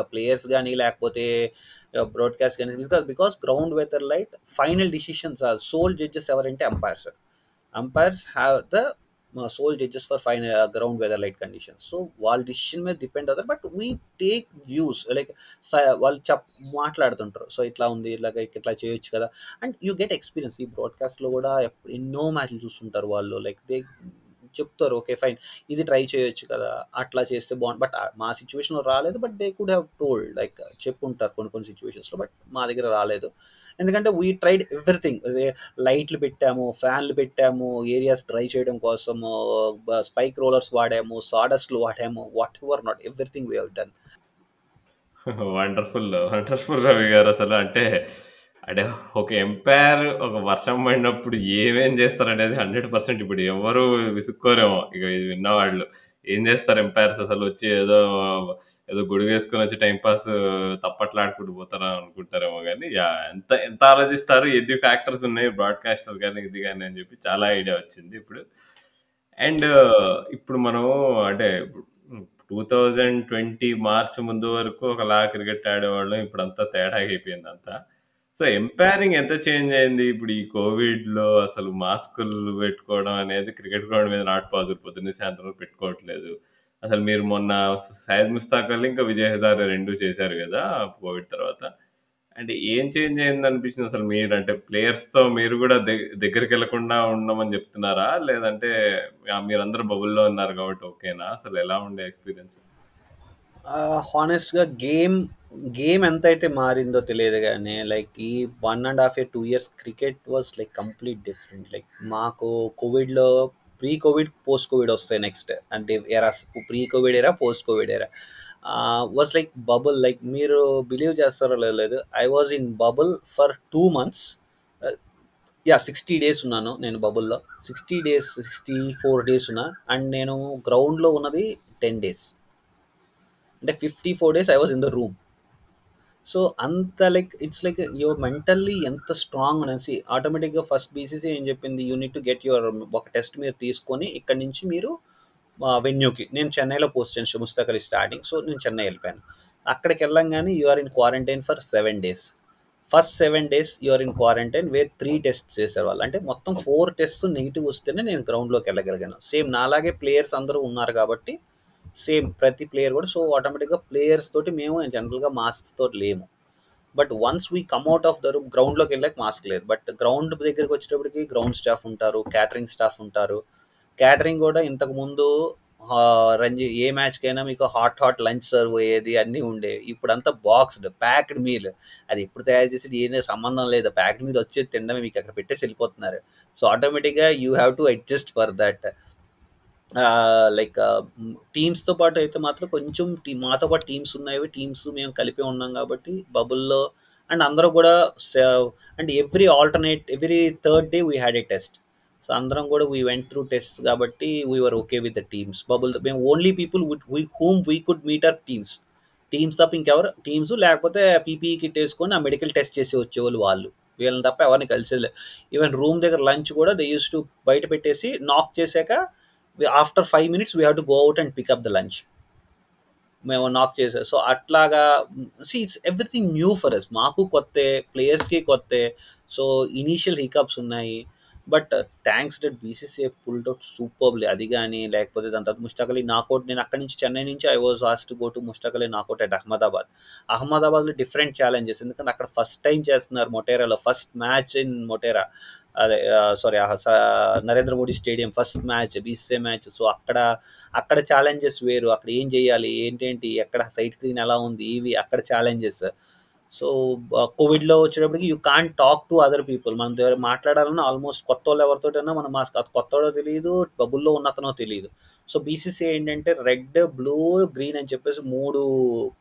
Players కానీ లేకపోతే బ్రాడ్‌కాస్ట్ కానీ because because ground weather light final decisions are sole judges ఎవరంటే umpires. Umpires have the sole judges for fine ground weather light conditions. So వాళ్ళ decision మీద depend అవుతారు. But we take views like వాళ్ళు చెప్ మాట్లాడుతుంటారు. So ఇట్లా ఉంది. ఇలాగ ఇట్లా చేయొచ్చు కదా! And you get experience. ఈ బ్రాడ్‌కాస్ట్‌లో కూడా ఎన్నో మ్యాచ్‌లు చూస్తుంటారు వాళ్ళు. లైక్ దే చెప్తారు. Okay fine. ఇది ట్రై చేయొచ్చు కదా! అట్లా చేస్తే బాగుంది బట్ uh, మా సిచ్యువేషన్లో రాలేదు. But they could have told like చెప్పుంటారు కొన్ని కొన్ని సిచ్యువేషన్స్లో బట్ మా దగ్గర రాలేదు. ఎందుకంటే వీ ట్రైడ్ ఎవ్రీథింగ్. లైట్లు పెట్టాము, ఫ్యాన్‌లు పెట్టాము, ఏరియాస్ డ్రై చేయడం కోసము స్పైక్ రోలర్స్ వాడాము, సాడస్ట్‌లు వాడాము. Whatever not everything we have done. Wonderful. Wonderful Ravi garu అసలు. అంటే, అంటే ఒక ఎంపైర్ ఒక వర్షం పడినప్పుడు ఏమేం చేస్తారనేది 100% ఇప్పుడు ఎవ్వరు విసుక్కోరేమో. ఇక ఇది విన్నవాళ్ళు. ఏం చేస్తారు ఎంపైర్స్ అసలు వచ్చి ఏదో, ఏదో గొడుగేసుకొని వచ్చి టైంపాస్ తప్పట్లాడుకుంటూ పోతారా అనుకుంటారేమో కానీ ఎంత ఎంత ఆలోచిస్తారు, ఎన్ని ఫ్యాక్టర్స్ ఉన్నాయి బ్రాడ్‌కాస్టర్ కానీ ఇది కానీ అని చెప్పి చాలా ఐడియా వచ్చింది ఇప్పుడు. అండ్ ఇప్పుడు మనం అంటే టూ థౌజండ్ ట్వంటీ మార్చ్ ముందు వరకు ఒకలా క్రికెట్ ఆడేవాళ్ళం. ఇప్పుడంతా తేడా అయిపోయింది అంతా సో ఎంపైరింగ్ ఎంత చేంజ్ అయింది? ఇప్పుడు ఈ కోవిడ్‌లో అసలు మాస్కులు పెట్టుకోవడం అనేది క్రికెట్ గ్రౌండ్ మీద నాట్ పాసిబుల్. పొద్దున్న సాయంత్రం పెట్టుకోవట్లేదు. అసలు మీరు మొన్న సైజ్ ముస్తాక్ ఇంకా విజయ్ హజారే రెండు చేశారు కదా! కోవిడ్ తర్వాత. అంటే ఏం చేంజ్ అయిందనిపించింది అసలు మీరు? అంటే ప్లేయర్స్‌తో మీరు కూడా దగ్గరికి వెళ్ళకుండా ఉండమని చెప్తున్నారా? లేదంటే మీరందరూ బబుల్‌లో ఉన్నారు కాబట్టి ఓకేనా? అసలు ఎలా ఉండే ఎక్స్‌పీరియన్స్? హానెస్ట్‌గా గేమ్, గేమ్ ఎంతైతే మారిందో తెలియదు గానీ లైక్ ఈ 1 ½ year, 2 years cricket was like complete different. Like మాకు కోవిడ్‌లో ప్రీ కోవిడ్, పోస్ట్ కోవిడ్ వస్తాయి నెక్స్ట్. అంటే eras pre Covid era, post Covid era. Ah, was like bubble like మీరు బిలీవ్ చేస్తారో లేదో లేదు. I was in bubble for 2 months. Ah, yeah! 60 days ఉన్నాను నేను బబుల్‌లో. 60 డేస్, 64 డేస్ ఉన్నా. అండ్ నేను గ్రౌండ్‌లో ఉన్నది 10 డేస్. అంటే 54 days I was in the room. So అంత like it's like your mentally ఎంత స్ట్రాంగ్ అనేసి ఆటోమేటిక్‌గా ఫస్ట్ బీసీసీ ఏం చెప్పింది, you need to get your ఒక టెస్ట్ మీరు తీసుకొని ఇక్కడి నుంచి మీరు వెన్యూకి నేను చెన్నైలో పోస్ట్ చేశాను ముస్తాక్ అలీ స్టార్టింగ్. సో నేను చెన్నై ఎళ్ళిపోయాను. అక్కడికెళ్ళంగానే you are in quarantine for 7 days. First seven days you're in quarantine where three test చేశారు వాళ్ళు అంటే మొత్తం ఫోర్ టెస్ట్ నెగిటివ్ వస్తేనే నేను గ్రౌండ్లోకి వెళ్ళగలిగాను సేమ్ నాలాగే ప్లేయర్స్ అందరూ ఉన్నారు కాబట్టి సేమ్ ప్రతి ప్లేయర్ కూడా. సో ఆటోమేటిక్గా ప్లేయర్స్ తోటి మేము జనరల్గా మాస్క్ తోటి లేము. But once we come out of the room గ్రౌండ్లోకి వెళ్ళాక మాస్క్ లేదు. బట్ గ్రౌండ్ దగ్గరికి వచ్చేటప్పటికి గ్రౌండ్ స్టాఫ్ ఉంటారు క్యాటరింగ్ స్టాఫ్ ఉంటారు. క్యాటరింగ్ కూడా ఇంతకుముందు రంజీ ఏ మ్యాచ్కైనా మీకు హాట్ హాట్ లంచ్ సర్వ్ అయ్యేది అన్నీ ఉండేవి ఇప్పుడంతా బాక్స్డ్ ప్యాక్డ్ మీల్. అది ఎప్పుడు తయారు చేసేది ఏదే సంబంధం లేదు. ప్యాక్డ్ మీల్ వచ్చేది తినడమే మీకు అక్కడ పెట్టేసి వెళ్ళిపోతున్నారు. సో ఆటోమేటిక్గా you have to adjust for that. Like టీమ్స్తో పాటు అయితే మాత్రం కొంచెం టీ మాతో పాటు టీమ్స్ ఉన్నాయి టీమ్స్ మేము కలిపి ఉన్నాం కాబట్టి బబుల్లో అండ్ అందరూ కూడా and every alternate every third day we had a test so అందరం కూడా వీ వెంట్ త్రూ టెస్ట్ కాబట్టి we were okay with the teams bubble మేము only people we whom we could meet are teams teams తప్ప ఇంకెవరు teams లేకపోతే PPE kit వేసుకొని ఆ medical test చేసి వచ్చేవాళ్ళు వాళ్ళు. వీళ్ళని తప్ప ఎవరిని కలిసేది ఈవెన్ రూమ్ దగ్గర లంచ్ కూడా దే యూస్ టు బయట పెట్టేసి నాక్ చేశాక after five minutes we have to go out and pick up the lunch మేము నాక్ చేసాం సో అట్లాగా see it's everything new for us మాకు కొత్తే ప్లేయర్స్కి కొత్తే సో ఇనీషియల్ హికప్స్ ఉన్నాయి. But thanks that BCCI pulled out superbly అది కానీ లేకపోతే దాని తర్వాత ముష్టాక్ నాకౌట్ నేను అక్కడి నుంచి చెన్నై నుంచి I was asked go to Mushtaq knockout at Ahmedabad అహ్మదాబాద్లో డిఫరెంట్ ఛాలెంజెస్ ఎందుకంటే అక్కడ ఫస్ట్ టైం చేస్తున్నారు మొటేరాలో ఫస్ట్ మ్యాచ్ ఇన్ మొటేరా అదే sorry Narendra Modi stadium first match BCC match. So అక్కడ అక్కడ ఛాలెంజెస్ వేరు. అక్కడ ఏం చేయాలి? ఏంటేంటి? ఎక్కడ సైట్ స్క్రీన్ ఎలా ఉంది? ఇవి అక్కడ ఛాలెంజెస్ సో కోవిడ్లో వచ్చేటప్పటికి you can talk to other people మనం ఎవరు మాట్లాడాలన్నా ఆల్మోస్ట్ కొత్త వాళ్ళు ఎవరితోటైనా మనం మాస్క్ అది కొత్తవాడో తెలియదు బబుల్లో ఉన్నతనో తెలియదు సో బీసీసీ ఏంటంటే రెడ్ బ్లూ గ్రీన్ అని చెప్పేసి మూడు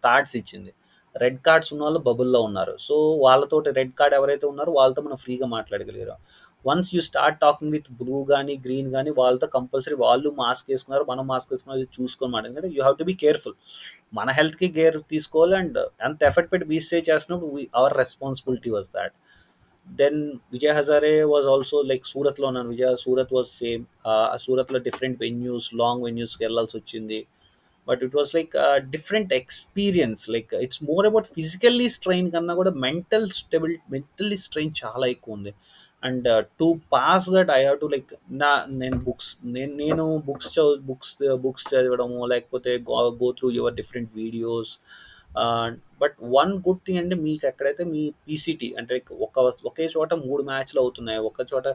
కార్డ్స్ ఇచ్చింది. రెడ్ కార్డ్స్ ఉన్న వాళ్ళు బబుల్లో ఉన్నారు. సో వాళ్ళతోటి రెడ్ కార్డ్ ఎవరైతే ఉన్నారో వాళ్ళతో మనం ఫ్రీగా మాట్లాడగలిగారు. Once you start talking with blue కానీ గ్రీన్ కానీ వాళ్ళతో కంపల్సరీ వాళ్ళు మాస్క్ వేసుకున్నారు మనం మాస్క్ వేసుకున్నారు చూసుకొని మాట. ఎందుకంటే you have to be careful మన హెల్త్కి కేర్ తీసుకోవాలి అండ్ అంత ఎఫర్ట్ పెట్టి బీసీ చేసినప్పుడు our responsibility was that then Vijay Hazare was also like సూరత్లో ఉన్నాను. విజయ్ సూరత్ వాజ్ సేమ్ సూరత్లో డిఫరెంట్ వెన్యూస్ లాంగ్ వెన్యూస్కి వెళ్ళాల్సి వచ్చింది. But it was like different experience like it's more about physically strain కన్నా కూడా మెంటల్ స్టెబిల్ మెంటల్లీ స్ట్రెయిన్ చాలా ఎక్కువ ఉంది. And to pass that I have to like నా నేను బుక్స్ నేను నేను బుక్స్ చదువు బుక్స్ బుక్స్ చదవడము లేకపోతే go through your different videos but one good thing అంటే మీకు ఎక్కడైతే మీ పీసీటీ అంటే ఒక ఒకే చోట మూడు మ్యాచ్లు అవుతున్నాయి ఒక చోట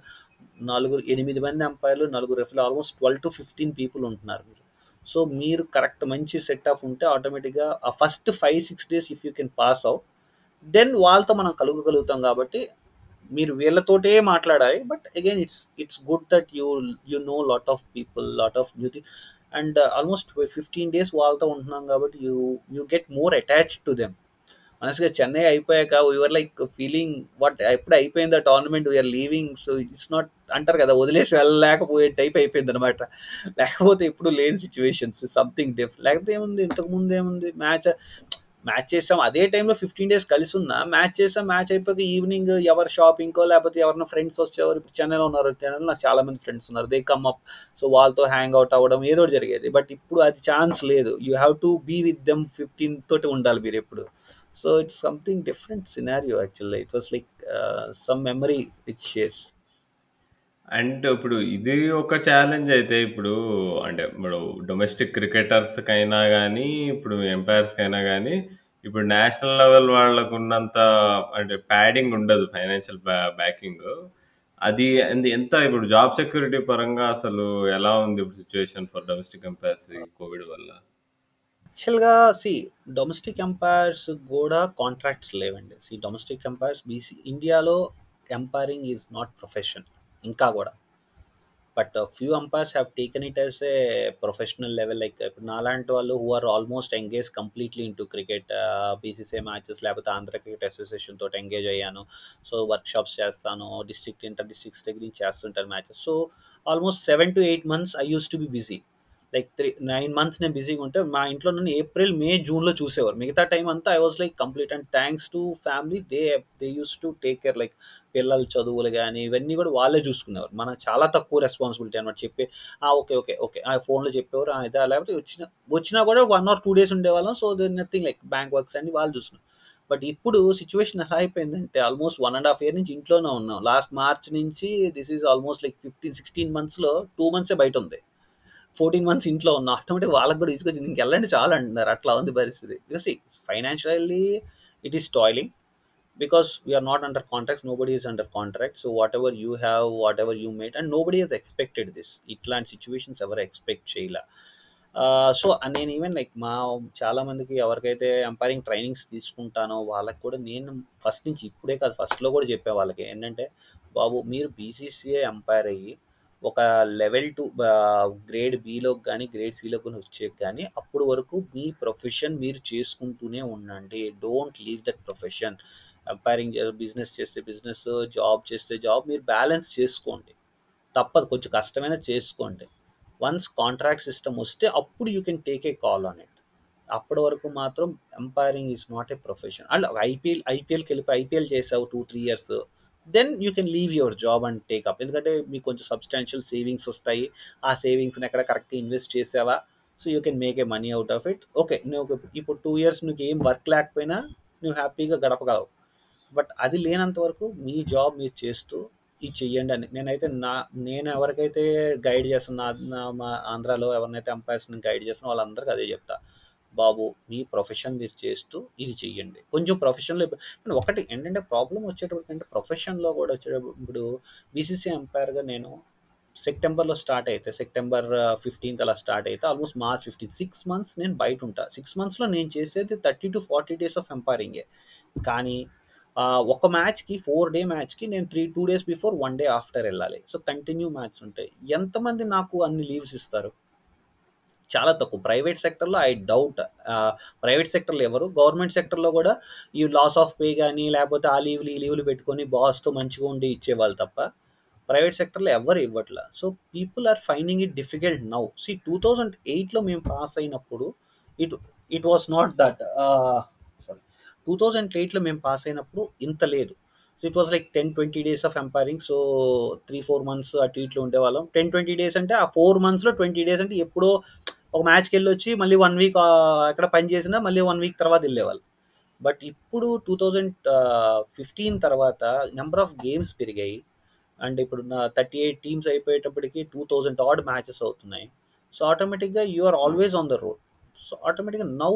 నలుగురు ఎనిమిది మంది అంపైర్లు నలుగురు రెఫ్లు almost twelve to fifteen people ఉంటున్నారు మీరు. సో మీరు కరెక్ట్ మంచి సెట్ ఆఫ్ ఉంటే ఆటోమేటిక్గా ఆ first five six days if you can pass out then వాళ్ళతో మనం కలుగగలుగుతాం కాబట్టి మీరు వీళ్ళతోటే మాట్లాడాలి but again it's it's good that you you know lot of people lot of new thing and almost fifteen days వాళ్ళతో ఉంటున్నాం కాబట్టి you you get more attach to them మనసుగా Chennai అయిపోయాక వీఆర్ లైక్ ఫీలింగ్ వాట్ ఎప్పుడు అయిపోయింది ఆ tournament we're leaving so it's not అంటారు కదా వదిలేసి వెళ్ళలేకపోయే టైప్ అయిపోయింది అనమాట లేకపోతే ఇప్పుడు లేని సిచ్యువేషన్స్ సంథింగ్ డిఫ్ లేకపోతే ఏముంది ఇంతకు ముందు ఏముంది మ్యాచ్ మ్యాచ్ చేసాం. అదే టైంలో ఫిఫ్టీన్ డేస్ కలిసి ఉన్నా మ్యాచ్ చేసాం. మ్యాచ్ అయిపోయి ఈవినింగ్ ఎవరు షాపింగ్కో లేకపోతే ఎవరైనా ఫ్రెండ్స్ వచ్చేవారు ఇప్పుడు చెన్నైలో ఉన్నారు. చెన్నైలో నాకు చాలా మంది ఫ్రెండ్స్ ఉన్నారు. దే కమ్ అప్ సో వాళ్ళతో హ్యాంగ్ అవుట్ అవ్వడం ఏదో జరిగేది. బట్ ఇప్పుడు అది ఛాన్స్ లేదు. You have to be with them fifteen తోటి ఉండాలి మీరు ఎప్పుడు. So it's something different scenario actually it was like some memory which shares and ఇప్పుడు ఇది ఒక ఛాలెంజ్ అయితే ఇప్పుడు అంటే ఇప్పుడు డొమెస్టిక్ క్రికెటర్స్‌కైనా గానీ, ఇప్పుడు ఎంపైర్స్‌కైనా గానీ, ఇప్పుడు నేషనల్ లెవెల్ వాళ్ళకున్నంత అంటే ప్యాడింగ్ ఉండదు ఫైనాన్షియల్ బ్యా బ్యాకింగు. అది అంది ఎంత ఇప్పుడు జాబ్ సెక్యూరిటీ పరంగా అసలు ఎలా ఉంది ఇప్పుడు సిట్యుయేషన్ ఫర్ డొమెస్టిక్ ఎంపైర్స్ ఈ కోవిడ్ వల్ల? యాక్చువల్‌గా సీ డొమెస్టిక్ ఎంపైర్స్ గూడా కాంట్రాక్ట్స్ లేవండి. సీ డొమెస్టిక్ ఎంపైర్స్ బీసీ ఇండియాలో ఎంపైరింగ్ ఈజ్ నాట్ ప్రొఫెషన్ ఇంకా గూడా. But few umpires have taken it as a professional level like ఇప్పుడు నాలాంటి వాళ్ళు who are almost engage completely into cricket BCCI matches లేకపోతే Andhra cricket association తోటి engage అయ్యాను. So workshops చేస్తాను డిస్ట్రిక్ట్ ఇంటర్ డిస్ట్రిక్ట్స్ దగ్గర నుంచి చేస్తుంటాను matches so almost seven to eight months I use to be busy like three nine months నేను బిజీగా ఉంటే మా ఇంట్లో నన్ను ఏప్రిల్ మే జూన్లో చూసేవారు. మిగతా టైం అంతా I was like complete and thanks to family they they use to take care like పిల్లల చదువులు కానీ ఇవన్నీ కూడా వాళ్ళే చూసుకునేవారు. మనకు చాలా తక్కువ రెస్పాన్సిబిలిటీ అనమాట చెప్పి ఓకే ఓకే ఓకే. ఆ ఫోన్లో చెప్పేవారు ఇదే. లేకపోతే వచ్చిన వచ్చినా కూడా వన్ ఆర్ టూ డేస్ ఉండేవాళ్ళం. So they nothing like bank works అన్ని వాళ్ళు చూసుకున్నారు బట్ ఇప్పుడు సిచ్యువేషన్ ఎలా అయిపోయిందంటే almost one and half year నుంచి ఇంట్లోనే ఉన్నాం. లాస్ట్ మార్చ్ నుంచి this is almost like fifteen sixteen మంత్స్లో టూ మంత్సే బయట ఉంది. ఫోర్టీన్ మంత్స్ ఇంట్లో ఉన్నా ఆటోమేటిక్ వాళ్ళకి కూడా తీసుకొచ్చింది ఇంకెళ్ళండి చాలా అంటున్నారు. అట్లా ఉంది పరిస్థితి. Because financially it is toiling because we're not under contract nobody is under contract so whatever you have whatever you made and nobody has expected this ఇట్లాంటి సిచ్యువేషన్స్ ఎవరు ఎక్స్పెక్ట్ చేయలే. సో నేను ఈవెన్ లైక్ మా చాలా మందికి ఎవరికైతే umpiring trainings తీసుకుంటానో వాళ్ళకి కూడా నేను ఫస్ట్ నుంచి ఇప్పుడే కాదు ఫస్ట్లో కూడా చెప్పే వాళ్ళకి ఏంటంటే బాబు మీరు బీసీసీఏ ఎంపైర్ అయ్యి ఒక లెవెల్ టు గ్రేడ్ బీలోకి కానీ గ్రేడ్ సిలోకి కానీ వచ్చే కానీ అప్పుడు వరకు మీ ప్రొఫెషన్ మీరు చేసుకుంటూనే ఉండండి. Don't leave that profession umpiring business చేస్తే బిజినెస్ జాబ్ చేస్తే జాబ్ మీరు బ్యాలెన్స్ చేసుకోండి. తప్పదు కొంచెం కష్టమైన చేసుకోండి. వన్స్ కాంట్రాక్ట్ సిస్టమ్ వస్తే అప్పుడు you can take a call on it అప్పటి వరకు మాత్రం umpiring is not a profession and IPL ఐపీఎల్కి వెళ్ళిపోయి ఐపీఎల్ చేసావు two three years then you can leave your job and take up ఎందుకంటే మీకు కొంచెం సబ్స్టాన్షియల్ సేవింగ్స్ వస్తాయి. ఆ సేవింగ్స్ని ఎక్కడ కరెక్ట్గా ఇన్వెస్ట్ చేసావా? So you can make a money out of it okay నువ్వు ఇప్పుడు టూ ఇయర్స్ నీకు ఏం వర్క్ లేకపోయినా నువ్వు హ్యాపీగా గడపగలవు. బట్ అది లేనంత వరకు మీ జాబ్ మీరు చేస్తూ ఇది చెయ్యండి అని. నేనైతే నా నేను ఎవరికైతే గైడ్ చేస్తున్నా మా ఆంధ్రాలో ఎవరినైతే ఎంపైర్స్ని గైడ్ చేస్తున్నా వాళ్ళందరికీ అదే చెప్తా. బాబు మీ ప్రొఫెషన్ మీరు చేస్తూ ఇది చెయ్యండి. కొంచెం ప్రొఫెషన్లో ఒకటి ఏంటంటే ప్రాబ్లం వచ్చేటప్పుడు అంటే ప్రొఫెషన్లో కూడా వచ్చేటప్పుడు ఇప్పుడు బీసీసీ ఎంపైర్గా నేను సెప్టెంబర్లో స్టార్ట్ అయితే సెప్టెంబర్ ఫిఫ్టీన్త్ uh, అలా స్టార్ట్ అయితే almost March fifteenth six months నేను బయట ఉంటా. సిక్స్ మంత్స్లో నేను చేసేది thirty to forty days of ఎంపైరింగే కానీ ఒక మ్యాచ్కి ఫోర్ డే మ్యాచ్కి నేను three two days before one day after వెళ్ళాలి. సో కంటిన్యూ మ్యాచ్ ఉంటాయి ఎంతమంది నాకు అన్ని లీవ్స్ ఇస్తారు? చాలా తక్కువ. ప్రైవేట్ సెక్టర్లో ఐ డౌట్. ప్రైవేట్ సెక్టర్లో ఎవరు? గవర్నమెంట్ సెక్టర్లో కూడా ఈ లాస్ ఆఫ్ పే కానీ లేకపోతే ఆ లీవ్లు ఈ లీవ్లు పెట్టుకొని బాస్తో మంచిగా ఉండి ఇచ్చేవాళ్ళు తప్ప ప్రైవేట్ సెక్టర్లో ఎవరు ఇవ్వట్లే. So people are finding it difficult now. See two thousand ఎయిట్లో మేము పాస్ అయినప్పుడు it it was not that sorry. Two thousand ఎయిట్లో మేము పాస్ అయినప్పుడు ఇంత లేదు. So it was like ten twenty days of umpiring. So three four months అటు ఇట్లో ఉండేవాళ్ళం టెన్ ట్వంటీ డేస్ అంటే ఆ ఫోర్ మంత్స్లో ట్వంటీ డేస్ అంటే ఎప్పుడో ఒక మ్యాచ్కి వెళ్ళి వచ్చి మళ్ళీ వన్ వీక్ ఎక్కడ పని చేసినా మళ్ళీ వన్ వీక్ తర్వాత వెళ్ళేవాళ్ళు. బట్ ఇప్పుడు టూ థౌజండ్ ఫిఫ్టీన్ తర్వాత నెంబర్ ఆఫ్ గేమ్స్ పెరిగాయి. అండ్ ఇప్పుడు థర్టీ ఎయిట్ టీమ్స్ అయిపోయేటప్పటికి టూ థౌజండ్ ఆడ్ మ్యాచెస్ అవుతున్నాయి. సో ఆటోమేటిక్గా you are always on the road. So ఆటోమేటిక్గా now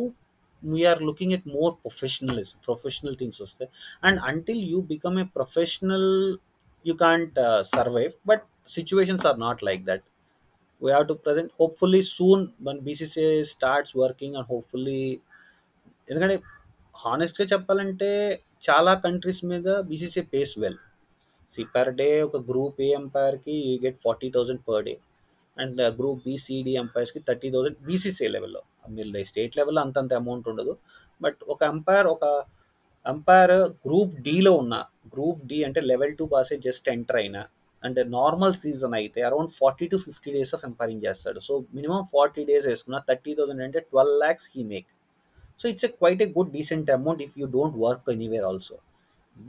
we're looking at more professionalism professional things వస్తాయి and until you become a professional you can't survive but situations are not like that. We have to present. Hopefully soon when BCCI starts working and hopefully ఎందుకంటే హానెస్ట్గా చెప్పాలంటే చాలా countries మీద BCCI pays well see per day ఒక group A ఎంపైర్కి you get forty thousand per day and group BCD ఎంపైర్స్కి thirty thousand BCCI లెవెల్లో మీరు state లెవెల్లో అంతంత అమౌంట్ ఉండదు. బట్ ఒక ఎంపైర్ ఒక ఎంపైర్ గ్రూప్ డీలో ఉన్న గ్రూప్ డి అంటే లెవెల్ టూ పాసే జస్ట్ ఎంటర్ అయినా అంటే నార్మల్ సీజన్ అయితే around forty to fifty days of umpiring చేస్తాడు. సో మినిమం ఫార్టీ డేస్ వేసుకున్న థర్టీ థౌసండ్ అంటే twelve lakhs he make so it's a quite a good decent amount if you don't work anywhere also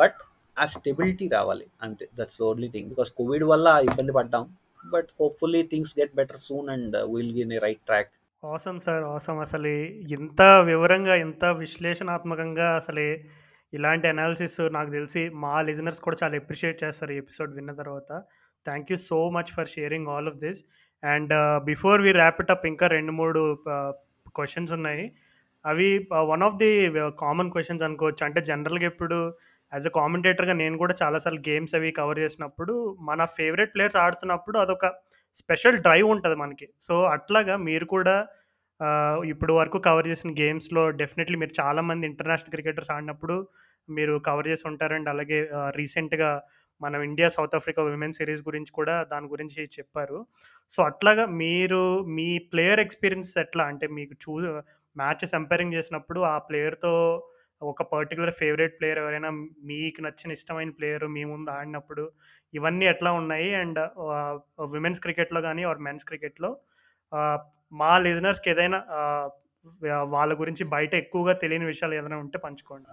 but ఆ stability రావాలి. అంతే. That's only thing because Covid వల్ల ఇబ్బంది పడ్డాం. But hopefully things get better soon and will gin a right track అవసరం sir అవసరం అసలు ఇంత వివరంగా ఇంత విశ్లేషణాత్మకంగా అసలు ఇలాంటి అనాలిసిస్ నాకు తెలిసి మా లిజనర్స్ కూడా చాలా ఎప్రిషియేట్ చేస్తారు ఈ ఎపిసోడ్ విన్న తర్వాత. Thank you so much for sharing all of this. And before we wrap it up ఇంకా రెండు మూడు క్వశ్చన్స్ ఉన్నాయి. అవి one of the common questions అనుకోవచ్చు. అంటే జనరల్గా ఇప్పుడు యాజ్ అ కామెంటేటర్గా నేను కూడా చాలాసార్లు గేమ్స్ అవి కవర్ చేసినప్పుడు మన ఫేవరెట్ ప్లేయర్స్ ఆడుతున్నప్పుడు అదొక స్పెషల్ డ్రైవ్ ఉంటుంది మనకి. సో అట్లాగా మీరు కూడా ఇప్పుడు వరకు కవర్ చేసిన గేమ్స్లో డెఫినెట్లీ మీరు చాలామంది ఇంటర్నేషనల్ క్రికెటర్స్ ఆడినప్పుడు మీరు కవర్ చేసి ఉంటారండి. అలాగే రీసెంట్గా మనం India South Africa women series గురించి కూడా దాని గురించి చెప్పారు. సో అట్లాగా మీరు మీ ప్లేయర్ ఎక్స్పీరియన్స్ ఎట్లా? అంటే మీకు చూ మ్యాచెస్ ఎంపైరింగ్ చేసినప్పుడు ఆ ప్లేయర్తో ఒక పర్టికులర్ ఫేవరెట్ ప్లేయర్ ఎవరైనా మీకు నచ్చిన ఇష్టమైన ప్లేయర్ మీ ముందు ఆడినప్పుడు ఇవన్నీ ఎట్లా ఉన్నాయి? అండ్ విమెన్స్ క్రికెట్లో కానీ ఆర్ మెన్స్ క్రికెట్లో మా లిజనర్స్కి ఏదైనా వాళ్ళ గురించి బయట ఎక్కువగా తెలియని విషయాలు ఏదైనా ఉంటే పంచుకోండి.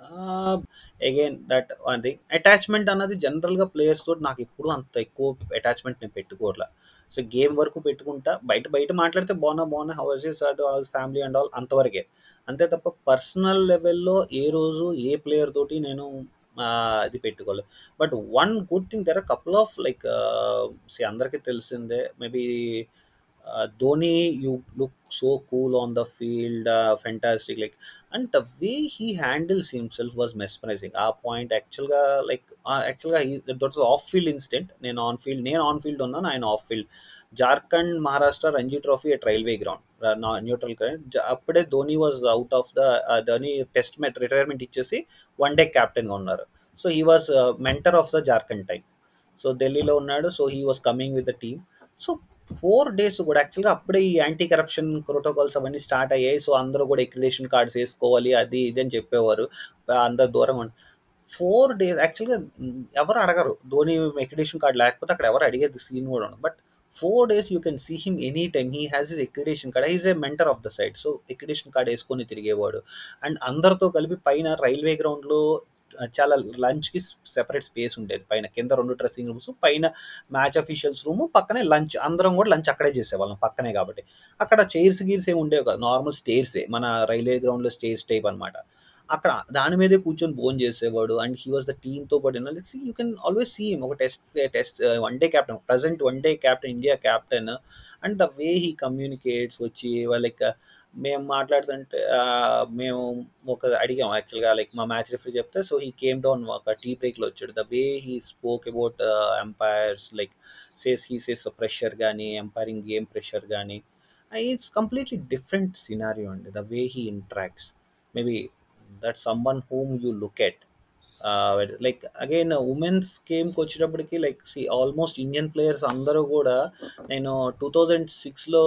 అగైన్ దట్ అది అటాచ్మెంట్ అన్నది జనరల్గా ప్లేయర్స్ తోటి నాకు ఎప్పుడు అంత ఎక్కువ అటాచ్మెంట్ నేను పెట్టుకోవట్లా. సో గేమ్ వరకు పెట్టుకుంటా. బయట బయట మాట్లాడితే బాగున్నా బాగున్నా house house family and all అంతవరకే. అంతే తప్ప పర్సనల్ లెవెల్లో ఏ రోజు ఏ ప్లేయర్ తోటి నేను ఇది పెట్టుకోలేదు but one good thing there are couple of like see అందరికీ తెలిసిందే. Maybe Dhoni you look so cool on the field fantastic like and the way he handles himself was mesmerising ఆ point యాక్చువల్గా like యాక్చువల్గా that's off field incident నేను on field నేను on field ఉన్నాను ఆయన off field Jharkhand Maharashtra Ranji trophy at railway ground neutral current అప్పుడే Dhoni was out of the Dhoni test match retirement ఇచ్చేసి one day క్యాప్టెన్గా ఉన్నారు. So he was mentor of the Jharkhand time so ఢిల్లీలో ఉన్నాడు. So he was coming with the team so four days కూడా యాక్చువల్గా అప్పుడే ఈ యాంటీ కరప్షన్ ప్రోటోకాల్స్ అవన్నీ స్టార్ట్ అయ్యాయి. సో అందరూ కూడా ఎక్రిడేషన్ కార్డ్స్ వేసుకోవాలి అది ఇది అని చెప్పేవారు. అందరు దూరం ఫోర్ డేస్ యాక్చువల్గా ఎవరు అడగరు. ధోని ఎక్రిడేషన్ కార్డ్ లేకపోతే అక్కడ ఎవరు అడిగేది సీన్ కూడా ఉండదు. But four days you can see him any time he has is accreditation card is a mentor of the side so accreditation card వేసుకొని తిరిగేవాడు. అండ్ అందరితో కలిపి పైన రైల్వే గ్రౌండ్లో చాలా లంచ్కి సెపరేట్ స్పేస్ ఉండేది. పైన కింద రెండు డ్రెస్సింగ్ రూమ్స్ పైన మ్యాచ్ అఫీషియల్స్ రూమ్ పక్కనే లంచ్ అందరం కూడా లంచ్ అక్కడే చేసేవాళ్ళం పక్కనే కాబట్టి. అక్కడ చైర్స్ గీర్స్ ఏమి ఉండేవి కాదు. నార్మల్ స్టేర్సే మన రైల్వే గ్రౌండ్లో స్టేర్స్ టైప్ అనమాట అక్కడ దాని మీదే కూర్చొని బోన్ చేసేవాడు అండ్ హీ వాస్ ద టీమ్తో పాటు like you can always seem ఒక test test one day captain present one day captain India captain and the way he communicates వచ్చి లైక్ మేము మాట్లాడుతుంటే మేము ఒక అడిగాం యాక్చువల్గా లైక్ మా మ్యాచ్ రిఫరీ చెప్తే సో హీ కేమ్ డౌన్ ఒక టీ బ్రేక్లో వచ్చాడు. The way he spoke about umpires like says he says pressure కానీ ఎంపైరింగ్ గేమ్ ప్రెషర్ కానీ ఇట్స్ కంప్లీట్లీ డిఫరెంట్ సినారియో అండి. The way he interacts maybe that someone whom you look at like again women's గేమ్కి వచ్చేటప్పటికి like see almost Indian players అందరూ కూడా నేను two thousand సిక్స్లో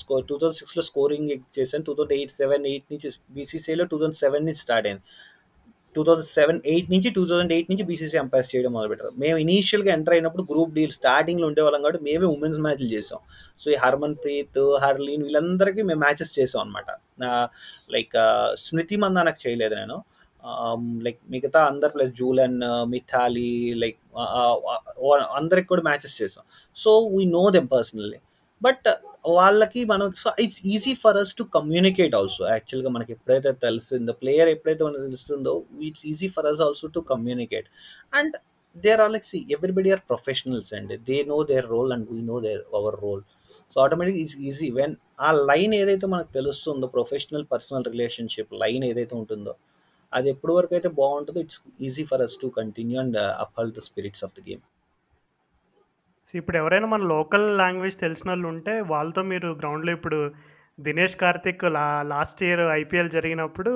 స్కో two thousand సిక్స్లో స్కోరింగ్ చేశాను. Two thousand eight seven eight నుంచి బీసీసీలో టూ థౌజండ్ సెవెన్ నుంచి స్టార్ట్ అయింది. టూ థౌజండ్ సెవెన్ ఎయిట్ నుంచి టూ థౌజండ్ ఎయిట్ నుంచి బీసీసీ ఎంపైర్స్ చేయడం మొదలుపెట్టారు. మేము ఇనీషియల్గా ఎంటర్ అయినప్పుడు గ్రూప్ డీల్ స్టార్టింగ్లో ఉండేవాళ్ళం కాబట్టి మేమే ఉమెన్స్ మ్యాచ్లు చేసాం. సో ఈ హర్మన్ ప్రీత్ హర్లీన్ వీళ్ళందరికీ మేము మ్యాచెస్ చేసాం అనమాట లైక్ uh, స్మృతి మందానకు చేయలేదు నేను. లైక్ మిగతా అందరు ప్లస్ జూలన్ మిథాలి లైక్ అందరికి కూడా మ్యాచెస్ చేసాం. So we know them personally but వాళ్ళకి మనం so it's easy for us to communicate also యాక్చువల్గా మనకి ఎప్పుడైతే తెలుస్తుందో ప్లేయర్ ఎప్పుడైతే మనకు తెలుస్తుందో it's easy for us also to communicate and there are like see everybody are professionals and they know their role and we know their our role so automatic is easy when ఆ line ఏదైతే మనకు తెలుస్తుందో professional personal relationship line ఏదైతే ఉంటుందో అది ఎప్పటి వరకు అయితే బాగుంటుందో it's easy for us to continue and uphold the spirits of the game so ఇప్పుడు ఎవరైనా మన లోకల్ లాంగ్వేజ్ తెలిసిన వాళ్ళు ఉంటే వాళ్ళతో మీరు గ్రౌండ్లో ఇప్పుడు దినేష్ కార్తిక్ లా లాస్ట్ ఇయర్ ఐపీఎల్ జరిగినప్పుడు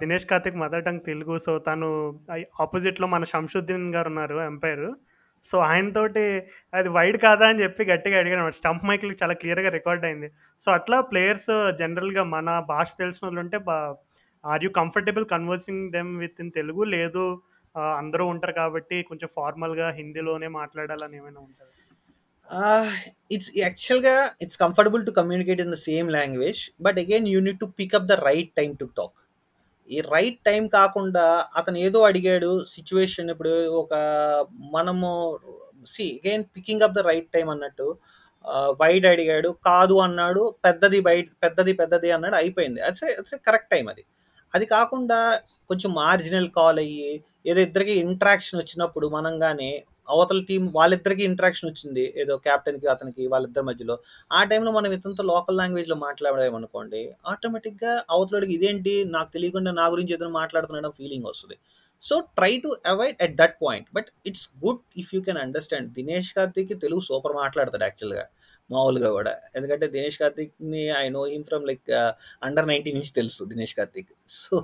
Dinesh Karthik mother tongue Telugu. So తను ఆపోజిట్లో మన శంషుద్దీన్ గారు ఉన్నారు ఎంపైర్ సో ఆయనతోటి అది వైడ్ కాదా అని చెప్పి గట్టిగా అడిగాను స్టంప్ మైక్లు చాలా క్లియర్గా రికార్డ్ అయింది. సో అట్లా ప్లేయర్స్ జనరల్గా మన భాష తెలిసిన వాళ్ళు ఉంటే are you comfortable conversing them with in Telugu? లేదు అందరూ ఉంటారు కాబట్టి కొంచెం ఫార్మల్గా హిందీలోనే మాట్లాడాలని ఏమైనా ఉంటుంది? ఇట్స్ యాక్చువల్గా it's comfortable to communicate in the same language but again you need to pick up the right time to talk ఈ రైట్ టైం కాకుండా అతను ఏదో అడిగాడు సిచ్యువేషన్ ఇప్పుడు ఒక మనము see again picking up the right time అన్నట్టు వైడ్ అడిగాడు కాదు అన్నాడు పెద్దది బయట పెద్దది పెద్దది అన్నాడు అయిపోయింది. అట్స్ అట్స్ కరెక్ట్ టైం అది. అది కాకుండా కొంచెం మార్జినల్ కాల్ అయ్యి ఏదో ఇద్దరికి ఇంట్రాక్షన్ వచ్చినప్పుడు మనం కానీ అవతల టీం వాళ్ళిద్దరికి ఇంట్రాక్షన్ వచ్చింది. ఏదో క్యాప్టెన్కి అతనికి వాళ్ళిద్దరి మధ్యలో. ఆ టైంలో మనం ఇతనితో లోకల్ లాంగ్వేజ్లో మాట్లాడామనుకోండి ఆటోమేటిక్గా అవతలడికి ఇదేంటి? నాకు తెలియకుండా నా గురించి ఏదైనా మాట్లాడుతున్నాడో ఫీలింగ్ వస్తుంది. So try to avoid at that point but it's good if you can understand Dinesh కార్తీక్కి Telugu super మాట్లాడతాడు యాక్చువల్గా మామూలుగా కూడా. ఎందుకంటే Dinesh కార్తిక్ని I know him from like under nineteen నుంచి తెలుసు దినేష్ కార్తిక్. సో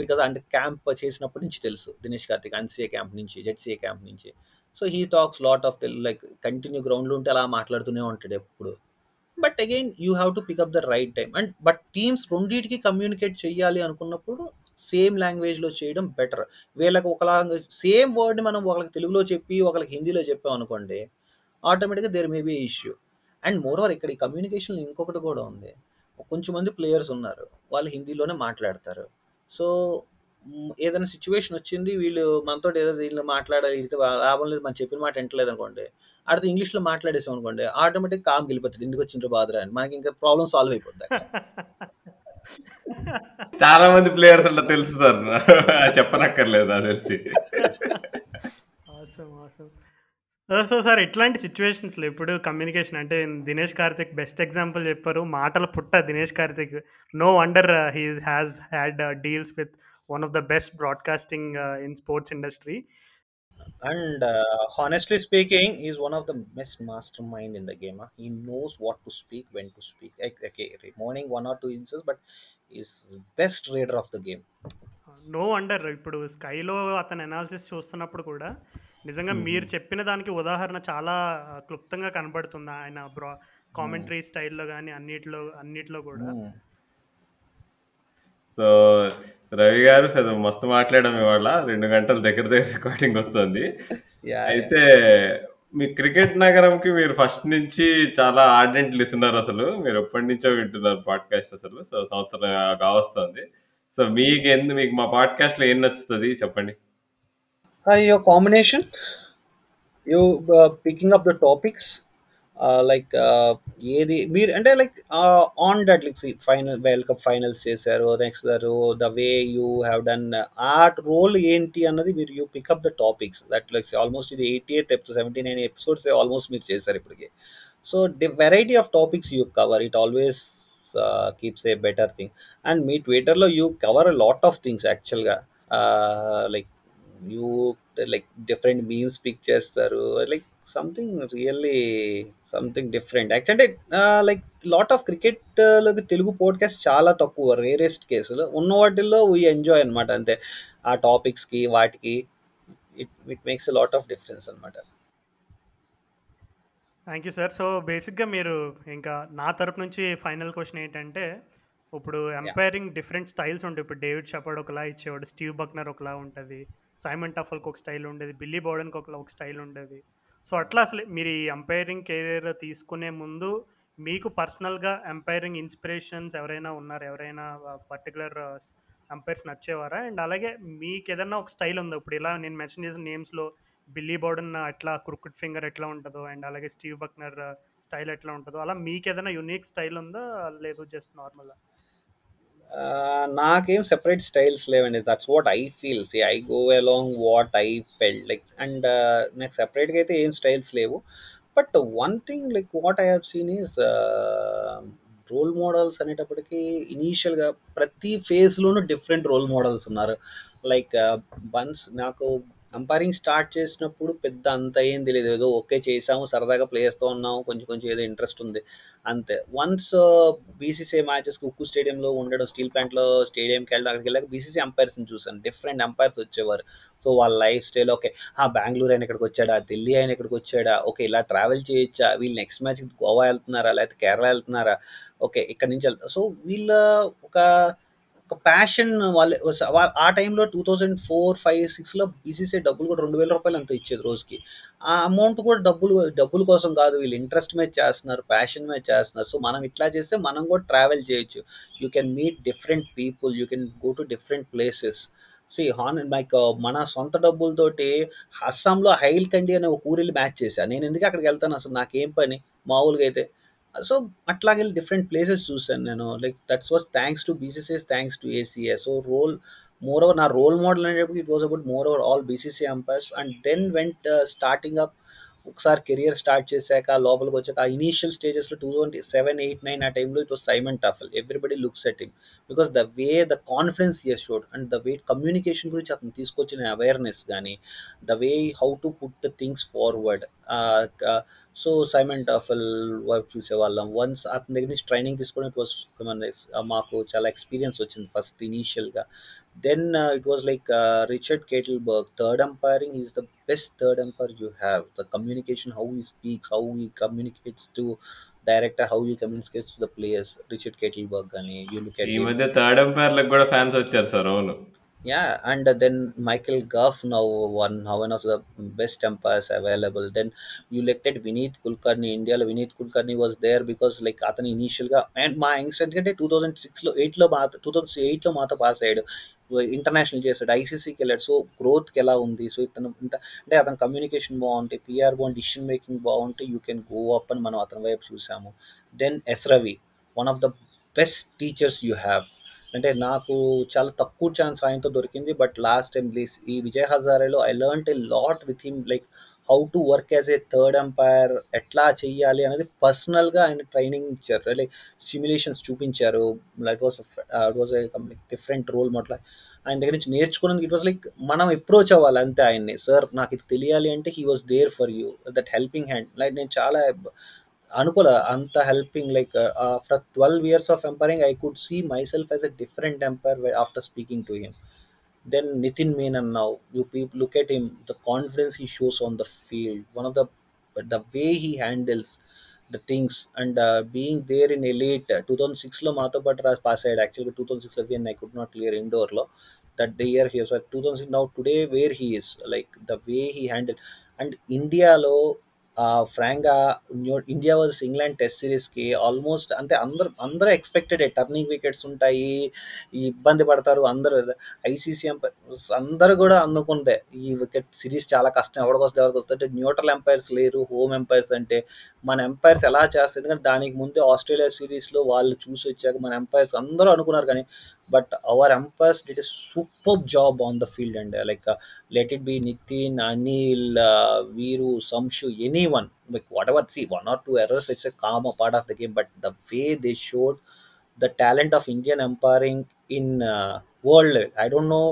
బికాజ్ అంటే క్యాంప్ చేసినప్పటి నుంచి తెలుసు దినేష్ కార్తిక్ అన్సీఏ క్యాంప్ నుంచి జెడ్సీఏ క్యాంప్ నుంచి. So he talks lot of Telugu like continue గ్రౌండ్లో ఉంటే అలా మాట్లాడుతూనే ఉంటాడు ఎప్పుడు. But again you have to pick up the right time and but teams రెండింటికి కమ్యూనికేట్ చేయాలి అనుకున్నప్పుడు సేమ్ లాంగ్వేజ్లో చేయడం బెటర్ వీళ్ళకి ఒక లాంగ్వేజ్ సేమ్ వర్డ్ని మనం ఒకరికి తెలుగులో చెప్పి ఒకరికి హిందీలో చెప్పాం అనుకోండి ఆటోమేటిక్గా there may be issue and more over ఇక్కడ ఈ కమ్యూనికేషన్లో ఇంకొకటి కూడా ఉంది కొంచెం మంది ప్లేయర్స్ ఉన్నారు వాళ్ళు హిందీలోనే మాట్లాడతారు సో హ్మ్, ఏదైనా సిట్యుయేషన్ వచ్చింది. వీళ్ళు మనతోటి ఏదో దీనిలో మాట్లాడాలి. వీళ్ళతో లాభం లేదు. మనం చెప్పిన మాట వింటలేదనుకోండి. ఆడితో ఇంగ్లీష్‌లో మాట్లాడేసామనుకోండి. ఆటోమేటిక్‌గా కామ్‌గా వెళ్ళిపోతాడు. ఎందుకొచ్చిండ్రా బాధరా అని. మనకింకా ప్రాబ్లమ్ సాల్వ్ అయిపోద్ది అక్కడ. చాలా మంది ప్లేయర్స్ ఉన్నారు తెలుసు సార్. చెప్పనక్కర్లేదు నాకు తెలిసి. ఆసమ్. ఆసమ్. సో సార్ ఇట్లాంటి సిచ్యువేషన్స్లో ఎప్పుడు కమ్యూనికేషన్ అంటే దినేష్ కార్తిక్ బెస్ట్ ఎగ్జాంపుల్ చెప్పారు. మాటల పుట్ట Dinesh Karthik. No wonder he has had deals with one of the best broadcasting in sports industry and honestly speaking is one of the best master mind in the game he knows what to speak when to speak morning one or two inches but is best reader of the game no wonder ఇప్పుడు స్కైలో అతను analysis చూస్తున్నప్పుడు కూడా నిజంగా. మీరు చెప్పిన దానికి ఉదాహరణ చాలా క్లుప్తంగా కనబడుతుంది. ఆయన బ్రా కామెంటరీ స్టైల్‌లో గాని అన్నిట్లో అన్నిట్లో కూడా. సో, రవి గారు మస్తు మాట్లాడాం ఇవాళ. 2 గంటల దగ్గర దగ్గర రికార్డింగ్ వస్తుంది. అయితే మీ క్రికెట్ నగరంకి మీరు ఫస్ట్ నుంచి చాలా ఆర్డెంట్ లిసనర్ అసలు. మీరు ఎప్పటినుంచో వింటున్నారు పాడ్‌కాస్ట్ అసలు. సో, సంవత్సరం కావస్తుంది. సో, మీకెందు మీకు మా పాడ్‌కాస్ట్‌లో ఏం నచ్చుతది చెప్పండి? Uh, your combination, you uh, picking up the topics, uh, like uh, ఏది మీరు అంటే like on that like final world cup finals చేశారు next the way you have done a role ఏంటి అన్నది మీరు you pick up the topics that like almost ఇది eighty eighth episode seventy nine episodes almost మీరు చేశారు ఇప్పటికి. So the variety of topics you cover it always keeps a better thing and మీ ట్విట్టర్లో you cover a lot of things యాక్చువల్గా like you like different memes pick చేస్తారు like something really something different actually like lot of cricket Telugu podcast చాలా తక్కువ rarest కేసులు ఉన్న వాటిల్లో we enjoy అనమాట అంతే ఆ టాపిక్స్కి వాటికి it it makes lot of difference అనమాట థ్యాంక్ యూ సార్. సో, బేసిక్‌గా మీరు ఇంకా నా తరపు నుంచి ఫైనల్ క్వెషన్ ఏంటంటే, ఇప్పుడు ఎంపైరింగ్ డిఫరెంట్ స్టైల్స్ ఉంటాయి. ఇప్పుడు డేవిడ్ షెపర్డ్ ఒకలా ఇచ్చేవాడు. స్టీవ్ బక్నర్ ఒకలా ఉంటది. సైమన్ టఫల్‌కి ఒక స్టైల్ ఉండేది. బిల్లీ బౌడెన్‌కి ఒక ఒక స్టైల్ ఉండేది. సో, అట్లా అసలు మీరు ఈ ఎంపైరింగ్ కెరియర్ తీసుకునే ముందు మీకు పర్సనల్‌గా ఎంపైరింగ్ ఇన్‌స్పిరేషన్స్ ఎవరైనా ఉన్నారు ఎవరైనా పర్టికులర్ పర్టిక్యులర్ ఎంపైర్స్ నచ్చేవారా? అండ్ అలాగే మీకు ఏదైనా ఒక స్టైల్ ఉందా? ఇప్పుడు ఇలా నేను మెన్షన్ చేసిన నేమ్స్‌లో బిల్లీ బౌడన్ ఎట్లా క్రికెట్ ఫింగర్ ఎట్లా ఉంటుందో అండ్ అలాగే స్టీవ్ బక్నర్ స్టైల్ ఎట్లా ఉంటుందో అలా మీకు ఏదైనా యూనిక్ స్టైల్ ఉందా? లేదు జస్ట్ నార్మల్గా ఆహ్, నాకేం సెపరేట్ స్టైల్స్ లేవండి. That's what I feel. See I go along what I felt like and నాకు సెపరేట్‌గా అయితే ఏం స్టైల్స్ లేవు. But one thing like what I have seen is ah, role models అనేటప్పటికి ఇనీషియల్‌గా ప్రతి ఫేజ్‌లోనూ డిఫరెంట్ రోల్ మోడల్స్ ఉన్నారు. లైక్ బన్స్ uh, నాకు అంపైరింగ్ స్టార్ట్ చేసినప్పుడు పెద్ద అంత ఏం తెలియదు ఏదో ఓకే చేసాము. సరదాగా ప్లేయర్స్‌తో ఉన్నాము. కొంచెం కొంచెం ఏదో ఇంట్రెస్ట్ ఉంది. అంతే. వన్స్ బీసీసీ మ్యాచెస్‌కి ఉక్కు స్టేడియంలో ఉండడం స్టీల్ ప్లాంట్‌లో స్టేడియంకి వెళ్ళడం అక్కడికెళ్ళాక బీసీసీ అంపైర్స్‌ని చూసాను. డిఫరెంట్ అంపైర్స్ వచ్చేవారు. సో, వాళ్ళ లైఫ్ స్టైల్ ఓకే. ఆ! బెంగుళూరు ఆయన ఇక్కడికి వచ్చాడా? ఢిల్లీ ఆయన ఇక్కడికి వచ్చాడా? ఓకే. ఇలా ట్రావెల్ చేయొచ్చా? వీళ్ళు నెక్స్ట్ మ్యాచ్‌కి గోవా వెళ్తున్నారా? లేకపోతే కేరళ వెళ్తున్నారా? ఓకే. ఇక్కడి నుంచి వెళ్తా సో, వీళ్ళ ఒక ఒక ప్యాషన్ వాళ్ళ ఆ టైంలో టూ థౌజండ్ ఫోర్ ఫైవ్ సిక్స్లో బీసీసీ డబ్బులు కూడా రెండు వేల రూపాయలు అంత ఇచ్చేది రోజుకి. ఆ అమౌంట్ కూడా డబ్బులు డబ్బుల కోసం కాదు. వీళ్ళు ఇంట్రెస్ట్ మీద చేస్తున్నారు. ప్యాషన్ మీద చేస్తున్నారు. సో, మనం ఇట్లా చేస్తే మనం కూడా ట్రావెల్ చేయొచ్చు. You can meet different people. You can go to different places. See Han like మన సొంత డబ్బులతోటి అస్సాంలో హైల్కండి అనే ఒక ఊరిల్లి మ్యాచ్ చేశాను నేను ఎందుకు అక్కడికి వెళ్తాను అసలు నాకేం పని మామూలుగా అయితే. సో, అట్లాగెళ్ళి డిఫరెంట్ ప్లేసెస్ చూసాను నేను. Like that's what thanks to BCCI, thanks to ACI. So, role more over నా రోల్ మోడల్ అనేటప్పటికి it was about more over all BCCI umpires and then went starting up ఒకసారి career start చేశాక లోపలికి వచ్చాక ఆ initial స్టేజెస్‌లో 2007, 8, 9 ఆ టైంలో it was Simon Taufel. Everybody looks at him. Because the way the confidence he has showed and the way communication గురించి అతను తీసుకొచ్చిన అవేర్‌నెస్ గాని, the way how to put the things forward ah, క so, Simon Taufel work చూసేవాళ్ళం. Once అతని దగ్గర నుంచి training తీసుకోవడం ఇట్ వాస్ మాకు చాలా ఎక్స్‌పీరియన్స్ వచ్చింది ఫస్ట్ ఇనీషియల్‌గా. Then it was like Richard Kettleborough third umpiring is the best third umpire you have. The communication how he speaks, how he communicates to director, how he communicates to the players. Richard Kettleborough గాని you look ఈ him. మధ్య third అంపైర్‌లకు కూడా fans వచ్చారు sir. అవును. Yeah, and then Michael Goff now one one of the best umpires available. Then you looked at Vineet Kulkarni. India ఇండియాలో Vineet Kulkarni was there because like అతను ఇనీషియల్‌గా and మా youngster ఎందుకంటే 2006లో 8లో మా 2008లో మాతో పాస్ అయ్యాడు. ఇంటర్నేషనల్ చేశాడు ఐసీసీకి వెళ్ళాడు సో గ్రోత్కి ఎలా ఉంది సో ఇతను ఇంత అంటే అతని కమ్యూనికేషన్ బాగుంటే పిఆర్ బాగుంటే డిసిషన్ మేకింగ్ బాగుంటే యూ కెన్ గో అప్ అని మనం అతని వైపు చూసాము then S Ravi one of the best teachers you have అంటే నాకు చాలా తక్కువ ఛాన్స్ ఆయనతో దొరికింది బట్ లాస్ట్ టైం ఈ Vijay హజారేలో I learn a lot with him like how to work as a third umpire ఎట్లా చెయ్యాలి అనేది పర్సనల్గా ఆయన ట్రైనింగ్ ఇచ్చారు. లైక్ సిమ్యులేషన్స్ చూపించారు. Like was it was a different role model ఆయన దగ్గర నుంచి నేర్చుకున్నందుకు ఇట్ వాస్ లైక్ మనం అప్రోచ్ అవ్వాలి అంతే ఆయన్ని. సార్ నాకు ఇది తెలియాలి అంటే he was there for you that helping hand like నేను చాలా అనుకోలే అంత helping like after twelve years of umpiring I could see myself as a different umpire after speaking to him then Nitin Menon now, you people look at him, the confidence he shows on the field, one of the the way he handles the things and uh, being there in elite uh, 2006 లో మాతో పాటు రాసి pass అయ్యాడు యాక్చువల్గా two thousand six లో I could not clear Indore లో that the year he two thousand now today where he is like the way he handle and ఇండియాలో ఫ్రాంక్గా ఇండియా వర్సెస్ ఇంగ్లాండ్ టెస్ట్ సిరీస్కి ఆల్మోస్ట్ అంటే అందరూ అందరూ ఎక్స్పెక్టెడ్ టర్నింగ్ వికెట్స్ ఉంటాయి ఈ ఇబ్బంది పడతారు అందరూ ఐసీసీ ఎంపైర్స్ అందరూ కూడా అందుకుందే ఈ వికెట్ సిరీస్ చాలా కష్టం. ఎవరికి వస్తే ఎవరికి వస్తుంది అంటే న్యూట్రల్ ఎంపైర్స్ లేరు హోమ్ ఎంపైర్స్ అంటే మన ఎంపైర్స్ ఎలా చేస్తారు ఎందుకంటే దానికి ముందే ఆస్ట్రేలియా సిరీస్లో వాళ్ళు చూసి వచ్చాక మన ఎంపైర్స్ అందరూ అనుకున్నారు కానీ but our umpires did a super job on the field and like let it be Nitin Anil Veeru Shamshu anyone like whatever see one or two errors it's a calm a part of the game but the way they showed the talent of Indian umpiring in world level I don't know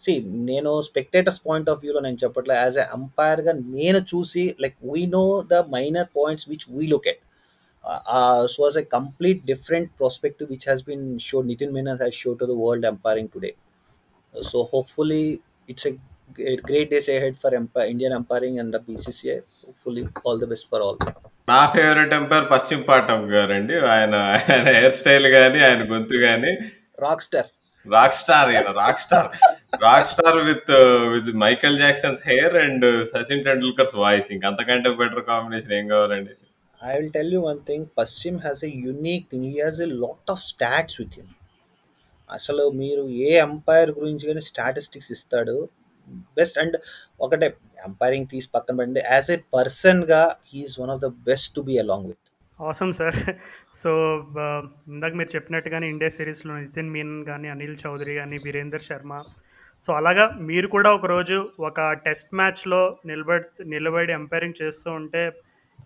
see నేను spectators point of వ్యూలో నేను చెప్పట్లే as a అంపైర్గా నేను చూసి like we know the minor points which we look at So was a complete different prospective which has been show Nitin Menon has show to the world umpiring today so hopefully it's a great days ahead for umpire Indian umpiring and the BCCI hopefully all the best for all నా favourite umpire పశ్చిమ పాఠం గారు అండి ఆయన ఆయన hair style కానీ ఆయన గొంతు కానీ rock star rock star rock star rock star with with Michael Jackson's hair and Sachin Tendulkar's voice ఇంకా అంతకంటే బెటర్ కాంబినేషన్ ఏం కావాలండి? I will tell you one thing. Pasim has a unique thing. He has a lot of stats with him. అసలు మీరు ఏ umpire గురించి కానీ statistics ఇస్తాడు best and ఒకటే ఎంపైరింగ్ తీసి పక్కన పెట్టండి యాజ్ ఏ పర్సన్గా he is one of the best to be along with అవసరం సార్ సో ఇందాక మీరు చెప్పినట్టుగానే ఇండియా సిరీస్లో నితిన్ మీనన్ కానీ అనిల్ చౌదరి కానీ వీరేందర్ శర్మ సో అలాగా మీరు కూడా ఒకరోజు ఒక టెస్ట్ మ్యాచ్లో నిలబడి నిలబడి ఎంపైరింగ్ చేస్తూ ఉంటే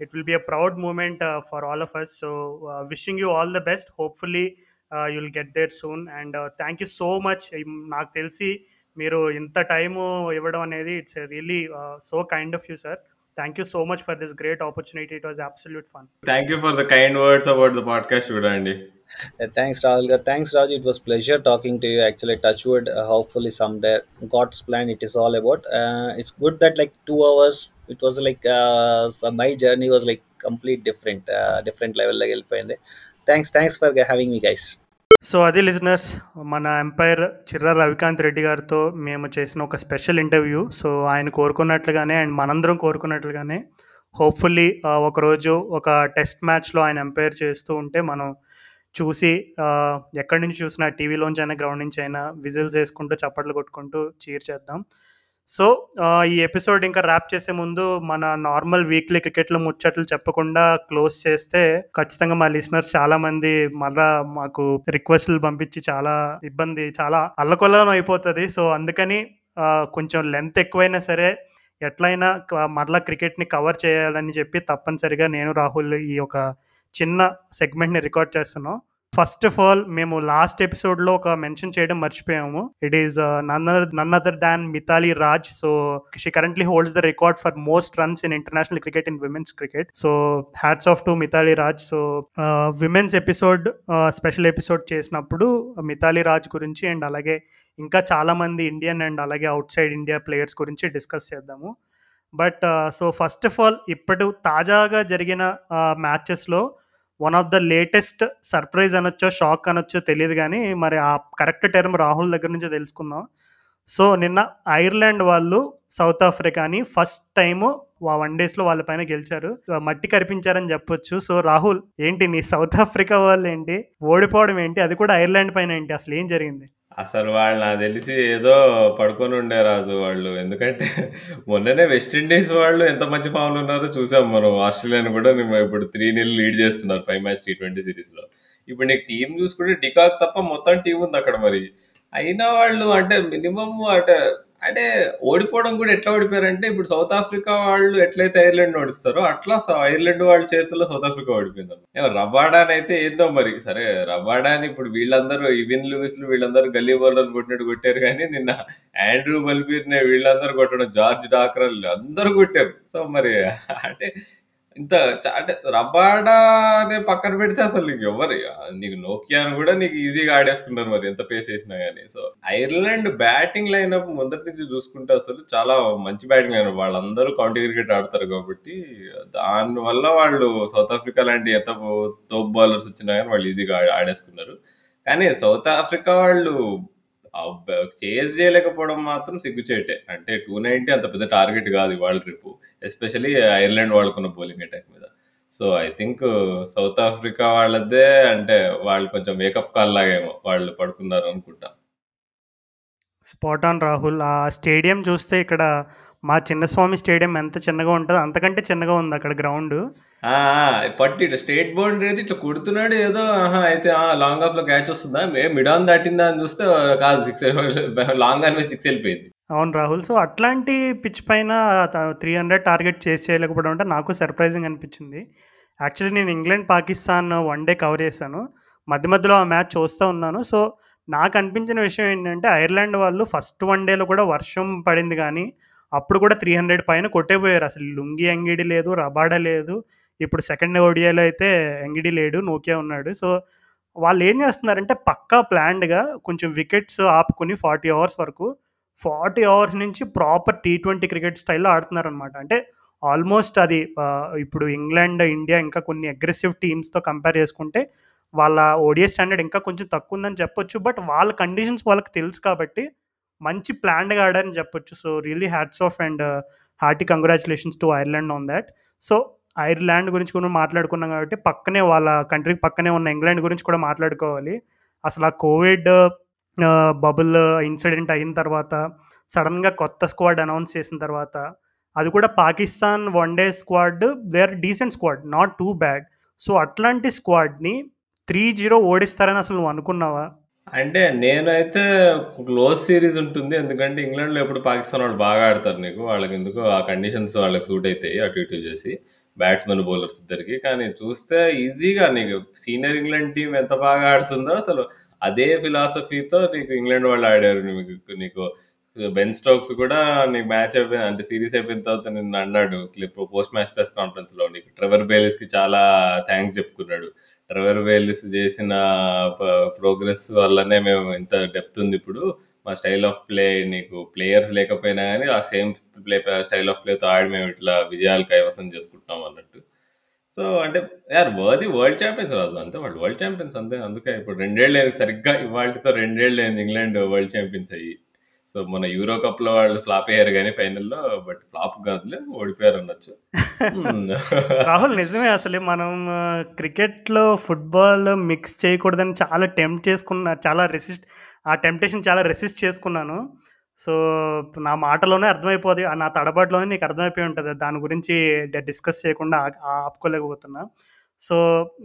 it will be a proud moment for all of us so wishing you all the best hopefully you will get there soon and thank you so much నాకు తెలిసి మీరు ఇంత టైము ఇవ్వడం అనేది it's really so kind of you sir thank you so much for this great opportunity it was absolute fun thank you for the kind words about the podcast కూడా అండి thanks Rahul గారు thanks Raju it was pleasure talking to you actually touch wood hopefully some day God's plan it is all about it's good that like two hours it was like my journey was like complete different different లెవెల్లోకి వెళ్ళిపోయింది. Thanks thanks for having me guys so అది listeners మన umpire Chirra Ravikanth Reddy గారితో మేము చేసిన ఒక special interview so ఆయన కోరుకున్నట్లుగానే అండ్ మనందరం కోరుకున్నట్లుగానే హోప్ఫుల్లీ ఒకరోజు ఒక టెస్ట్ మ్యాచ్లో ఆయన ఎంపైర్ చేస్తూ ఉంటే మనం చూసి ఎక్కడి నుంచి చూసినా టీవీలోంచి అయినా గ్రౌండ్ నుంచి అయినా విజిల్స్ వేసుకుంటూ చప్పట్లు కొట్టుకుంటూ చీర్ చేద్దాం. సో ఈ ఎపిసోడ్ ఇంకా ర్యాప్ చేసే ముందు మన నార్మల్ వీక్లీ క్రికెట్లో ముచ్చట్లు చెప్పకుండా క్లోజ్ చేస్తే ఖచ్చితంగా మా లిసనర్స్ చాలా మంది మళ్ళా మాకు రిక్వెస్ట్లు పంపించి చాలా ఇబ్బంది చాలా అల్లకొల్లం అయిపోతుంది. సో అందుకని కొంచెం లెంత్ ఎక్కువైనా సరే ఎట్లయినా మరలా క్రికెట్ని కవర్ చేయాలని చెప్పి తప్పనిసరిగా నేను రాహుల్ ఈ ఒక చిన్న సెగ్మెంట్ని రికార్డ్ చేస్తున్నాం. ఫస్ట్ ఆఫ్ ఆల్ మేము లాస్ట్ ఎపిసోడ్లో ఒక మెన్షన్ చేయడం మర్చిపోయాము. It is none none other than Mithali Raj so she currently holds the record for most runs in international cricket in women's cricket so hats off to Mithali Raj so women's episode special episode చేసినప్పుడు uh, Mithali Raj గురించి and అలాగే ఇంకా చాలామంది Indian and అలాగే outside India players గురించి discuss చేద్దాము. But so first of all ఇప్పుడు తాజాగా జరిగిన uh, మ్యాచెస్లో one of the latest surprise అనొచ్చో shock అనొచ్చో తెలియదు కానీ మరి ఆ కరెక్ట్ టర్మ్ రాహుల్ దగ్గర నుంచే తెలుసుకుందాం. సో నిన్న ఐర్లాండ్ వాళ్ళు సౌత్ ఆఫ్రికాని ఫస్ట్ టైము వన్ డేస్లో వాళ్ళ పైన గెలిచారు. మట్టి కరిపించారని చెప్పొచ్చు. సో రాహుల్ ఏంటి నీ సౌత్ ఆఫ్రికా వాళ్ళు ఏంటి? ఓడిపోవడం ఏంటి? అది కూడా ఐర్లాండ్ పైన ఏంటి? అసలు ఏం జరిగింది? అసలు వాళ్ళు నాకు తెలిసి ఏదో పడుకొని ఉండే రాజు వాళ్ళు. ఎందుకంటే మొన్ననే వెస్టిండీస్ వాళ్ళు ఎంత మంచి ఫామ్‌లో ఉన్నారో చూసాం మనం. ఆస్ట్రేలియాని కూడా మేము ఇప్పుడు 3-0 లీడ్ చేస్తున్నారు ఫైవ్ మ్యాచ్ టీ20 సీరీస్‌లో. ఇప్పుడు నీకు టీం చూసుకుంటే డికాక్ తప్ప మొత్తం టీం ఉంది అక్కడ మరి. అయినా వాళ్ళు అంటే మినిమమ్ అంటే అంటే ఓడిపోవడం కూడా ఎట్లా ఓడిపోయారంటే ఇప్పుడు సౌత్ ఆఫ్రికా వాళ్ళు ఎట్లయితే ఐర్లాండ్ ఓడిస్తారో అట్లా ఐర్లాండ్ వాళ్ళ చేతుల్లో సౌత్ ఆఫ్రికా ఓడిపోయింది రబాడాన్ రబాడాని అయితే ఏందో మరి సరే రబాడాని ఇప్పుడు వీళ్ళందరూ ఇవిన్ లూయిస్లు వీళ్ళందరూ గల్లీ బౌలర్లు కొట్టినట్టు కొట్టారు కానీ నిన్న ఆండ్రూ బల్బీర్ని వీళ్ళందరూ కొట్టడం జార్జ్ డాక్రల్ అందరూ కొట్టారు. సో మరి అంటే ఇంత అంటే రబాడా అనే పక్కన పెడితే అసలు నీకు ఎవరు నీకు నోకియాను కూడా నీకు ఈజీగా ఆడేసుకున్నారు మరి ఎంత పేస్ వేసినా కానీ సో ఐర్లాండ్ బ్యాటింగ్ లైనప్ మొదటి నుంచి చూసుకుంటే అసలు చాలా మంచి బ్యాటింగ్ లైనప్. వాళ్ళందరూ కౌంటీ క్రికెట్ ఆడతారు కాబట్టి దానివల్ల వాళ్ళు సౌత్ ఆఫ్రికా లాంటి ఎంత తోప్ బౌలర్స్ వచ్చినా కానీ వాళ్ళు ఈజీగా ఆడేసుకున్నారు. కానీ సౌత్ ఆఫ్రికా వాళ్ళు చేజ్ చేయలేకపోవడం మాత్రం సిగ్గుచేటే అంటే టూ నైన్టీ అంత పెద్ద టార్గెట్ కాదు ఇవాళ రేపు. ఎస్పెషలీ ఐర్లాండ్ వాళ్ళకున్న బౌలింగ్ అటాక్ మీద. So I think South Africa వాళ్ళదే అంటే వాళ్ళు కొంచెం వేకప్ కాల్ లాగేమో వాళ్ళు పడుకున్నారు అనుకుంటా. Spot on Rahul. ఆ స్టేడియం చూస్తే ఇక్కడ మా చిన్నస్వామి స్టేడియం ఎంత చిన్నగా ఉంటుందో అంతకంటే చిన్నగా ఉంది అక్కడ గ్రౌండ్. పట్టి స్టేట్ బౌండరీ అయితే ఇట్లా కొడుతున్నాడు ఏదో ఆహా అయితే లాంగ్ ఆఫ్లో క్యాచ్ వస్తుందా? మే మిడ్ ఆన్ దాటిందా అని చూస్తే కాదు సిక్స్ లాంగ్ ఆన్ సిక్స్ వెళ్ళిపోయింది. అవును రాహుల్ సో అట్లాంటి పిచ్ పైన త్రీ హండ్రెడ్ టార్గెట్ చేసి చేయలేకపోవడం అంటే నాకు సర్ప్రైజింగ్ అనిపించింది. యాక్చువల్లీ నేను England Pakistan one day cover చేశాను. మధ్య మధ్యలో ఆ మ్యాచ్ చూస్తూ ఉన్నాను. సో నాకు అనిపించిన విషయం ఏంటంటే ఐర్లాండ్ వాళ్ళు ఫస్ట్ వన్ డేలో కూడా వర్షం పడింది కానీ అప్పుడు కూడా త్రీ హండ్రెడ్ పైన కొట్టేపోయారు. అసలు లుంగి ఎంగిడి లేదు రబాడా లేదు. ఇప్పుడు సెకండ్ ఓడియాలో అయితే ఎంగిడి లేడు నోకియా ఉన్నాడు. సో వాళ్ళు ఏం చేస్తున్నారంటే పక్కా ప్లాన్డ్గా కొంచెం వికెట్స్ ఆపుకుని ఫార్టీ అవర్స్ వరకు ఫార్టీ అవర్స్ నుంచి ప్రాపర్ టీ ట్వంటీ క్రికెట్ స్టైల్లో ఆడుతున్నారనమాట అంటే ఆల్మోస్ట్ అది ఇప్పుడు ఇంగ్లాండ్ ఇండియా ఇంకా కొన్ని అగ్రెసివ్ టీమ్స్తో కంపేర్ చేసుకుంటే వాళ్ళ ఓడిఎస్ స్టాండర్డ్ ఇంకా కొంచెం తక్కువ ఉందని చెప్పొచ్చు. బట్ వాళ్ళ కండిషన్స్ వాళ్ళకి తెలుసు కాబట్టి మంచి ప్లాన్డ్గా ఆడారని చెప్పొచ్చు. So really hats off and hearty congratulations to Ireland on that so Ireland గురించి కూడా మాట్లాడుకున్నాం కాబట్టి పక్కనే వాళ్ళ కంట్రీకి పక్కనే ఉన్న ఇంగ్లాండ్ గురించి కూడా మాట్లాడుకోవాలి. అసలు ఆ కోవిడ్ బబుల్ ఇన్సిడెంట్ అయిన తర్వాత సడన్గా కొత్త స్క్వాడ్ అనౌన్స్ చేసిన తర్వాత అది కూడా Pakistan one day squad they are decent squad not too bad so అట్లాంటి స్క్వాడ్ని త్రీ జీరో ఓడిస్తారని అసలు నువ్వు అనుకున్నావా? అంటే నేనైతే క్లోజ్ సిరీస్ ఉంటుంది. ఎందుకంటే ఇంగ్లాండ్లో ఎప్పుడు పాకిస్తాన్ వాళ్ళు బాగా ఆడతారు నీకు. వాళ్ళకి ఎందుకు ఆ కండిషన్స్ వాళ్ళకి సూట్ అవుతాయి అటు ఇటు చేసి బ్యాట్స్మెన్ బౌలర్స్ ఇద్దరికి. కానీ చూస్తే ఈజీగా నీకు సీనియర్ ఇంగ్లాండ్ టీం ఎంత బాగా ఆడుతుందో అసలు అదే ఫిలాసఫీతో నీకు ఇంగ్లాండ్ వాళ్ళు ఆడారు. నీకు నీకు బెన్ స్టోక్స్ కూడా నీకు మ్యాచ్ అయిపోయింది అంటే సిరీస్ అయిపోయిన తర్వాత నిన్న అన్నాడు. క్లిప్ పోస్ట్ మ్యాచ్ ప్రెస్ కాన్ఫరెన్స్లో నీకు. ట్రెవర్ బేలిస్‌కి చాలా థ్యాంక్స్ చెప్పుకున్నాడు. ట్రెవర్ వేలిస్ చేసిన ప్రోగ్రెస్ వల్లనే మేము ఇంత డెప్త్ ఉంది ఇప్పుడు. మా స్టైల్ ఆఫ్ ప్లే నీకు ప్లేయర్స్ లేకపోయినా కానీ ఆ సేమ్ ప్లే స్టైల్ ఆఫ్ ప్లేతో ఆడి మేము ఇట్లా విజయాలు కైవసం చేసుకుంటాం అన్నట్టు. సో అంటే యార్ వర్ది వరల్డ్ ఛాంపియన్స్ రాజు అంతే వాళ్ళు వరల్డ్ ఛాంపియన్స్ అంతే. అందుకే ఇప్పుడు రెండేళ్ళు అయింది. సరిగ్గా ఇవాళతో రెండేళ్ళు అయింది ఇంగ్లాండ్ వరల్డ్ ఛాంపియన్స్ అయ్యి. సో మన యూరో కప్లో వాళ్ళు ఫ్లాప్ అయ్యారు కానీ ఫైనల్లో బట్ ఫ్లాప్ కాదులే ఓడిపోయారు అనొచ్చు. రాహుల్ నిజమే అసలు మనం క్రికెట్లో ఫుట్బాల్ మిక్స్ చేయకూడదని చాలా టెంప్ట్ చేసుకున్నా చాలా రెసిస్ట్ ఆ టెంప్టేషన్ చాలా రెసిస్ట్ చేసుకున్నాను. సో నా మాటలోనే అర్థమైపోదు నా తడబాటులోనే నీకు అర్థమైపోయి ఉంటుంది. దాని గురించి డిస్కస్ చేయకుండా ఆపుకోలేకపోతున్నా. సో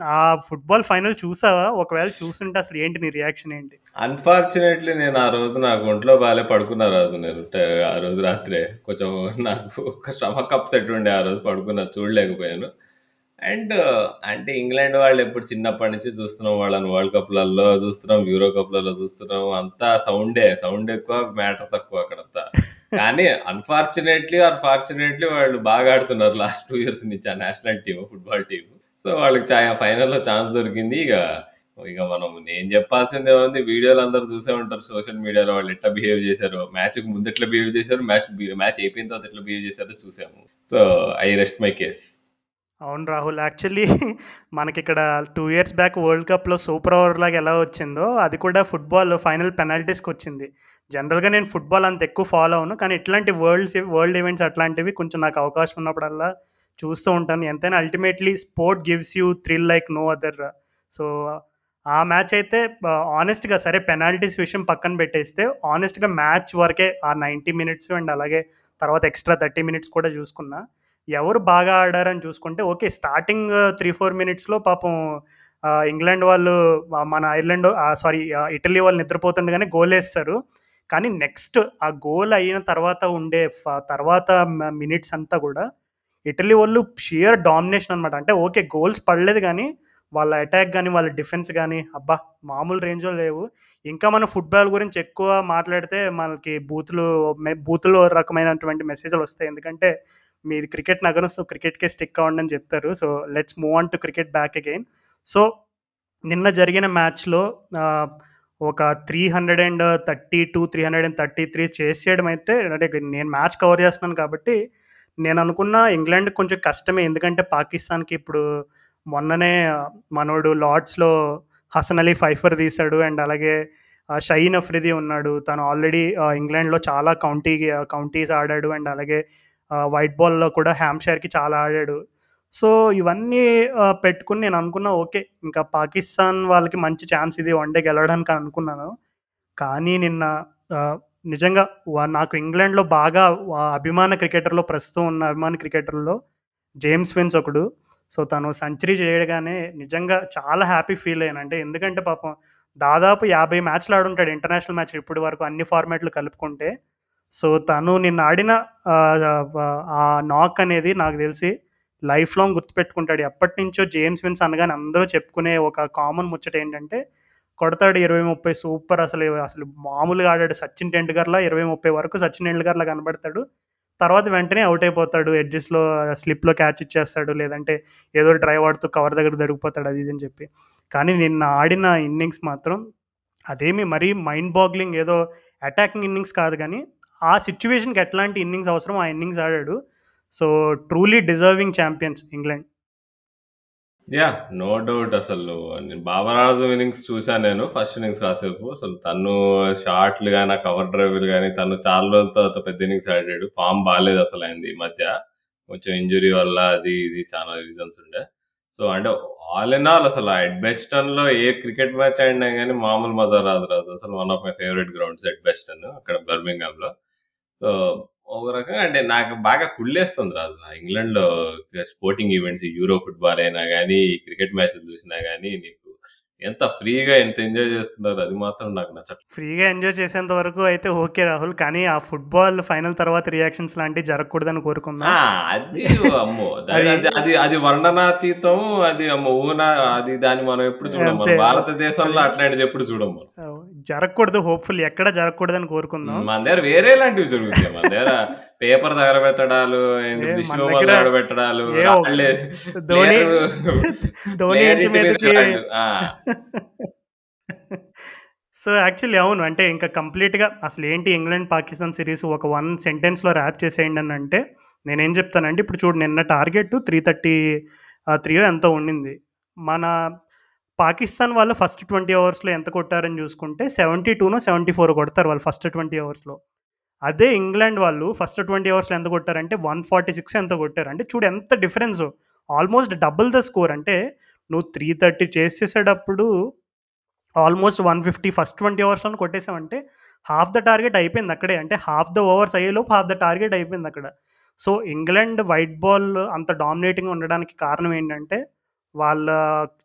ఆ ఫుట్బాల్ ఫైనల్ చూసావా? ఒకవేళ చూస్తుంటే అసలు ఏంటి నీ రియాక్షన్ ఏంటి? అన్ఫార్చునేట్లీ నేను ఆ రోజు నాకు ఒంట్లో బాగాలే పడుకున్న రోజు నేను ఆ రోజు రాత్రే. కొంచెం నాకు ఒక స్టమక్ అప్సెట్ ఉండే ఆ రోజు పడుకున్నా చూడలేకపోయాను. అండ్ అంటే ఇంగ్లాండ్ వాళ్ళు ఎప్పుడు చిన్నప్పటి నుంచి చూస్తున్నాం వాళ్ళని వరల్డ్ కప్లలో చూస్తున్నాం యూరో కప్లలో చూస్తున్నాం అంతా సౌండే సౌండ్ ఎక్కువ మ్యాటర్ తక్కువ అక్కడంతా. కానీ అన్ఫార్చునేట్లీ ఆర్ ఫార్చునేట్లీ వాళ్ళు బాగా ఆడుతున్నారు లాస్ట్ టూ ఇయర్స్ నుంచి ఆ national team football team so వాళ్ళకి చా ఫైనల్లో ఛాన్స్ దొరికింది. ఇక ఇక మనం నేను చెప్పాల్సింది ఉంది. వీడియోలు అందరూ చూసే ఉంటారు. సోషల్ మీడియాలో వాళ్ళు ఎట్లా బిహేవ్ చేశారు. మ్యాచ్ ముందు ఎట్లా బిహేవ్ చేశారు. మ్యాచ్ మ్యాచ్ అయిపోయిన తర్వాత ఎట్లా బిహేవ్ చేశారో చూసాము. So I rest my case అవును రాహుల్. యాక్చువల్లీ మనకి ఇక్కడ టూ ఇయర్స్ బ్యాక్ వరల్డ్ కప్లో సూపర్ ఓవర్ లాగా ఎలా వచ్చిందో అది కూడా ఫుట్బాల్ ఫైనల్ పెనాల్టీస్కి వచ్చింది. జనరల్గా నేను ఫుట్బాల్ అంత ఎక్కువ ఫాలో అవును కానీ ఇట్లాంటి వరల్డ్స్ వరల్డ్ ఈవెంట్స్ అట్లాంటివి కొంచెం నాకు అవకాశం ఉన్నప్పుడల్లా చూస్తూ ఉంటాను ఎంతైనా ultimately sport gives you thrill like no other so ఆ మ్యాచ్ అయితే ఆనెస్ట్‌గా సరే పెనాల్టీస్ విషయం పక్కన పెట్టేస్తే ఆనెస్ట్‌గా మ్యాచ్ వరకే ఆ 90 మినిట్స్ అండ్ అలాగే తర్వాత ఎక్స్‌ట్రా 30 మినిట్స్ కూడా చూసుకున్నా. ఎవరు బాగా ఆడారని చూసుకుంటే ఓకే. స్టార్టింగ్ 3, 4 మినిట్స్‌లో పాపం ఇంగ్లాండ్ వాళ్ళు మన ఐర్లాండ్ సారీ ఇటలీ వాళ్ళు నిద్రపోతుండగానే వేస్తారు కానీ నెక్స్ట్ ఆ గోల్ అయిన తర్వాత ఉండే ఫ తర్వాత మినిట్స్ అంతా కూడా ఇటలీ వాళ్ళు షియర్ డామినేషన్ అనమాట. అంటే ఓకే. గోల్స్ పడలేదు కానీ వాళ్ళ అటాక్ కానీ వాళ్ళ డిఫెన్స్ కానీ అబ్బా! మామూలు రేంజ్‌లో లేవు. ఇంకా మనం ఫుట్‌బాల్ గురించి ఎక్కువ మాట్లాడితే మనకి బూతులు బూతులు రకమైనటువంటి మెసేజ్లు వస్తాయి ఎందుకంటే మీది క్రికెట్ నగరం. సో, క్రికెట్‌కే స్టిక్ అవ్వండి అని చెప్తారు. So, let's move on to cricket back again. So, నిన్న జరిగిన మ్యాచ్‌లో ఒక three hundred and thirty two three hundred and thirty three చేసేయడం అయితే అంటే నేను మ్యాచ్ కవర్ చేస్తున్నాను కాబట్టి నేను అనుకున్న ఇంగ్లాండ్ కొంచెం కష్టమే. ఎందుకంటే పాకిస్తాన్‌కి ఇప్పుడు మొన్ననే మనోడు లార్డ్స్‌లో హసన్ అలీ ఫైఫర్ తీశాడు. అండ్ అలాగే ఆహ్, షహీన్ అఫ్రిది ఉన్నాడు. తను ఆల్రెడీ ఇంగ్లాండ్‌లో చాలా కౌంటీ కౌంటీస్ ఆడాడు. అండ్ అలాగే వైట్ బాల్‌లో కూడా హ్యాంప్‌షైర్‌కి చాలా ఆడాడు. సో, ఇవన్నీ పెట్టుకుని నేను అనుకున్నా ఓకే. ఇంకా పాకిస్తాన్ వాళ్ళకి మంచి ఛాన్స్ ఇది వన్ డే గెలవడానికి అనుకున్నాను. కానీ నిన్న నిజంగా నాకు ఇంగ్లాండ్‌లో బాగా అభిమాన క్రికెటర్‌లో ప్రస్తుతం ఉన్న అభిమాన క్రికెటర్‌లో జేమ్స్ విన్స్ ఒకడు. సో, తను సెంచరీ చేయగానే నిజంగా చాలా హ్యాపీ ఫీల్ అయ్యాను. అంటే ఎందుకంటే పాపం దాదాపు 50 మ్యాచ్‌లు ఆడుంటాడు ఇంటర్నేషనల్ మ్యాచ్ ఇప్పటి వరకు అన్ని ఫార్మాట్‌లు కలుపుకుంటే. సో, తను నిన్న ఆడిన ఆ నాక్ అనేది నాకు తెలిసి లైఫ్ లాంగ్ గుర్తుపెట్టుకుంటాడు. ఎప్పటినుంచో జేమ్స్ విన్స్ అనగానే అందరూ చెప్పుకునే ఒక కామన్ ముచ్చట ఏంటంటే కొడతాడు 20, 30 సూపర్ అసలు అసలు మామూలుగా ఆడాడు. సచిన్ టెండూల్కర్‌లా 20, 30 వరకు సచిన్ టెండూల్కర్‌లా కనబడతాడు తర్వాత వెంటనే అవుట్ అయిపోతాడు. ఎడ్జెస్‌లో స్లిప్‌లో క్యాచ్ ఇచ్చేస్తాడు. లేదంటే ఏదో డ్రైవ్ ఆడుతూ కవర్ దగ్గర దొరికిపోతాడు అది ఇది అని చెప్పి. కానీ నిన్న ఆడిన ఇన్నింగ్స్ మాత్రం అదేమి మరీ మైండ్ బాగ్లింగ్ ఏదో అటాకింగ్ ఇన్నింగ్స్ కాదు కానీ ఆ సిచ్యువేషన్కి ఎట్లాంటి ఇన్నింగ్స్ అవసరమో ఆ ఇన్నింగ్స్ ఆడాడు. So, truly deserving champions England. Yeah! No doubt అసలు. నేను 'బాబర్ ఇన్నింగ్స్ చూసాను నేను. ఫస్ట్ ఇన్నింగ్స్ కాసేపు. అసలు తను షాట్లు గాని, ఆ కవర్ డ్రైవ్‌లు గాని, తను చాలా రోజుల తర్వాత పెద్ద ఇన్నింగ్స్ ఆడాడు. ఫార్మ్ బాలేదు అసలు ఆయనది ఈ మధ్య. కొంచెం ఇంజ్యూరీ వల్ల అది ఇది చాలా రీజన్స్ ఉండే. సో, అంటే ఆల్ ఇన్ ఆల్ అసలు ఎడ్బెస్టన్‌లో ఏ క్రికెట్ మ్యాచ్ ఆడినా గాని మామూలు మజా రాదు రాజు. అసలు one of my favourite grounds Edgbaston అక్కడ బర్మింగ్హామ్‌లో. సో, ఒక రకంగా అంటే నాకు బాగా కుళ్ళేస్తుంది రాజు. ఇంగ్లాండ్‌లో స్పోర్టింగ్ ఈవెంట్స్ యూరో ఫుట్బాల్ అయినా కానీ క్రికెట్ మ్యాచ్‌లు చూసినా కానీ నీకు ఎంత ఫ్రీగా ఎంత ఎంజాయ్ చేస్తున్నారు అది మాత్రం నాకు నచ్చట్లేదు. ఫ్రీగా ఎంజాయ్ చేసేంత వరకు అయితే ఓకే రాహుల్. కానీ ఆ ఫుట్బాల్ ఫైనల్ తర్వాత రియాక్షన్స్ లాంటివి జరగకూడదని! కోరుకుందాం. అది అమ్మో! అది అది వర్ణనాతీతం. అది అమ్మో ఊహ అది దాన్ని మనం ఎప్పుడు చూడం. మన అంతే. భారతదేశంలో అట్లాంటిది ఎప్పుడు చూడం మనం. ఆహ్, జరగకూడదు హోప్‌ఫుల్లీ ఎక్కడ జరగకూడదని. కోరుకుందాం. మన దగ్గర వేరేలాంటివి జరుగుతాయి. మన దగ్గర పేపర్ తగలబెట్టడాలు, ఏంటి ఏ దిష్టి మన బొమ్మలు దగ్గర తగలబెట్టడాలు, ఏ ఒక రాళ్ళే ధోని ప్లేయరు ధోని ప్లేయర్ ఇంటి ఇంటి మీద మీదకి రాళ్ళు. ఆ! సో, యాక్చువల్లీ అవును. అంటే ఇంకా కంప్లీట్‌గా అసలేంటి ఇంగ్లాండ్, పాకిస్తాన్ సీరీస్ ఒక వన్ సెంటెన్స్‌లో ర్యాప్ చేసేయండి అనంటే నేనేం చెప్తానంటే ఇప్పుడు చూడు నిన్న టార్గెట్ 330 ఆహ్, త్రీయో ఎంతో ఉండింది. మన పాకిస్తాన్ వాళ్ళు ఫస్ట్ 20 ఓవర్స్‌లో ఎంత కొట్టారని చూసుకుంటే 72నో, 74 కొడతారు వాళ్ళు ఫస్ట్ 20 ఓవర్స్‌లో. అదే ఇంగ్లాండ్ వాళ్ళు ఫస్ట్ ట్వంటీ అవర్స్లో ఎంత కొట్టారంటే 146 ఎంతో కొట్టారు. అంటే చూడు ఎంత డిఫరెన్సో. Almost double the score. అంటే నువ్వు 330 చేసేసేటప్పుడు ఆల్మోస్ట్ 150 ఫస్ట్ ట్వంటీ అవర్స్లో కొట్టేసావంటే హాఫ్ ద టార్గెట్ అయిపోయింది అక్కడే. అంటే హాఫ్ ద ఓవర్స్ అయ్యేలోపు హాఫ్ ద టార్గెట్ అయిపోయింది అక్కడ. సో, ఇంగ్లాండ్ వైట్ బాల్ అంత డామినేటింగ్ ఉండడానికి కారణం ఏంటంటే వాళ్ళ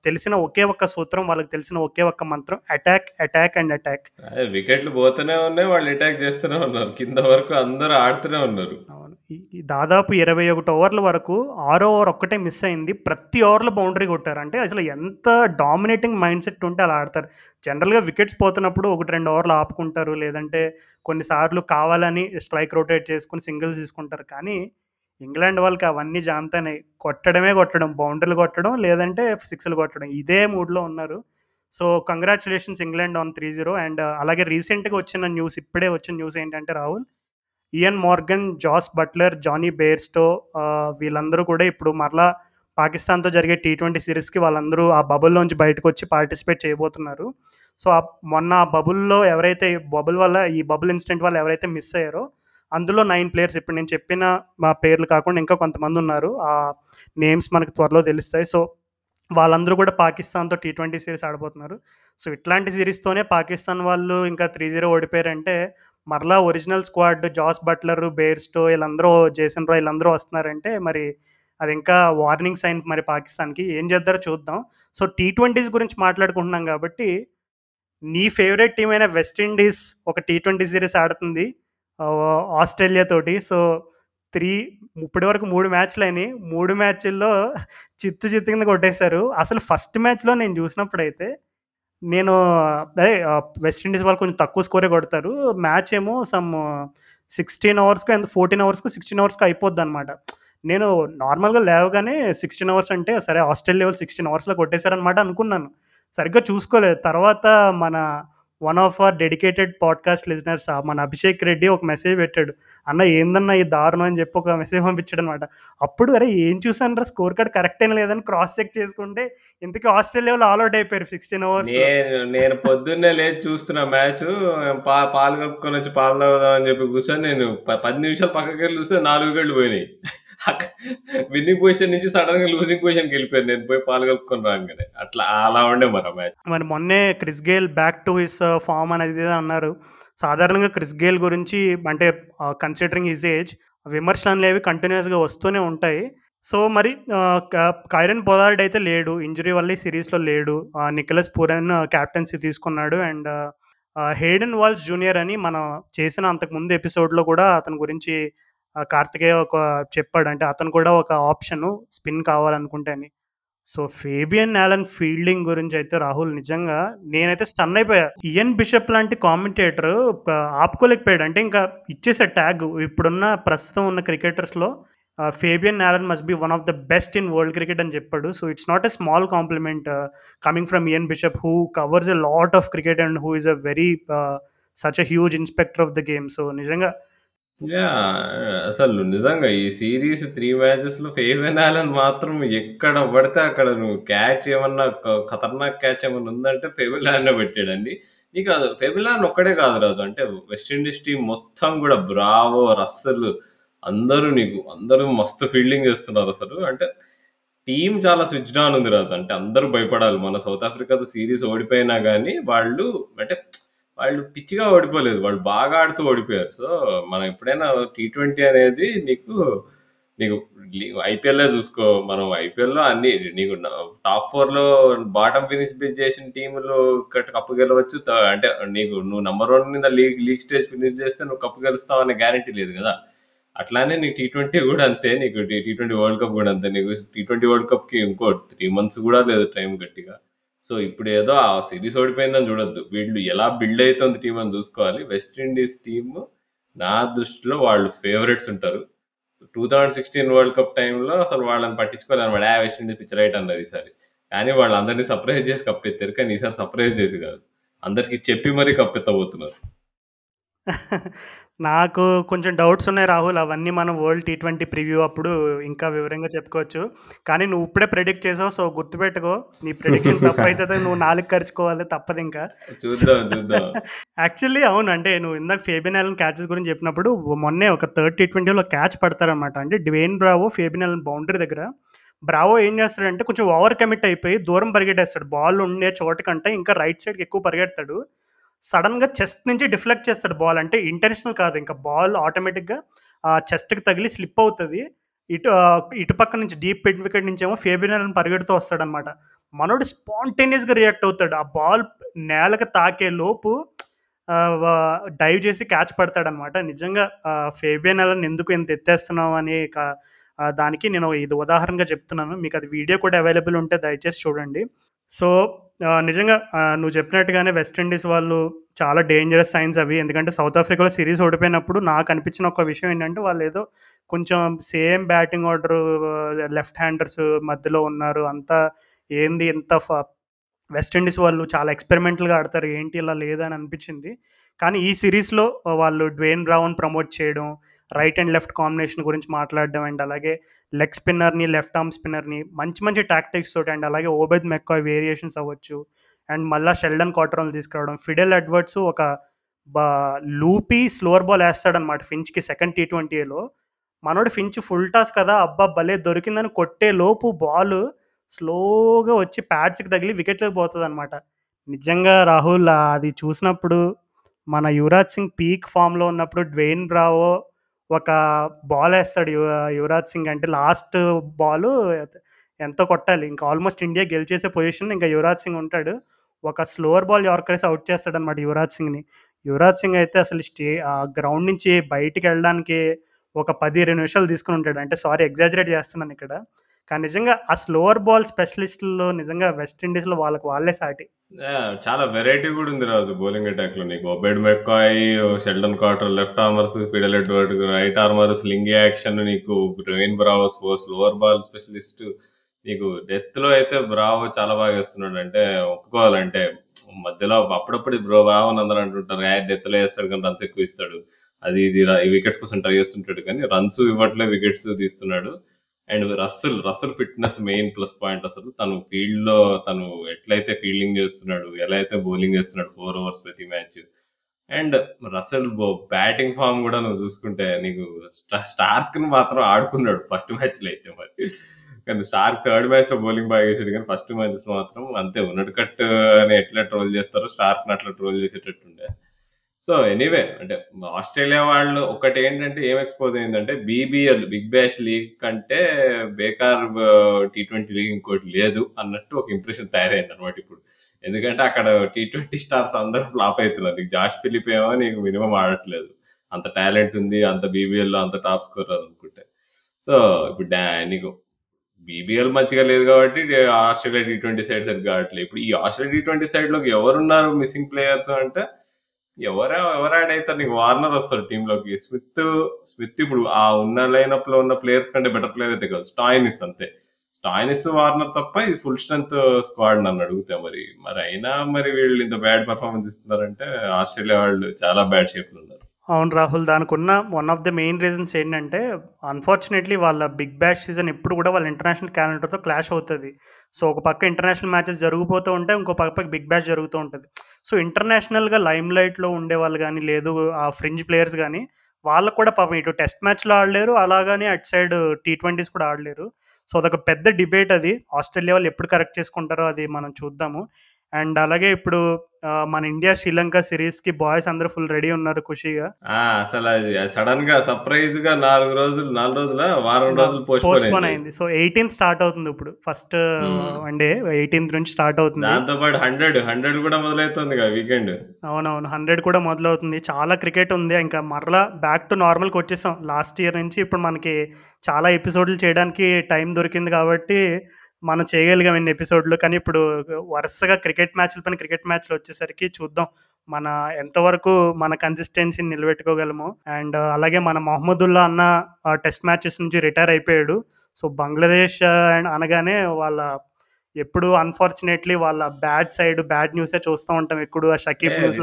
తెలిసిన ఒకే ఒక్క సూత్రం, వాళ్ళకి తెలిసిన ఒకే ఒక్క మంత్రం అటాక్, అటాక్ అండ్ అటాక్. వికెట్లు పోతూనే ఉన్నాయి. వాళ్ళు అటాక్ చేస్తూనే ఉన్నారు. కింద వరకు అందరూ ఆడుతూనే ఉన్నారు. అవును. దాదాపు 21 ఓవర్ల వరకు ఆరో ఓవర్ ఒక్కటే మిస్ అయింది. ప్రతి ఓవర్‌లో బౌండరీ కొట్టారు. అంటే అసలు ఎంత డామినేటింగ్ మైండ్ సెట్ ఉంటే అలా ఆడతారు. జనరల్‌గా వికెట్స్ పోతున్నప్పుడు 1, 2 ఓవర్లు ఆపుకుంటారు. లేదంటే కొన్నిసార్లు కావాలని స్ట్రైక్ రొటేట్ చేసుకొని సింగిల్స్ తీసుకుంటారు. కానీ ఇంగ్లాండ్ వాళ్ళకి అవన్నీ జాంతానాయి. కొట్టడమే కొట్టడం. బౌండరీలు కొట్టడం లేదంటే సిక్స్‌లు కొట్టడం. ఇదే మూడ్‌లో ఉన్నారు. So, congratulations England on 3-0 and uh, అలాగే రీసెంట్‌గా వచ్చిన న్యూస్ ఇప్పుడే వచ్చిన న్యూస్ ఏంటంటే Rahul Eoin Morgan Jos Buttler, Jonny Bairstow వీళ్ళందరూ కూడా ఇప్పుడు మరలా పాకిస్తాన్‌తో జరిగే టీ ట్వంటీ సిరీస్కి వాళ్ళందరూ ఆ బబుల్‌లోంచి బయటకొచ్చి పార్టిసిపేట్ చేయబోతున్నారు. సో, మొన్న ఆ బబుల్‌లో ఎవరైతే బబుల్ వల్ల ఈ బబుల్ ఇన్సిడెంట్ వల్ల ఎవరైతే మిస్ అయ్యారో అందులో నైన్ ప్లేయర్స్ ఇప్పుడు నేను చెప్పిన మా పేర్లు కాకుండా ఇంకా కొంతమంది ఉన్నారు ఆ నేమ్స్ మనకు త్వరలో తెలుస్తాయి. సో, వాళ్ళందరూ కూడా పాకిస్తాన్‌తో టీ ట్వంటీ సీరీస్ ఆడబోతున్నారు. సో, ఇట్లాంటి సిరీస్తోనే పాకిస్తాన్ వాళ్ళు ఇంకా 3-0 ఓడిపోయారంటే, మరలా original squad Jos Buttler, Bairstow వీళ్ళందరూ జేసన్ రాయ్ వీళ్ళందరూ వస్తున్నారంటే, మరి అది ఇంకా వార్నింగ్ సైన్ మరి పాకిస్తాన్‌కి. ఏం చేద్దారో చూద్దాం. సో, టీ ట్వంటీస్ గురించి మాట్లాడుకుంటున్నాం కాబట్టి, నీ ఫేవరెట్ టీం అయిన వెస్ట్ ఇండీస్ ఒక టీ ట్వంటీ సీరీస్ ఆడుతుంది. ఆస్ట్రేలియా తోటి. సో, 3 ఇప్పటివరకు 3 మ్యాచ్‌లయినాయి. 3 మ్యాచుల్లో చిత్తు చిత్తు కింద కొట్టేశారు. అసలు ఫస్ట్ మ్యాచ్‌లో నేను చూసినప్పుడైతే, నేను అదే వెస్టిండీస్ వాళ్ళు కొంచెం తక్కువ స్కోరే కొడతారు. మ్యాచ్ ఏమో సమ్ సిక్స్టీన్ అవర్స్కి అండ్ ఫోర్టీన్ అవర్స్కి సిక్స్టీన్ అవర్స్కి అయిపోద్ది అనమాట నేను నార్మల్‌గా లేవగానే 16 అవర్స్ అంటే, సరే ఆస్ట్రేలియా వాళ్ళు 16 అవర్స్‌లో కొట్టేశారనమాట అనుకున్నాను. సరిగ్గా చూసుకోలేదు. తర్వాత మన one of our dedicated podcast listeners మన అభిషేక్ రెడ్డి ఒక మెసేజ్ పెట్టాడు. "అన్న ఏందన్నా ఈ దారుణం" అని చెప్పి ఒక మెసేజ్ పంపించాడు అనమాట అప్పుడు అరే ఏం చూసానరా స్కోర్ కార్డ్ కరెక్ట్ అయిన లేదని క్రాస్ చెక్ చేసుకుంటే, ఇంతకీ ఆస్ట్రేలియా ఆల్ అవుట్ అయిపోయారు సిక్స్టీన్ అవర్స్ నేను పొద్దున్నే లేదు చూస్తున్న మ్యాచ్ పా పాలు వచ్చి పాలు తాగుదాం అని చెప్పి కూర్చొని నేను ప 10 నిమిషాలు పక్కకెళ్ళి చూస్తే 4 వికెట్లు పోయినాయి. విన్నింగ్ పొజిషన్ నుంచి సడెన్‌గా లూజింగ్ పొజిషన్‌కెళ్ళిపోయాను నేను పోయి పాలు కలుపుకొని రాగానే అట్లా అలా ఉండే మరి మ్యాచ్. మరి మొన్నే Chris Gayle back to his form అనేది అన్నారు. సాధారణంగా క్రిస్ గేల్ గురించి అంటే కన్సిడరింగ్ హిజ్ ఏజ్ విమర్శలు అనేవి కంటిన్యూస్గా వస్తూనే ఉంటాయి. సో, మరి uh, కైరన్ పొదార్డ్ అయితే లేడు. ఇంజరీ వల్ల ఈ సిరీస్లో లేడు. నిఖలస్ పూరన్ uh, కెప్టెన్సీ తీసుకున్నాడు. అండ్ హేడెన్ వాల్స్ జూనియర్ అని మనం చేసిన అంతకుముందు ఎపిసోడ్‌లో కూడా అతని గురించి కార్తికేయ ఒక చెప్పాడు. అంటే అతను కూడా ఒక ఆప్షను స్పిన్ కావాలనుకుంటే అని. సో, ఫేబియన్ నాలన్ ఫీల్డింగ్ గురించి అయితే రాహుల్ నిజంగా నేనైతే స్టన్ అయిపోయా. ఇయన్ బిషప్ లాంటి కామెంటేటర్ ఆపుకోలేకపోయాడు. అంటే ఇంకా ఇచ్చేసాడు ట్యాగ్. ఇప్పుడున్న ప్రస్తుతం ఉన్న క్రికెటర్స్‌లో Fabian Allen must be one of the best in world cricket అని చెప్పాడు. So, it's not a small compliment coming from Ian Bishop who covers a lot of cricket and who is a very such a huge inspector of the game. So, నిజంగా yeah! అసలు నిజంగా ఈ series 3 మ్యాచెస్‌లో Fabian వినాలని మాత్రం ఎక్కడ పడితే అక్కడ నువ్వు క్యాచ్ ఏమన్నా క ఖతర్నాక్ క్యాచ్ ఏమన్నా ఉందంటే ఫేబియన్ పెట్టాడండి. నీకు అది ఫెబిలాన్ ఒక్కడే కాదు రాజు. అంటే వెస్టిండీస్ టీమ్ మొత్తం కూడా బ్రావో, రస్సెల్ అందరూ నీకు అందరూ మస్తు ఫీల్డింగ్ చేస్తున్నారు అసలు. అంటే టీమ్ చాలా స్విచ్డ్ ఆన్ ఉంది రాజు. అంటే అందరూ భయపడాలి. మన సౌత్ ఆఫ్రికాతో సీరీస్ ఓడిపోయినా కానీ వాళ్ళు అంటే వాళ్ళు పిచ్చిగా ఓడిపోలేదు. వాళ్ళు బాగా ఆడుతూ ఓడిపోయారు. సో, మనం ఎప్పుడైనా టీ20 అనేది నీకు నీకు లీ చూసుకో. మనం ఐపీఎల్‌లో అన్ని నీకు టాప్ ఫోర్లో బాటమ్ ఫినిష్ చేసిన టీములు కప్పు గెలవచ్చు. త అంటే నీకు నువ్వు నెంబర్ వన్ మీద లీగ్ లీగ్ స్టేజ్ ఫినిష్ చేస్తే నువ్వు కప్పు గెలుస్తావు అనే గ్యారంటీ లేదు కదా! అట్లానే నీకు టీ20 కూడా అంతే. నీకు టీ టీ20 వరల్డ్ కప్ కూడా అంతే. నీకు టీ20 వరల్డ్ కప్‌కి ఇంకో త్రీ మంత్స్ కూడా లేదు టైం గట్టిగా. సో, ఇప్పుడు ఏదో ఆ సిరీస్ ఓడిపోయిందని చూడొద్దు. వీళ్ళు ఎలా బిల్డ్ అవుతుంది టీం అని చూసుకోవాలి. వెస్ట్ ఇండీస్ టీమ్ నా దృష్టిలో వాళ్ళు ఫేవరెట్స్ ఉంటారు. 2016 వరల్డ్ కప్ టైంలో అసలు వాళ్ళని పట్టించుకోలేదన్నమాట. ఆ! వెస్ట్ ఇండీస్ పిచ్చి రైట్ అన్నది ఈసారి. కానీ వాళ్ళందరిని సర్ప్రైజ్ చేసి కప్పెత్తారు. కానీ ఈసారి సర్ప్రైజ్ చేసి కాదు. అందరికి చెప్పి మరీ కప్పెత్తబోతున్నారు. నాకు కొంచెం డౌట్స్ ఉన్నాయి రాహుల్. అవన్నీ మనం వరల్డ్ టీ20 ప్రివ్యూ అప్పుడు ఇంకా వివరంగా చెప్పుకోవచ్చు. కానీ నువ్వు ఇప్పుడే ప్రెడిక్ట్ చేసావు. సో, గుర్తుపెట్టుకో. నీ ప్రెడిక్షన్ తప్పైతది నువ్వు నాలుక కరుచుకోవాలి తప్పదింకా. చూద్దాం. చూద్దాం. యాక్చువల్లీ అవును. అంటే నువ్వు ఇందాక యాలన్ క్యాచెస్ గురించి చెప్పినప్పుడు మొన్నే ఒక థర్డ్ టీ20లో క్యాచ్ పడతారనమాట. అంటే Dwayne Bravo Fabian Allen boundary దగ్గర బ్రావో ఏం చేస్తాడంటే కొంచెం ఓవర్ కమిట్ అయిపోయి దూరం పరిగెట్టేస్తాడు. బాల్ ఉండే చోట కంటే ఇంకా రైట్ సైడ్‌కి ఎక్కువ పరిగెడతాడు. సడన్గా చెస్ట్ నుంచి డిఫ్లెక్ట్ చేస్తాడు బాల్. అంటే ఇంటెన్షనల్ కాదు. ఇంకా బాల్ ఆటోమేటిక్‌గా ఆ చెస్ట్‌కి తగిలి స్లిప్ అవుతుంది ఇటు ఇటు పక్క నుంచి డీప్ మిడ్ వికెట్ నుంచి ఏమో యాలన్ పరిగెడుతూ వస్తాడనమాట. మనోడు స్పాంటేనియస్‌గా రియాక్ట్ అవుతాడు. ఆ బాల్ నేలకు తాకే లోపు డైవ్ చేసి క్యాచ్ పడతాడనమాట. నిజంగా ఫేబియన్ యాలన్ ఎందుకు ఇంత ఎత్తేస్తున్నావు అని దానికి నేను ఇది ఉదాహరణగా చెప్తున్నాను. మీకు అది వీడియో కూడా అవైలబుల్ ఉంటే దయచేసి చూడండి. సో, నిజంగా నువ్వు చెప్పినట్టుగానే వెస్ట్ ఇండీస్ వాళ్ళు చాలా డేంజరస్ సైన్స్ అవి. ఎందుకంటే సౌత్ ఆఫ్రికాలో సిరీస్ ఓడిపోయినప్పుడు నాకు అనిపించిన ఒక విషయం ఏంటంటే వాళ్ళు ఏదో కొంచెం same batting order left handers మధ్యలో ఉన్నారు. అంతా ఏంది ఇంత ఫ వాళ్ళు చాలా ఎక్స్పెరిమెంటల్‌గా ఆడతారు. ఏంటి ఇలా లేదని అనిపించింది. కానీ ఈ సిరీస్లో వాళ్ళు డ్వేన్ బ్రావోని ప్రమోట్ చేయడం, రైట్ అండ్ లెఫ్ట్ కాంబినేషన్ గురించి మాట్లాడడం అండ్ అలాగే లెగ్ స్పిన్నర్‌ని, లెఫ్ట్ ఆర్మ్ స్పిన్నర్‌ని మంచి మంచి టాక్టిక్స్ తోటి అండ్ అలాగే ఓబెద్ మెక్కాయ్ వేరియేషన్స్ అవ్వచ్చు. అండ్ మళ్ళీ షెల్డన్ క్వార్టర్లు తీసుకురావడం. ఫిడెల్ ఎడ్వర్డ్స్ ఒక బా లూపీ స్లోవర్ బాల్ వేస్తాడనమాట ఫించ్‌కి సెకండ్ టీ20ఏలో. మనోడు ఫించ్ ఫుల్ టాస్ కదా! అబ్బా! భలే దొరికిందని కొట్టే లోపు బాలు స్లోగా వచ్చి ప్యాడ్స్కి తగిలి వికెట్లకు పోతుంది అనమాట నిజంగా రాహుల్ అది చూసినప్పుడు మన యువరాజ్ సింగ్ పీక్ ఫామ్లో ఉన్నప్పుడు డ్వెయిన్ బ్రావో ఒక బాల్ వేస్తాడు యువ యువరాజ్ సింగ్ అంటే లాస్ట్ బాల్ ఎంతో కొట్టాలి? ఇంకా ఆల్మోస్ట్ ఇండియా గెలిచేసే పొజిషన్ ఇంకా యువరాజ్ సింగ్ ఉంటాడు. ఒక స్లోవర్ బాల్ యార్కరేసి అవుట్ చేస్తాడు అనమాట యువరాజ్ సింగ్ని. యువరాజ్ సింగ్ అయితే అసలు స్టే ఆ గ్రౌండ్ నుంచి బయటికి వెళ్ళడానికి ఒక పది ఇరవై నిమిషాలు తీసుకుని ఉంటాడు. అంటే సారీ ఎగ్జాజరేట్ చేస్తున్నాను ఇక్కడ. కానీ నిజంగా ఆ స్లోవర్ బాల్ స్పెషలిస్ట్లో నిజంగా వెస్టిండీస్లో వాళ్ళకి వాళ్ళే సాటి. చాలా వెరైటీ కూడా ఉంది రాజు బౌలింగ్ అటాక్లో. నీకు Obed McCoy Sheldon Cottrell left armers Fidel Edward right armers slingy action నీకు Dwayne Bravo sports lower ball specialist నీకు డెత్లో అయితే బ్రావో చాలా బాగా వేస్తున్నాడు. అంటే ఒప్పుకోవాలంటే మధ్యలో అప్పుడప్పుడు బ్రో బ్రావో అందరూ అంటుంటారు డెత్లో వేస్తాడు కానీ రన్స్ ఎక్కువ ఇస్తాడు. అది ఇది వికెట్స్ కోసం ట్రై చేస్తుంటాడు కానీ రన్స్ ఇవ్వట్లే వికెట్స్ తీస్తున్నాడు. And Russell Russell fitness main plus point అసలు. తను ఫీల్డ్లో తను ఎట్లయితే ఫీల్డింగ్ చేస్తున్నాడు ఎలా అయితే బౌలింగ్ చేస్తున్నాడు ఫోర్ ఓవర్స్ ప్రతి match. And Russell batting form కూడా నువ్వు చూసుకుంటే నీకు స్టార్క్ని మాత్రం ఆడుకున్నాడు ఫస్ట్ మ్యాచ్లో అయితే మరి. కానీ స్టార్క్ థర్డ్ మ్యాచ్లో బౌలింగ్ బాగా చేసాడు కానీ ఫస్ట్ మ్యాచెస్లో మాత్రం అంతే. ఉన్నట్టు కట్ అని ఎట్లా ట్రోల్ చేస్తారో స్టార్క్ని అట్లా ట్రోల్ చేసేటట్టుండే. సో ఎనీవే అంటే ఆస్ట్రేలియా వాళ్ళు ఒకటి ఏంటంటే ఏం ఎక్స్పోజ్ అయిందంటే బీబీఎల్ బిగ్ బ్యాష్ లీగ్ కంటే బేకార్ టీ ట్వంటీ లీగ్ ఇంకోటి లేదు అన్నట్టు ఒక ఇంప్రెషన్ తయారైంది అనమాట ఇప్పుడు. ఎందుకంటే అక్కడ టీ ట్వంటీ స్టార్స్ అందరూ ఫ్లాప్ అవుతున్నారు నీకు జాష్ ఫిలిప్ ఏమో నీకు మినిమం ఆడట్లేదు. అంత టాలెంట్ ఉంది అంత బీబీఎల్లో అంత టాప్ స్కోర్ అనుకుంటే. సో ఇప్పుడు డా- నీకు బీబీఎల్ మంచిగా లేదు కాబట్టి ఆస్ట్రేలియా టీ ట్వంటీ సైడ్ సరిగ్గా ఆడట్లేదు. ఇప్పుడు ఈ ఆస్ట్రేలియా టీ ట్వంటీ సైడ్ ఎవరున్నారు మిస్సింగ్ ప్లేయర్స్ అంటే ఎవరా ఎవరాడైతే నీకు వార్నర్ వస్తాడు టీమ్లోకి స్మిత్ స్మిత్ ఇప్పుడు ఆ ఉన్న లైనప్లో ఉన్న ప్లేయర్స్ కంటే బెటర్ ప్లేయర్ అయితే కాదు. స్టాయినిస్ అంతే. స్టాయినిస్ వార్నర్ తప్ప ఇది ఫుల్ స్ట్రెంత్ స్క్వాడ్ నన్ను అడిగితే మరి. మరి అయినా మరి వీళ్ళు ఇంత బ్యాడ్ పర్ఫార్మెన్స్ ఇస్తున్నారంటే ఆస్ట్రేలియా వాళ్ళు చాలా బ్యాడ్ షేప్లో ఉన్నారు. అవును రాహుల్ దానికి ఉన్న one of the main reasons ఏంటంటే అన్ఫార్చునేట్లీ వాళ్ళ బిగ్ బ్యాష్ సీజన్ ఎప్పుడు కూడా వాళ్ళ ఇంటర్నేషనల్ క్యాలెండర్తో క్లాష్ అవుతుంది. సో ఒక పక్క ఇంటర్నేషనల్ మ్యాచెస్ జరిగిపోతూ ఉంటాయి ఇంకో పక్క బిగ్ బ్యాష్ జరుగుతూ ఉంటుంది. సో ఇంటర్నేషనల్గా లైమ్ లైట్లో ఉండే వాళ్ళు కానీ లేదు ఆ ఫ్రింజ్ ప్లేయర్స్ కానీ వాళ్ళకు కూడా పాపం ఇటు టెస్ట్ మ్యాచ్లో ఆడలేరు. అలాగని అటు సైడ్ టీ ట్వంటీస్ కూడా ఆడలేరు. సో అదొక పెద్ద డిబేట్ అది. ఆస్ట్రేలియా వాళ్ళు ఎప్పుడు కరెక్ట్ చేసుకుంటారో అది మనం చూద్దాము. అండ్ అలాగే ఇప్పుడు మన ఇండియా శ్రీలంక సిరీస్కి బాయ్స్ అందరూ ఫుల్ రెడీ ఉన్నారు ఖుషిగా. అసలు అది సడన్గా సర్ప్రైజ్గా నాలుగు రోజులు నాలుగు రోజుల వారం రోజులు పోస్ట్ పోస్ట్ పోన్ అయింది. సో ఎయిటీన్త్ స్టార్ట్ అవుతుంది ఇప్పుడు. ఫస్ట్. వన్ డే ఎయిటీన్త్ నుంచి స్టార్ట్ అవుతుంది. దాంతో పాటు హండ్రెడ్ హండ్రెడ్ కూడా మొదలవుతుంది వీకెండ్. అవునవును హండ్రెడ్ కూడా మొదలవుతుంది. చాలా క్రికెట్ ఉంది. ఇంకా మరలా బ్యాక్ టు నార్మల్కి వచ్చేసాం. లాస్ట్ ఇయర్ నుంచి ఇప్పుడు మనకి చాలా ఎపిసోడ్లు చేయడానికి టైం దొరికింది కాబట్టి మనం చేయగలిగాం ఇన్ని ఎపిసోడ్లు. కానీ ఇప్పుడు వరుసగా క్రికెట్ మ్యాచ్ల పైన క్రికెట్ మ్యాచ్లు వచ్చేసరికి చూద్దాం. మన ఎంతవరకు మన కన్సిస్టెన్సీని నిలబెట్టుకోగలము. అండ్ అలాగే మన మహమ్మదుల్లా అన్న టెస్ట్ మ్యాచెస్ నుంచి రిటైర్ అయిపోయాడు. సో బంగ్లాదేశ్ అండ్ అనగానే వాళ్ళ ఎప్పుడు అన్ఫార్చునేట్లీ వాళ్ళ బ్యాడ్ సైడ్ బ్యాడ్ న్యూసే చూస్తూ ఉంటాం ఎప్పుడు ఆ షకీబ్ న్యూస్.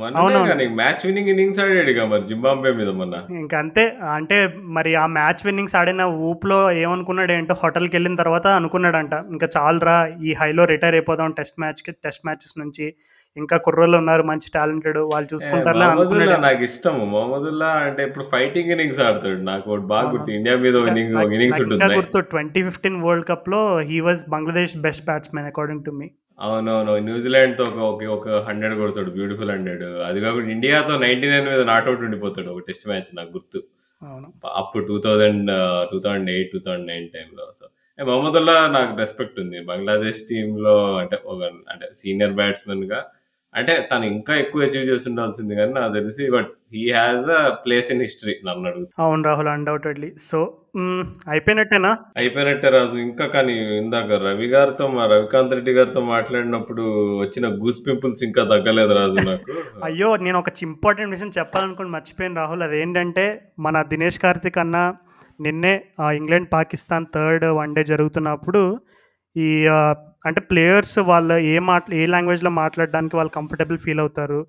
మొన్న మ్యాచ్ విన్నింగ్ ఇన్నింగ్స్ ఆడాడుగా మరి జింబాంబే మీద మొన్న. ఇంకా అంతే అంటే మరి ఆ మ్యాచ్ విన్నింగ్స్ ఆడిన ఊపులో ఏమనుకున్నాడు ఏంటో హోటల్కి వెళ్ళిన తర్వాత అనుకున్నాడంట. ఇంకా చాలరా ఈ హైలో రిటైర్ అయిపోదాం టెస్ట్ మ్యాచ్కి టెస్ట్ మ్యాచెస్ నుంచి. ఇంకా కుర్రోళ్ళు ఉన్నారు మంచి టాలెంటెడ్ వాళ్ళు అనుకున్నాడు. నాకు ఇష్టం మొహమ్మదుల్లా అంటే ఇప్పుడు ఫైటింగ్ ఇన్నింగ్స్ ఆడతాడు. నాకు బాగా గుర్తు. ఇండియా మీద ఇన్నింగ్స్ ఉంటుంది గుర్తు ట్వంటీ ఫిఫ్టీన్ వరల్డ్ కప్లో he was Bangladesh best batsmen according to me అవునవును. న్యూజిలాండ్తో ఒక ఒక- హండ్రెడ్ కొడతాడు. బ్యూటిఫుల్ హండ్రెడ్ అది కాకుండా ఇండియాతో నైన్టీ నైన్ మీద నాట్అవుట్ ఉండిపోతాడు. ఒక టెస్ట్ మ్యాచ్ నాకు గుర్తు. అప్పుడు two thousand two thousand eight two thousand nine టైంలో సో మహమ్మదుల్లా నాకు రెస్పెక్ట్ ఉంది. బంగ్లాదేశ్ టీంలో అంటే ఒక అంటే సీనియర్ బ్యాట్స్మెన్గా అంటే తను ఇంకా ఎక్కువ అచీవ్ చేసి ఉండాల్సింది కానీ నాకు తెలిసి but he has a place in history నన్ను అడుగుతా. అవును రాహుల్ అన్డౌటెడ్లీ సో అయిపోయినట్టేనా? అయిపోయినట్టే రాజు. ఇంకా కానీ ఇందాక రవి గారితో మా రవికాంత్ రెడ్డి గారితో మాట్లాడినప్పుడు వచ్చిన గూస్ పింపుల్స్ ఇంకా తగ్గలేదు రాజు నాకు. అయ్యో నేను ఒక ఇంపార్టెంట్ విషయం చెప్పాలనుకుని మర్చిపోయాను రాహుల్. అదేంటంటే మన దినేష్ కార్తిక్ అన్న నిన్నే ఆ, England Pakistan third one day జరుగుతున్నప్పుడు ఈ అంటే ప్లేయర్స్ వాళ్ళు ఏ మాట్లా ఏ లాంగ్వేజ్లో మాట్లాడడానికి వాళ్ళు కంఫర్టబుల్ ఫీల్ అవుతారు?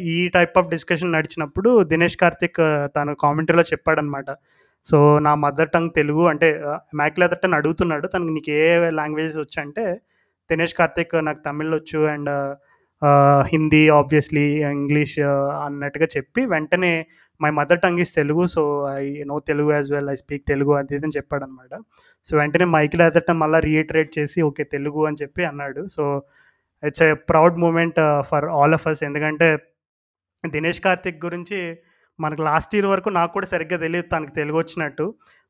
ఈ టైప్ ఆఫ్ డిస్కషన్ నడిచినప్పుడు దినేష్ కార్తిక్ తను కామెంటరీలో చెప్పాడనమాట సో నా మదర్ టంగ్ తెలుగు అంటే మ్యాక్లెదర్ టన్ అడుగుతున్నాడు. తనకు నీకు ఏ లాంగ్వేజెస్ వచ్చంటే దినేష్ కార్తిక్ నాకు తమిళ్ వచ్చు అండ్ హిందీ ఆబ్వియస్లీ ఇంగ్లీష్ అన్నట్టుగా చెప్పి వెంటనే my mother tongue is Telugu so I know Telugu as well I speak Telugu అది ఇది అని చెప్పాడు అనమాట సో వెంటనే మైకిల్ అదట మళ్ళీ రియేటరేట్ చేసి ఓకే తెలుగు అని చెప్పి అన్నాడు. So it's a proud moment for all of us ఎందుకంటే దినేష్ కార్తిక్ గురించి మనకు లాస్ట్ ఇయర్ వరకు నాకు కూడా సరిగ్గా తెలియదు తనకు తెలుగు వచ్చినట్టు.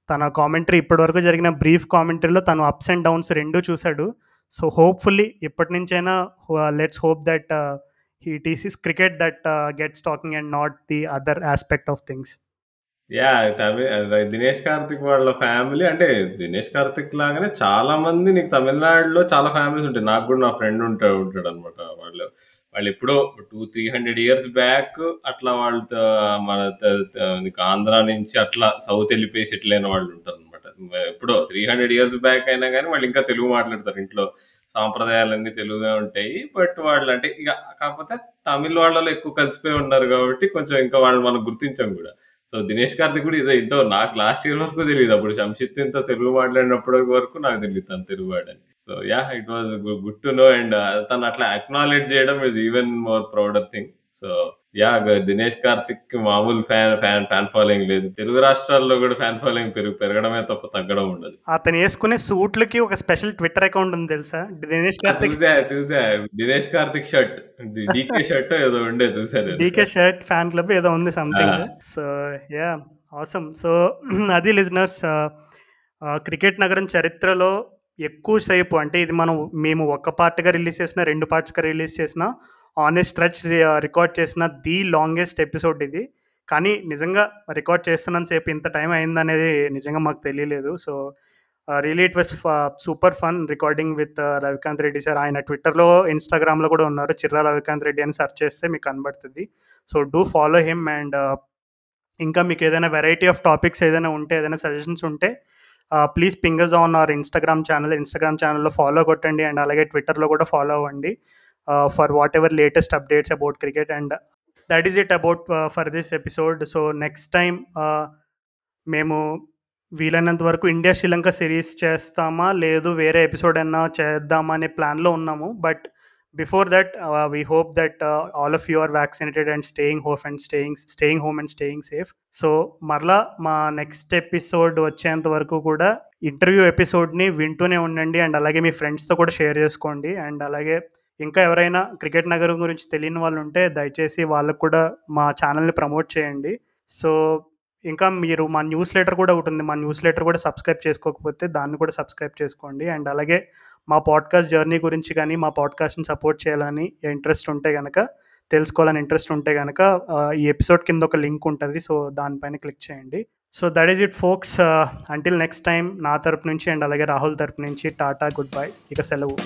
తన కామెంటరీ ఇప్పటివరకు జరిగిన బ్రీఫ్ కామెంటరీలో తను అప్స్ అండ్ డౌన్స్ రెండూ చూశాడు. సో హోప్ఫుల్లీ ఇప్పటి నుంచైనా let's hope that he teases cricket that gets talking and not the other aspect of things yeah Tamil Dinesh Karthik వాళ్ళ ఫ్యామిలీ అంటే దినేష్ కార్తిక్ లాగానే చాలా మంది నీకు తమిళనాడులో చాలా ఫ్యామిలీస్ ఉంటాయి. నాకు కూడా నా ఫ్రెండ్ ఉంటాడు ఉంటాడు అనమాట వాళ్ళు. వాళ్ళు ఎప్పుడో two three hundred years back అట్లా వాళ్ళు మన ఆంధ్ర నుంచి అట్లా సౌత్ వెళ్ళిపోయి సెటిల్ అయిన వాళ్ళు ఉంటారు అనమాట ఎప్పుడో త్రీ హండ్రెడ్ ఇయర్స్ బ్యాక్ అయినా కానీ వాళ్ళు ఇంకా తెలుగు మాట్లాడతారు ఇంట్లో. సాంప్రదాయాలన్నీ తెలుగుగా ఉంటాయి. బట్ వాళ్ళు అంటే ఇక కాకపోతే తమిళ వాళ్ళలో ఎక్కువ కలిసిపోయి ఉన్నారు కాబట్టి కొంచెం ఇంకా వాళ్ళు మనం గుర్తించాం కూడా. సో దినేష్ కార్తిక్ కూడా ఇదే. ఇంతో నాకు లాస్ట్ ఇయర్ వరకు తెలియదు. అప్పుడు శంషిత్ ఇంత తెలుగు మాట్లాడినప్పటి వరకు నాకు తెలియదు తను తెలుగు వాడని. So yeah it was good to know and తను అట్లా అక్నాలెడ్జ్ చేయడం is even more prouder thing so yeah Dinesh Karthik మామూలు ఫ్యాన్ ఫ్యాన్ ఫ్యాన్ ఫాలోయింగ్ లేదు. తెలుగు రాష్ట్రాల్లో కూడా ఫ్యాన్ ఫాలోయింగ్ పెరుగు పెరగడమే తప్ప తగ్గడం ఉండదు. అతను వేసుకునే సూట్లకి ఒక స్పెషల్ ట్విట్టర్ అకౌంట్ ఉంది తెలుసా? దినేష్ కార్తిక్ చూసా చూసా. Dinesh Karthik shirt. DK shirt ఏదో ఉండే చూసారు డీకే షర్ట్ ఫ్యాన్ క్లబ్ ఏదో ఉంది సంథింగ్ సో యా అవసరం సో అది లిజనర్స్ క్రికెట్ నగరం చరిత్రలో ఎక్కువసేపు అంటే ఇది మనం మేము ఒక పార్ట్గా రిలీజ్ చేసిన రెండు పార్ట్స్గా రిలీజ్ చేసిన ఆన్ ఏ స్ట్రెచ్ రికార్డ్ చేసిన ది లాంగెస్ట్ ఎపిసోడ్ ఇది. కానీ నిజంగా రికార్డ్ చేస్తున్నంతసేపు ఇంత టైం అయిందనేది నిజంగా మాకు తెలియలేదు. So really it was super fun recording with Ravikanth Reddy sir. ఆయన ట్విట్టర్లో ఇన్స్టాగ్రామ్లో కూడా ఉన్నారు. చిర్రా రవికాంత్ రెడ్డి అని సెర్చ్ చేస్తే మీకు కనబడుతుంది. So do follow him and ఇంకా మీకు ఏదైనా వెరైటీ ఆఫ్ టాపిక్స్ ఏదైనా ఉంటే ఏదైనా సజెషన్స్ ఉంటే please pingers on our Instagram channel Instagram ఛానల్లో ఫాలో కొట్టండి అండ్ అలాగే ట్విట్టర్లో కూడా ఫాలో అవ్వండి. For whatever latest updates about cricket and that is it about for this episode so next time మేము వీలైనంత వరకు ఇండియా శ్రీలంక సిరీస్ చేస్తామా? లేదు వేరే ఎపిసోడ్ అయినా చేద్దామా అనే ప్లాన్లో ఉన్నాము. But before that we hope that all of you are vaccinated and staying home and staying staying home and staying safe so మరలా మా నెక్స్ట్ ఎపిసోడ్ వచ్చేంత వరకు కూడా ఇంటర్వ్యూ ఎపిసోడ్ని వింటూనే ఉండండి. అండ్ అలాగే మీ ఫ్రెండ్స్తో కూడా షేర్ చేసుకోండి. అండ్ అలాగే ఇంకా ఎవరైనా క్రికెట్ నగరం గురించి తెలియని వాళ్ళు ఉంటే దయచేసి వాళ్ళకు కూడా మా ఛానల్ని ప్రమోట్ చేయండి. సో ఇంకా మీరు మా న్యూస్ లెటర్ కూడా ఉంటుంది మా న్యూస్ లెటర్ కూడా సబ్స్క్రైబ్ చేసుకోకపోతే దాన్ని కూడా సబ్స్క్రైబ్ చేసుకోండి. అండ్ అలాగే మా పాడ్కాస్ట్ జర్నీ గురించి కానీ మా పాడ్కాస్ట్ని సపోర్ట్ చేయాలని ఇంట్రెస్ట్ ఉంటే కనుక తెలుసుకోవాలని ఇంట్రెస్ట్ ఉంటే కనుక ఈ ఎపిసోడ్ కింద ఒక లింక్ ఉంటుంది. సో దానిపైన క్లిక్ చేయండి. So that is it folks. Until next time నా తరపు నుంచి అండ్ అలాగే రాహుల్ తరపు నుంచి టాటా గుడ్ బై. ఇక సెలవు.